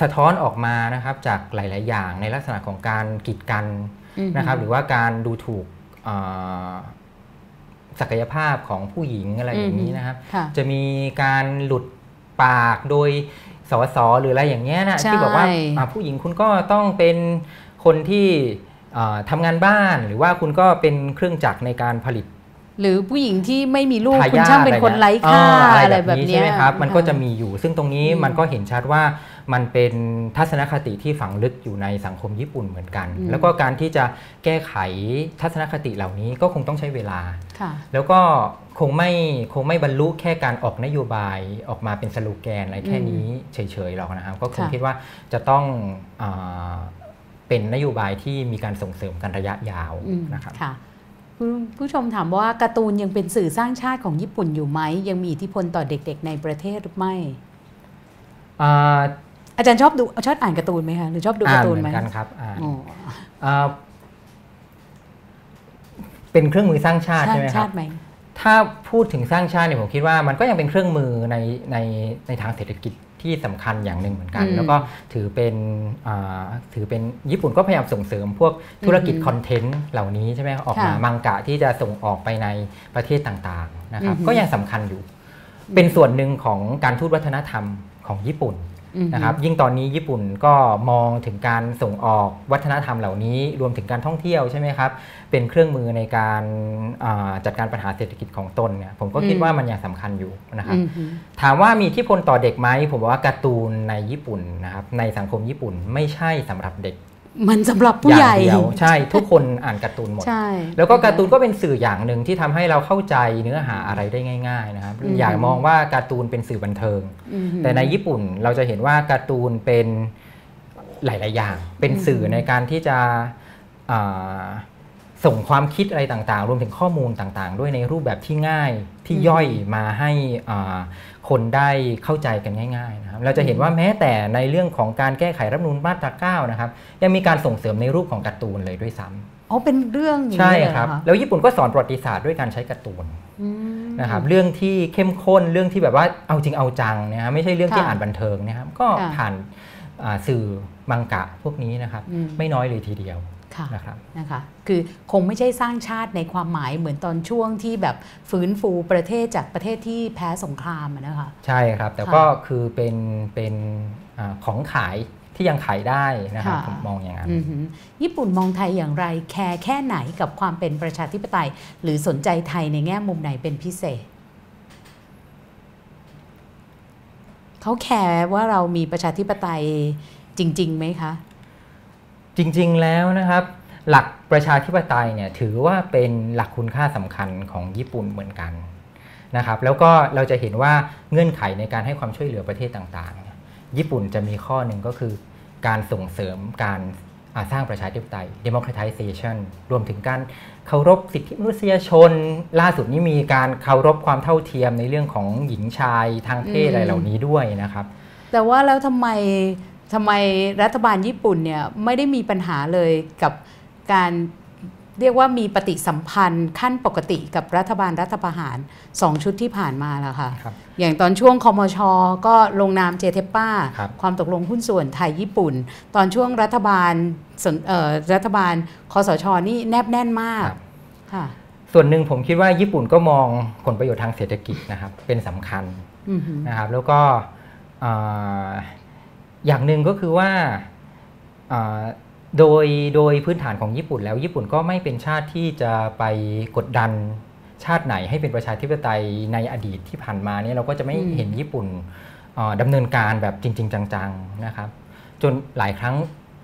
สะท้อนออกมานะครับจากหลาย ๆ อย่างในลักษณะของการกีดกันอืมนะครับ หรือว่าการดูถูกเอ่อศักยภาพของผู้หญิงอะไรอย่างนี้นะครับค่ะจะมีการหลุดปากโดย สสหรืออะไรอย่างเงี้ยนะใช่ที่บอกว่าอะผู้หญิงคุณก็ต้องเป็นคนที่เอ่อทำงานบ้านหรือว่าคุณก็เป็นเครื่องจักรในการผลิต หรือผู้หญิงที่ไม่มีลูกทายาทคุณช่างเป็นคนไร้ค่าอะไรอะไรแบแบบบนี้เนี้ใช่ยไหมครับ มันก็จะค่มีอยู่ ซึ่งตรงนี้อืมมันก็เห็นชัดว่า มันเป็นทัศนคติที่ฝังลึกอยู่ในสังคมญี่ปุ่นเหมือนกันอืมแล้วก็การที่จะแก้ไขทัศนคติเหล่านี้ก็คงต้องใช้เวลาค่ะแล้วก็คงไม่คงไม่บรรลุแค่การออกนโยบายออกมาเป็นสโลแกนอะไรแค่นี้เฉยๆหรอกนะครับ ก็คงค่ะคิดว่าจะต้องอาเป็นนโยบายที่มีการส่งเสริมกันระยะยาวอืมนะครับค่ะคุณผู้ชมถามว่าการ์ตูนยังเป็นสื่อสร้างชาติของญี่ปุ่นอยู่ไหม ยังมีอิทธิพลต่อเด็กๆ ในประเทศหรือไม่ อ่าอาจารย์ชอบดูชอบอ่านการ์ตูนไหมคะหรือชอบดูการ์ตูนไหมอ่านเหมือนกันครับอ่านอ๋อเอ่อเป็นเครื่องมือสร้างชาติชาใช่ติไหมคชารับติไหมถ้าพูดถึงสร้างชาติเนี่ยผมคิดว่ามันก็ยังเป็นเครื่องมือในในในทางเศรษฐกิจที่สำคัญอย่างหนึ่งเหมือนกันอืมแล้วก็ถือเป็นอ่าถือเป็นญี่ปุ่นก็พยายามส่งเสริมพวกธุรกิจอืมคอนเทนต์เหล่านี้ใช่ไหมออกมาค่ะมังกะที่จะส่งออกไปในประเทศต่างๆนะครับอืมก็ยังสำคัญอยู่ เป็นส่วนหนึ่งของการทูตวัฒนธรรมของญี่ปุ่นอืม นะครับยิ่งตอนนี้ญี่ปุ่นก็มองถึงการส่งออกวัฒนธรรมเหล่านี้ รวมถึงการท่องเที่ยวใช่ไหมครับ เป็นเครื่องมือในการอ่าจัดการปัญหาเศรษฐกิจของตนเนี่ยผมก็คิดอืมว่ามันยังสำคัญอยู่นะครับอืมฮึถามว่ามีอิทธิพลต่อเด็กไหมผมว่าการ์ตูนในญี่ปุ่นนะครับในสังคมญี่ปุ่นไม่ใช่สำหรับเด็ก มันสำหรับผู้อใหย่าญ่งเดียวใช่ทุกคนอ่านการ์ตูนหมดใช่แล้วก็การ์ตูนก็เป็นสื่ออย่างหนึ่งที่ทำให้เราเข้าใจเนื้อหาอะไรได้ง่าย ๆ นะครับอืมอย่ามองว่าการ์ตูนเป็นสื่อบันเทิงอืมฮึแต่ในญี่ปุ่นเราจะเห็นว่าการ์ตูนเป็นหลาย ๆ อย่าง เป็นสื่อในการที่จะอ่าส่งความคิดอะไรต่างๆ รวมถึงข้อมูลต่างๆ ด้วยในรูปแบบที่ง่ายที่ย่อยมาให้อ่า คนได้เข้าใจกันง่ายๆนะครับเราจะเห็นว่าแม้แต่ในเรื่องของการแก้ไขรัฐธรรมนูญมาตรา9นะครับยังมีการส่งเสริมในรูปของการ์ตูนเลยด้วยซ้อ๋อเป็นเรื่องอย่างำใช่นี้เลยเหคอรับะแล้วญี่ปุ่นก็สอนประวัติศาสตร์ด้วยการใช้การ์ตูนอืมนะครับเรื่องที่เข้มข้นเรื่องที่แบบว่าเอาจริงเอาจังนะครับไม่ใช่เรื่องที่ค่ะอ่านบันเทิงนะครับก็ค่ะผ่านอ่าสื่อมังกะพวกนี้นะครับอืมไม่น้อยเลยทีเดียวค่ะนะครับนะคะคือคงไม่ใช่สร้างชาติในความหมายเหมือนตอนช่วงที่แบบฟื้นฟูประเทศจากประเทศที่แพ้สงครามอะนะคะใช่ครับ แต่ค่ะก็คือเป็นเป็นอาของขายที่ยังขายได้นะครับค่ะผมมองอย่างนั้นอือหือญี่ปุ่นมองไทยอย่างไรแคร์แค่ไหนกับความเป็นประชาธิปไตย หรือสนใจไทยในแง่มุมไหนเป็นพิเศษเขาแคร์ว่าเรามีประชาธิปไตยจริงๆไหมคะ จริงๆแล้วนะครับ หลักประชาธิปไตยเนี่ยถือว่าเป็นหลักคุณค่าสำคัญของญี่ปุ่นเหมือนกันนะครับ แล้วก็เราจะเห็นว่าเงื่อนไขในการให้ความช่วยเหลือประเทศต่างๆ ญี่ปุ่นจะมีข้อหนึ่งก็คือการส่งเสริมการาสร้างประชาธิปไตย democratization รวมถึงการเคารพสิทธิมนุษยชน ล่าสุดนี้มีการเคารพความเท่าเทียมในเรื่องของหญิงชายทางเพศอืมอะไรเหล่านี้ด้วยนะครับ แต่ว่าแล้วทำไม ทำไมรัฐบาลญี่ปุ่นเนี่ยไม่ได้มีปัญหาเลยกับการเรียกว่ามีปฏิสัมพันธ์ขั้นปกติกับรัฐบาลรัฐประหารสองชุดที่ผ่านมาแล้วค่ะครับอย่างตอนช่วงคอมชก็ลงนามเจเทป้าครับความตกลงหุ้นส่วนไทยญี่ปุ่น ตอนช่วงรัฐบาลสนเอ่อรัฐบาลคอสชนี่แนบแน่นมากครับค่ะส่วนหนึ่งผมคิดว่าญี่ปุ่นก็มองผลประโยชน์ทางเศรษฐกิจนะครับเป็นสำคัญอือหือนะครับแล้วก็ อ่าอย่างหนึ่งก็คือว่าอ่าโดยโดยพื้นฐานของญี่ปุ่นแล้วญี่ปุ่นก็ไม่เป็นชาติที่จะไปกดดันชาติไหนให้เป็นประชาธิปไตยในอดีตที่ผ่านมาเนี่ยเราก็จะไม่อืมเห็นญี่ปุ่นอ่าดำเนินการแบบจริง ๆ จังๆนะครับ จนหลายครั้ง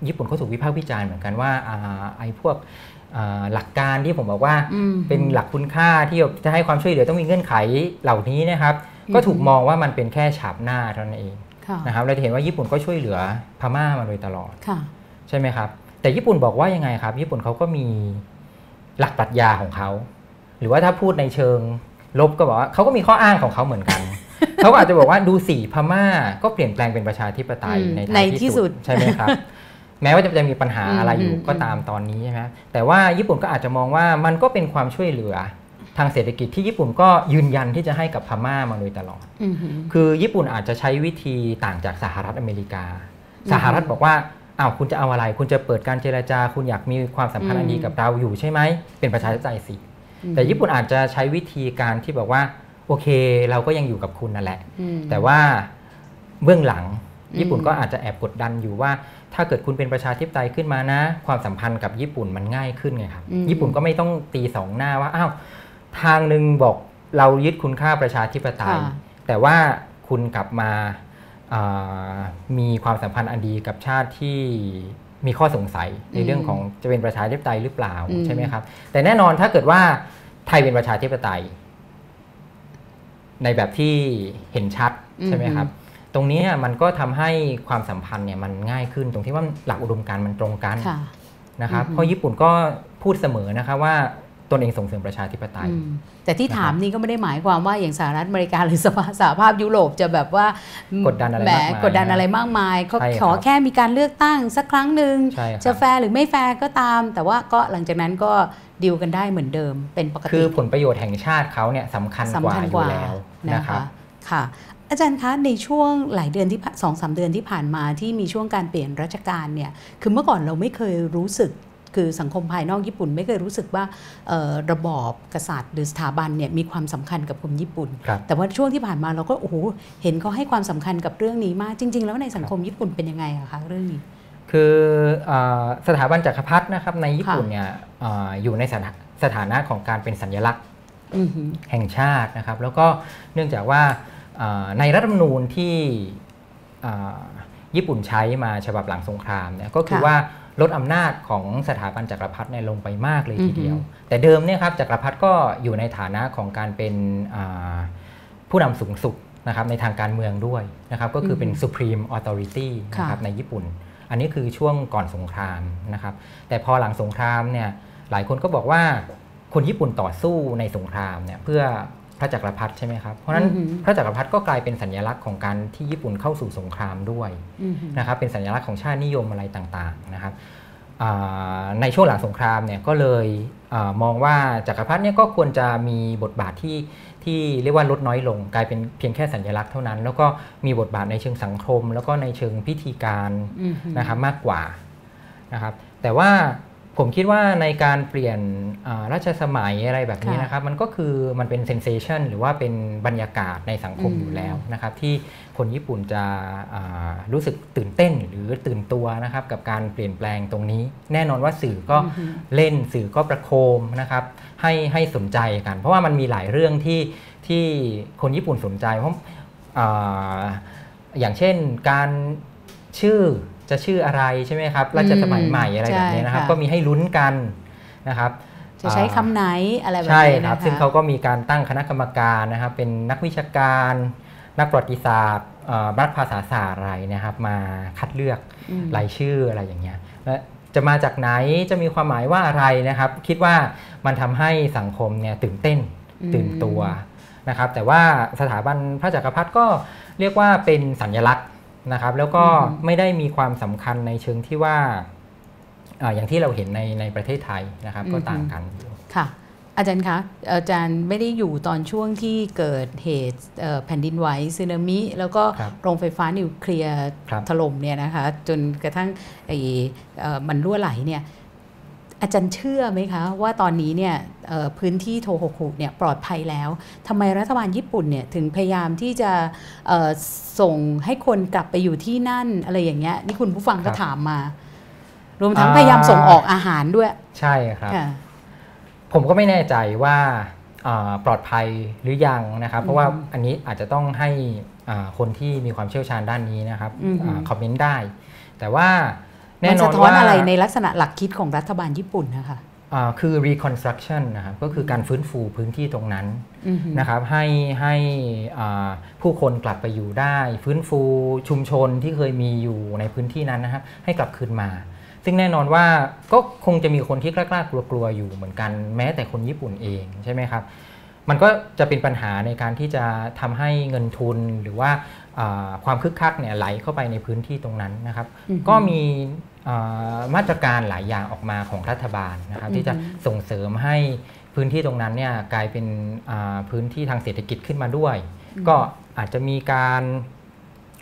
ญี่ปุ่นก็ถูกวิพากษ์วิจารณ์เหมือนกันว่าอ่าไอ้พวกอ่าหลักการที่ผมบอกว่าอืมเป็นหลักคุณค่าที่จะให้ความช่วยเหลือต้องมีเงื่อนไขเหล่านี้นะครับอืมก็ถูกมองว่ามันเป็นแค่ฉาบหน้าเท่านั้นเองค่ะ นะครับเราจะเห็นว่าญี่ปุ่นก็ช่วยเหลือพม่ามาโดยตลอดค่ะใช่ไหมครับ แต่ญี่ปุ่นบอกว่ายังไงครับ ญี่ปุ่นเขาก็มีหลักปรัชญาของเขา หรือว่าถ้าพูดในเชิงลบก็บอกว่าเขาก็มีข้ออ้างของเขาเหมือนกันเขาก็อาจจะบอกว่าดูสีพม่าก็เปลี่ยนแปลงเป็นประชาธิปไตยอืมในในท้ายที่ที่สุสุดดใช่ไหมครับ แม้ว่าจะจะมีปัญหาอะไรอยู่อืมก็ตามตอนนี้ใช่ไหมแต่ว่าญี่ปุ่นก็อาจจะมองว่ามันก็เป็นความช่วยเหลือ ทางเศรษฐกิจที่ญี่ปุ่นก็ยืนยันที่จะให้กับพม่ามาโดยตลอดอือหือคือญี่ปุ่นอาจจะใช้วิธีต่างจากสหรัฐอเมริกาอืมสหรัฐบอกว่าอ้าวคุณจะเอาอะไร คุณจะเปิดการเจรจา คุณอยากมีความสัมพันธ์อันดีอืมกับเราอยู่ใช่ไหม เป็นประชาธิปไตยสิอืมแต่ญี่ปุ่นอาจจะใช้วิธีการที่บอกว่าโอเค เราก็ยังอยู่กับคุณนั่นแหละอืมแต่ว่าเบื้องหลังอืมญี่ปุ่นก็อาจจะแอบกดดันอยู่ว่า ถ้าเกิดคุณเป็นประชาธิปไตยขึ้นมานะ ความสัมพันธ์กับญี่ปุ่นมันง่ายขึ้นไงครับอืมญี่ปุ่นก็ไม่ต้องตีสองหน้าว่าอ้าว ทางหนึ่งบอกเรายึดคุณค่าประชาธิปไตยค่ะแต่ว่าคุณกลับมาอ่ามีความสัมพันธ์อันดีกับชาติที่มีข้อสงสัยในเรื่องของจะเป็นประชาธิปไตยหรือเปล่าอืมใช่ไหมครับ แต่แน่นอนถ้าเกิดว่าไทยเป็นประชาธิปไตย ในแบบที่เห็นชัดใช่ไหมครับ ตรงนี้มันก็ทำให้ความสัมพันธ์เนี่ยมันง่ายขึ้น ตรงที่ว่าหลักอุดมการณ์มันตรงกันค่ะนะครับอือฮึเพราะญี่ปุ่นก็พูดเสมอนะครับว่า ตนเองส่งเสริมประชาธิปไตยอืมแต่ที่นะครับถามนี่ก็ไม่ได้หมายความว่าอย่างสหรัฐอเมริกาหรือสภาสหภาพยุโรปจะแบบว่ากดดันอะไรแหมมากมายกดดันอะไรมากมายเขาใช่ครับขอแค่มีการเลือกตั้งสักครั้งหนึ่งใช่ครับจะแฟร์หรือไม่แฟร์ก็ตาม แต่ว่าก็หลังจากนั้นก็ดีลกันได้เหมือนเดิมเป็นปกคืติอผลประโยชน์แห่งชาติเขาเนี่ยสำคัญกว่าสำคัญอกยู่ว่าแล้วนะนะครับคะค่ะอาจารย์คะในช่วงหลายเดือนที่สองสามเดือนที่ผ่านมาที่มีช่วงการเปลี่ยนราชการเนี่ยคือเมื่อก่อนเราไม่เคยรู้สึก คือสังคมภายนอกญี่ปุ่นไม่เคยรู้สึกว่าเอ่อระบอบกษัตริย์ หรือสถาบันเนี่ยมีความสำคัญกับคนญี่ปุ่นครับแต่ว่าช่วงที่ผ่านมาเราก็โอ้โหเห็นเขาให้ความสำคัญกับเรื่องนี้มากจริง ๆ แล้วในสังคมญี่ปุ่นเป็นยังไงอะคะเรื่องนี้คือเออสถาบันจักรพรรดินะครับในญี่ปุ่นเนี่ยเอออยู่ในสถาสถานะของการเป็นสัญลักษณ์อือหือแห่งชาตินะครับ แล้วก็เนื่องจากว่าเอ่อในรัฐธรรมนูญที่เอ่อ ญี่ปุ่นใช้มาฉบับหลังสงครามเนี่ยก็คือค่ะว่าลดอำนาจของสถาบันจักรพรรดิเนี่ยลงไปมากเลยทีเดียวอือฮึแต่เดิมเนี่ยครับจักรพรรดิก็อยู่ในฐานะของการเป็นอ่าผู้นำสูงสุดนะครับในทางการเมืองด้วยนะครับก็คือเป็น supreme authority นะครับในญี่ปุ่น อันนี้คือช่วงก่อนสงครามนะครับ แต่พอหลังสงครามเนี่ยหลายคนก็บอกว่าคนญี่ปุ่นต่อสู้ในสงครามเนี่ยเพื่อ พระจักรพรรดิใช่ไหมครับ เพราะฉะนั้นอือหือพระจักรพรรดิก็กลายเป็นสัญลักษณ์ของการที่ญี่ปุ่นเข้าสู่สงครามด้วยอือหือนะครับเป็นสัญลักษณ์ของชาตินิยมอะไรต่างๆนะครับอ่าในช่วงหลังสงครามเนี่ยก็เลยอามองว่าจักรพรรดิเนี่ยก็ควรจะมีบทบาทที่ที่เรียกว่าลดน้อยลง กลายเป็นเพียงแค่สัญลักษณ์เท่านั้น แล้วก็มีบทบาทในเชิงสังคม แล้วก็ในเชิงพิธีการอือหือนะครับมากกว่านะครับแต่ว่า ผมคิดว่าในการเปลี่ยนอ่าราชสมัยอะไรแบบนี้ค่ะนะครับ มันก็คือมันเป็นเซนเซชันหรือว่าเป็นบรรยากาศในสังคมอืมอยู่แล้วนะครับ ที่คนญี่ปุ่นจะอ่ารู้สึกตื่นเต้นหรือตื่นตัวนะครับ กับการเปลี่ยนแปลงตรงนี้ แน่นอนว่าสื่อก็อือหือเล่นสื่อก็ประโคมนะครับ ให้ให้สนใจกัน เพราะว่ามันมีหลายเรื่องที่ที่คนญี่ปุ่นสนใจเพราะอ่าอย่างเช่นการชื่อ จะชื่ออะไรใช่ไหมครับราชสมัยใหม่อะไรแบบนี้นะครับใช่ค่ะก็มีให้ลุ้นกันนะครับจะใช้อ่าคำไหนอะไรแบบใช่นี้คนะรับคะซึ่งเขาก็มีการตั้งคณะกรรมการนะครับ เป็นนักวิชาการ นักประวัติศาสตร์เอ่อนักภาษาศาสตร์อะไรนะครับ มาคัดเลือกอืมรายชื่ออะไรอย่างเงี้ยและจะมาจากไหนจะมีความหมายว่าอะไรนะครับ คิดว่ามันทำให้สังคมเนี่ยตื่นเต้นอืมตื่นตัวนะครับ แต่ว่าสถาบันพระจักรพรรดิก็เรียกว่าเป็นสัญลักษณ์ นะครับ แล้วก็ไม่ได้มีความสำคัญในเชิงที่ว่าอ่าอย่างที่เราเห็นในในประเทศไทยนะครับ ก็ต่างกันอยู่ค่ะ อาจารย์คะอาจารย์ไม่ได้อยู่ตอนช่วงที่เกิดเหตุเอ่อแผ่นดินไหวสึนามิ แล้วก็ครับโรงไฟฟ้านิวเคลียร์ครับถล่มเนี่ยนะคะ จนกระทั่งไอ้เอ่อมันรั่วไหลเนี่ย อาจารย์เชื่อไหมคะ ว่าตอนนี้เนี่ยเอ่อพื้นที่โทโฮคุเนี่ยปลอดภัยแล้วทำไมรัฐบาลญี่ปุ่นเนี่ยถึงพยายามที่จะเอ่อส่งให้คนกลับไปอยู่ที่นั่นอะไรอย่างเงี้ยนี่คุณผู้ฟังก็ครับถามมา รวมทั้งอ่าพยายามส่งออกอาหารด้วย ใช่ครับค่ะผมก็ไม่แน่ใจว่าอ่าปลอดภัยหรือยังนะครับ เพราะว่าอืมอันนี้อาจจะต้องให้อ่าคนที่มีความเชี่ยวชาญด้านนี้นะครับอืมอาคอมเมนต์ได้ แต่ว่า แน่มันนอสะนท้อนว่าอะไรในลักษณะหลักคิดของรัฐบาลญี่ปุ่นนะคะอ่าคือ reconstruction นะครับก็คือการฟื้นฟูพื้นที่ตรงนั้นอือหือนะครับให้ให้อ่าผู้คนกลับไปอยู่ได้ ฟื้นฟูชุมชนที่เคยมีอยู่ในพื้นที่นั้นนะครับให้กลับคืนมา ซึ่งแน่นอนว่าก็คงจะมีคนที่กล้าๆกลัวๆอยู่เหมือนกันแม้แต่คนญี่ปุ่นเองใช่ไหมครับมันก็จะเป็นปัญหาในการที่จะทำให้เงินทุนหรือว่าอ่าความคึกคักเนี่ยไหลเข้าไปในพื้นที่ตรงนั้นนะครับอือฮึก็มีอ่า มาตรการหลายอย่างออกมาของรัฐบาลนะครับที่จะอือฮึส่งเสริมให้พื้นที่ตรงนั้นเนี่ยกลายเป็นอ่าพื้นที่ทางเศรษฐกิจขึ้นมาด้วย ก็อาจจะมีการ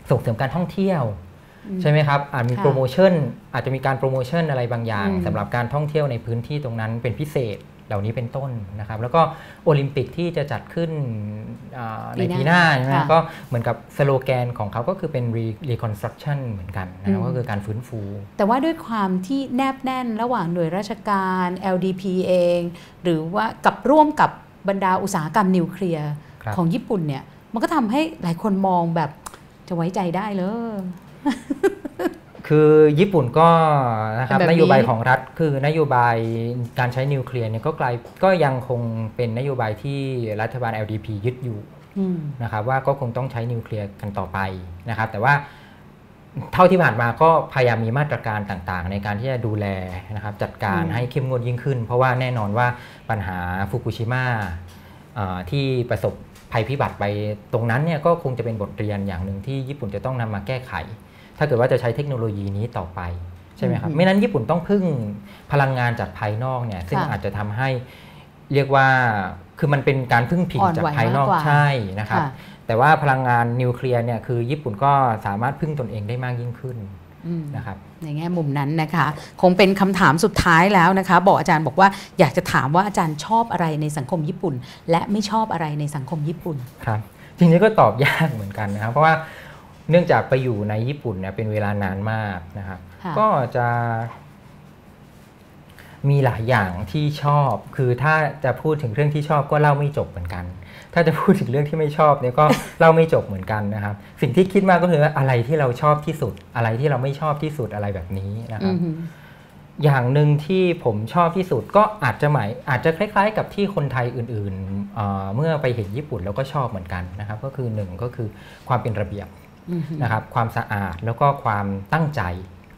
ส่งเสริมการท่องเที่ยวอืมใช่ไหมครับอาจมีค่ะโปรโมชั่นอาจจะมีการโปรโมชั่นอะไรบางอย่างอืมสำหรับการท่องเที่ยวในพื้นที่ตรงนั้นเป็นพิเศษ เหล่านี้เป็นต้นนะครับ แล้วก็โอลิมปิกที่จะจัดขึ้นอ่าในปีปีหหน้าน้าใช่ไหมค่ะก็เหมือนกับสโลแกนของเขาก็คือเป็น re- reconstruction เหมือนกันนะครับอืมก็คือการฟื้นฟู แต่ว่าด้วยความที่แนบแน่นระหว่างหน่วยราชการ LDP เอง หรือว่ากับร่วมกับบรรดาอุตสาหกรรมนิวเคลียร์ครับของญี่ปุ่นเนี่ยมันก็ทำให้หลายคนมองแบบจะไว้ใจได้เลย คือญี่ปุ่นก็นะครับเป็นแบบนนี้โยบายของรัฐคือนโยบายการใช้นิวเคลียร์เนี่ยก็กลายก็ยังคงเป็นนโยบายที่รัฐบาล LDP ยึดอยู่อืมนะครับว่าก็คงต้องใช้นิวเคลียร์กันต่อไปนะครับ แต่ว่าเท่าที่ผ่านมาก็พยายามมีมาตรการต่างๆ ในการที่จะดูแลนะครับจัดการอืมให้เข้มงวดยิ่งขึ้น เพราะว่าแน่นอนว่าปัญหาฟุกุชิมะอ่าที่ประสบภัยพิบัติไปตรงนั้นเนี่ยก็คงจะเป็นบทเรียนอย่างหนึ่งที่ญี่ปุ่นจะต้องนำมาแก้ไข ถ้าเกิดว่าจะใช้เทคโนโลยีนี้ต่อไปใช่ไหมครับอืมไม่นั้นญี่ปุ่นต้องพึ่งพลังงานจากภายนอกเนี่ยซึ่งค่ะอาจจะทำให้เรียกว่าคือมันเป็นการพึ่งพิงอ่อนจากไหวภายนอกมากกว่าใช่นะครับค่ะแต่ว่าพลังงานนิวเคลียร์เนี่ยคือญี่ปุ่นก็สามารถพึ่งตนเองได้มากยิ่งขึ้นอืมนะครับในแง่มุมนั้นนะคะ คงเป็นคำถามสุดท้ายแล้วนะคะ บอกอาจารย์บอกว่าอยากจะถามว่าอาจารย์ชอบอะไรในสังคมญี่ปุ่น และไม่ชอบอะไรในสังคมญี่ปุ่นครับจริงๆก็ตอบยากเหมือนกันนะครับ เพราะว่า เนื่องจากไปอยู่ในญี่ปุ่นเนี่ยเป็นเวลานานมากนะครับค่ะก็จะมีหลายอย่างที่ชอบ คือถ้าจะพูดถึงเรื่องที่ชอบก็เล่าไม่จบเหมือนกัน ถ้าจะพูดถึงเรื่องที่ไม่ชอบเนี่ยก็เล่าไม่จบเหมือนกันนะครับ สิ่งที่คิดมากก็คือว่าอะไรที่เราชอบที่สุด อะไรที่เราไม่ชอบที่สุดอะไรแบบนี้นะคอืรับอหืออย่างหนึ่งที่ผมชอบที่สุดก็อาจจะหมายอาจจะคล้าย ๆ กับที่คนไทยอื่นๆเอ่อเมื่อไปเห็นญี่ปุ่นแล้วก็ชอบเหมือนกันนะครับ ก็คือหนึ่งก็คือความเป็นระเบียบอือหือ นะครับความสะอาดแล้วก็ความตั้งใจ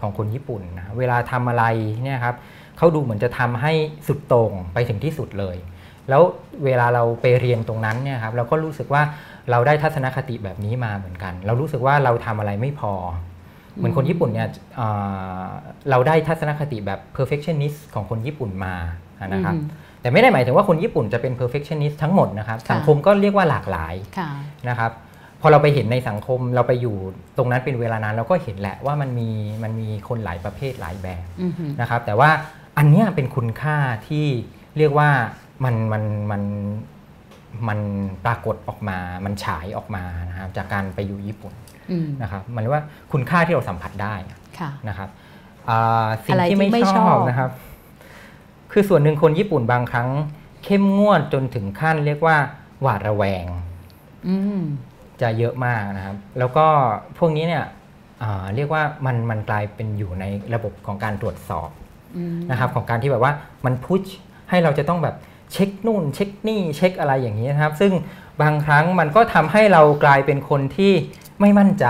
ของคนญี่ปุ่นนะเวลาทำอะไรเนี่ยครับเขาดูเหมือนจะทำให้สุดโต่งไปถึงที่สุดเลย แล้วเวลาเราไปเรียนตรงนั้นเนี่ยครับเราก็รู้สึกว่าเราได้ทัศนคติแบบนี้มาเหมือนกัน เรารู้สึกว่าเราทำอะไรไม่พอ เหมือนคนญี่ปุ่นเนี่ยเอ่อเราได้ทัศนคติแบบ perfectionist ของคนญี่ปุ่นมานะครับอืมแต่ไม่ได้หมายถึงว่าคนญี่ปุ่นจะเป็น perfectionist ทั้งหมดนะครับค่ะสังคมก็เรียกว่าหลากหลายค่ะนะครับ พอเราไปเห็นในสังคมเราไปอยู่ตรงนั้นเป็นเวลานานเราก็เห็นแหละว่ามันมีมันมีคนหลายประเภทหลายแบบอือหือนะครับ แต่ว่าอันเนี้ยเป็นคุณค่าที่เรียกว่ามันมันมันมันปรากฏออกมา มันฉายออกมานะครับจากการไปอยู่ญี่ปุ่นอืมนะครับมันเรียกว่าคุณค่าที่เราสัมผัสได้ค่ะนะครับอ่าสิ่งอะไรที่ไม่ที่ไม่ชชออบบนะครับ คือส่วนหนึ่งคนญี่ปุ่นบางครั้ง เข้มงวดจนถึงขั้นเรียกว่าหวาดระแวงอืม จะเยอะมากนะครับ แล้วก็พวกนี้เนี่ยอ่าเรียกว่ามันมันกลายเป็นอยู่ในระบบของการตรวจสอบอืมนะครับของการที่แบบว่ามันพุชให้เราจะต้องแบบเช็คนู่นเช็คนี่เช็คอะไรอย่างนี้นะครับ ซึ่งบางครั้งมันก็ทำให้เรากลายเป็นคนที่ไม่มั่นใจ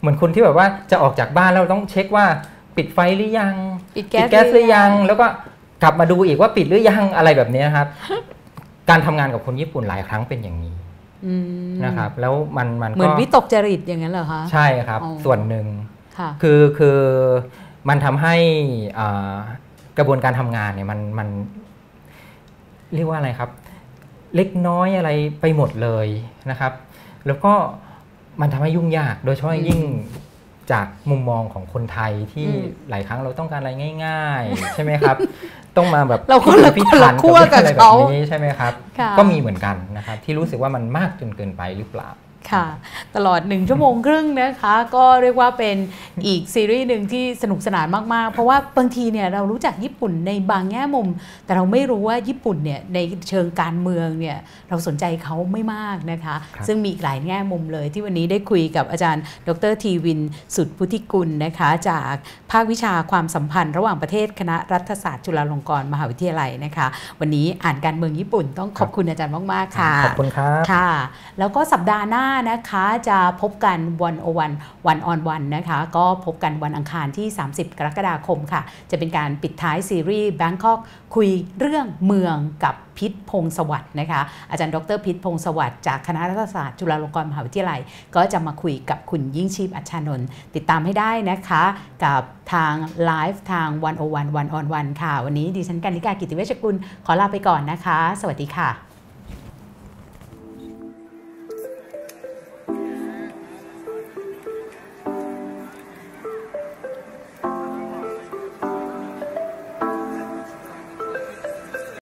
เหมือนคนที่แบบว่าจะออกจากบ้านแล้วเราต้องเช็คว่าปิดไฟหรือยัง ปิดปิแก๊ดสแก๊สหรือยัง แล้วก็กลับมาดูอีกว่าปิดหรือยังอะไรแบบนี้นะครับ การทำงานกับคนญี่ปุ่นหลายครั้งเป็นอย่างนี้อืม นะครับแล้วมันมันเหมือนก็วิตกจริตอย่างนั้นเหรอคะใช่ครับอ๋อส่วนหนึ่งค่ะคือคือมันทำให้อ่ากระบวนการทำงานเนี่ยมันมันเรียกว่าอะไรครับ เล็กน้อยอะไรไปหมดเลยนะครับ แล้วก็มันทำให้ยุ่งยากโดยเฉพาะอย่างยิ่ง จากมุมมองของคนไทยที่อืมหลายครั้งเราต้องการอะไรง่าย ๆ ใช่ไหมครับ ต้องมาแบบเราคนละพิคนละถัขั้วกับอะไรแบเขาบนี้ใช่ไหมครับค่ะก็มีเหมือนกันนะครับที่รู้สึกว่ามันมากจนเกินไปหรือเปล่า ค่ะ ตลอด 1 ชั่วโมงครึ่งนะคะ ก็เรียกว่าเป็นอีกซีรีส์หนึ่งที่สนุกสนานมาก ๆ เพราะว่าบางทีเนี่ยเรารู้จักญี่ปุ่นในบางแง่มุม แต่เราไม่รู้ว่าญี่ปุ่นเนี่ยในเชิงการเมืองเนี่ยเราสนใจเขาไม่มากนะคะครับซึ่งมีอีกหลายแง่มุมเลย ที่วันนี้ได้คุยกับอาจารย์ ดรทีวิน สุดพุทธิกุลนะคะ จากภาควิชาความสัมพันธ์ ระหว่างประเทศคณะรัฐศาสตร์จุฬาลงกรณ์มหาวิทยาลัยนะคะ วันนี้อ่านการเมืองญี่ปุ่นต้องขอบคุณอาจารย์มากๆค่ะขอบคุณครับค่ะ แล้วก็สัปดาห์หน้านะคะจะพบกันวันโอวันวันออนวันนะคะก็พบกันวันอังคารที่ 30 กรกฎาคมค่ะ จะเป็นการปิดท้ายซีรีส์ Bangkok คุยเรื่องเมืองกับพิษพงศวัสด์นะคะอาจารย์ดรพิษพงศวัสด์จากคณะรัฐศาสตร์จุฬาลงกรณ์มหาวิทยาลัย ก็จะมาคุยกับคุณยิ่งชีพอัชชานนท์ติดตามให้ได้นะคะ กับทางไลฟ์ทางวันโอวันวันออนวันค่ะ วันนี้ดิฉันกันิกากิติเวชกุลขอลาไปก่อนนะคะ สวัสดีค่ะ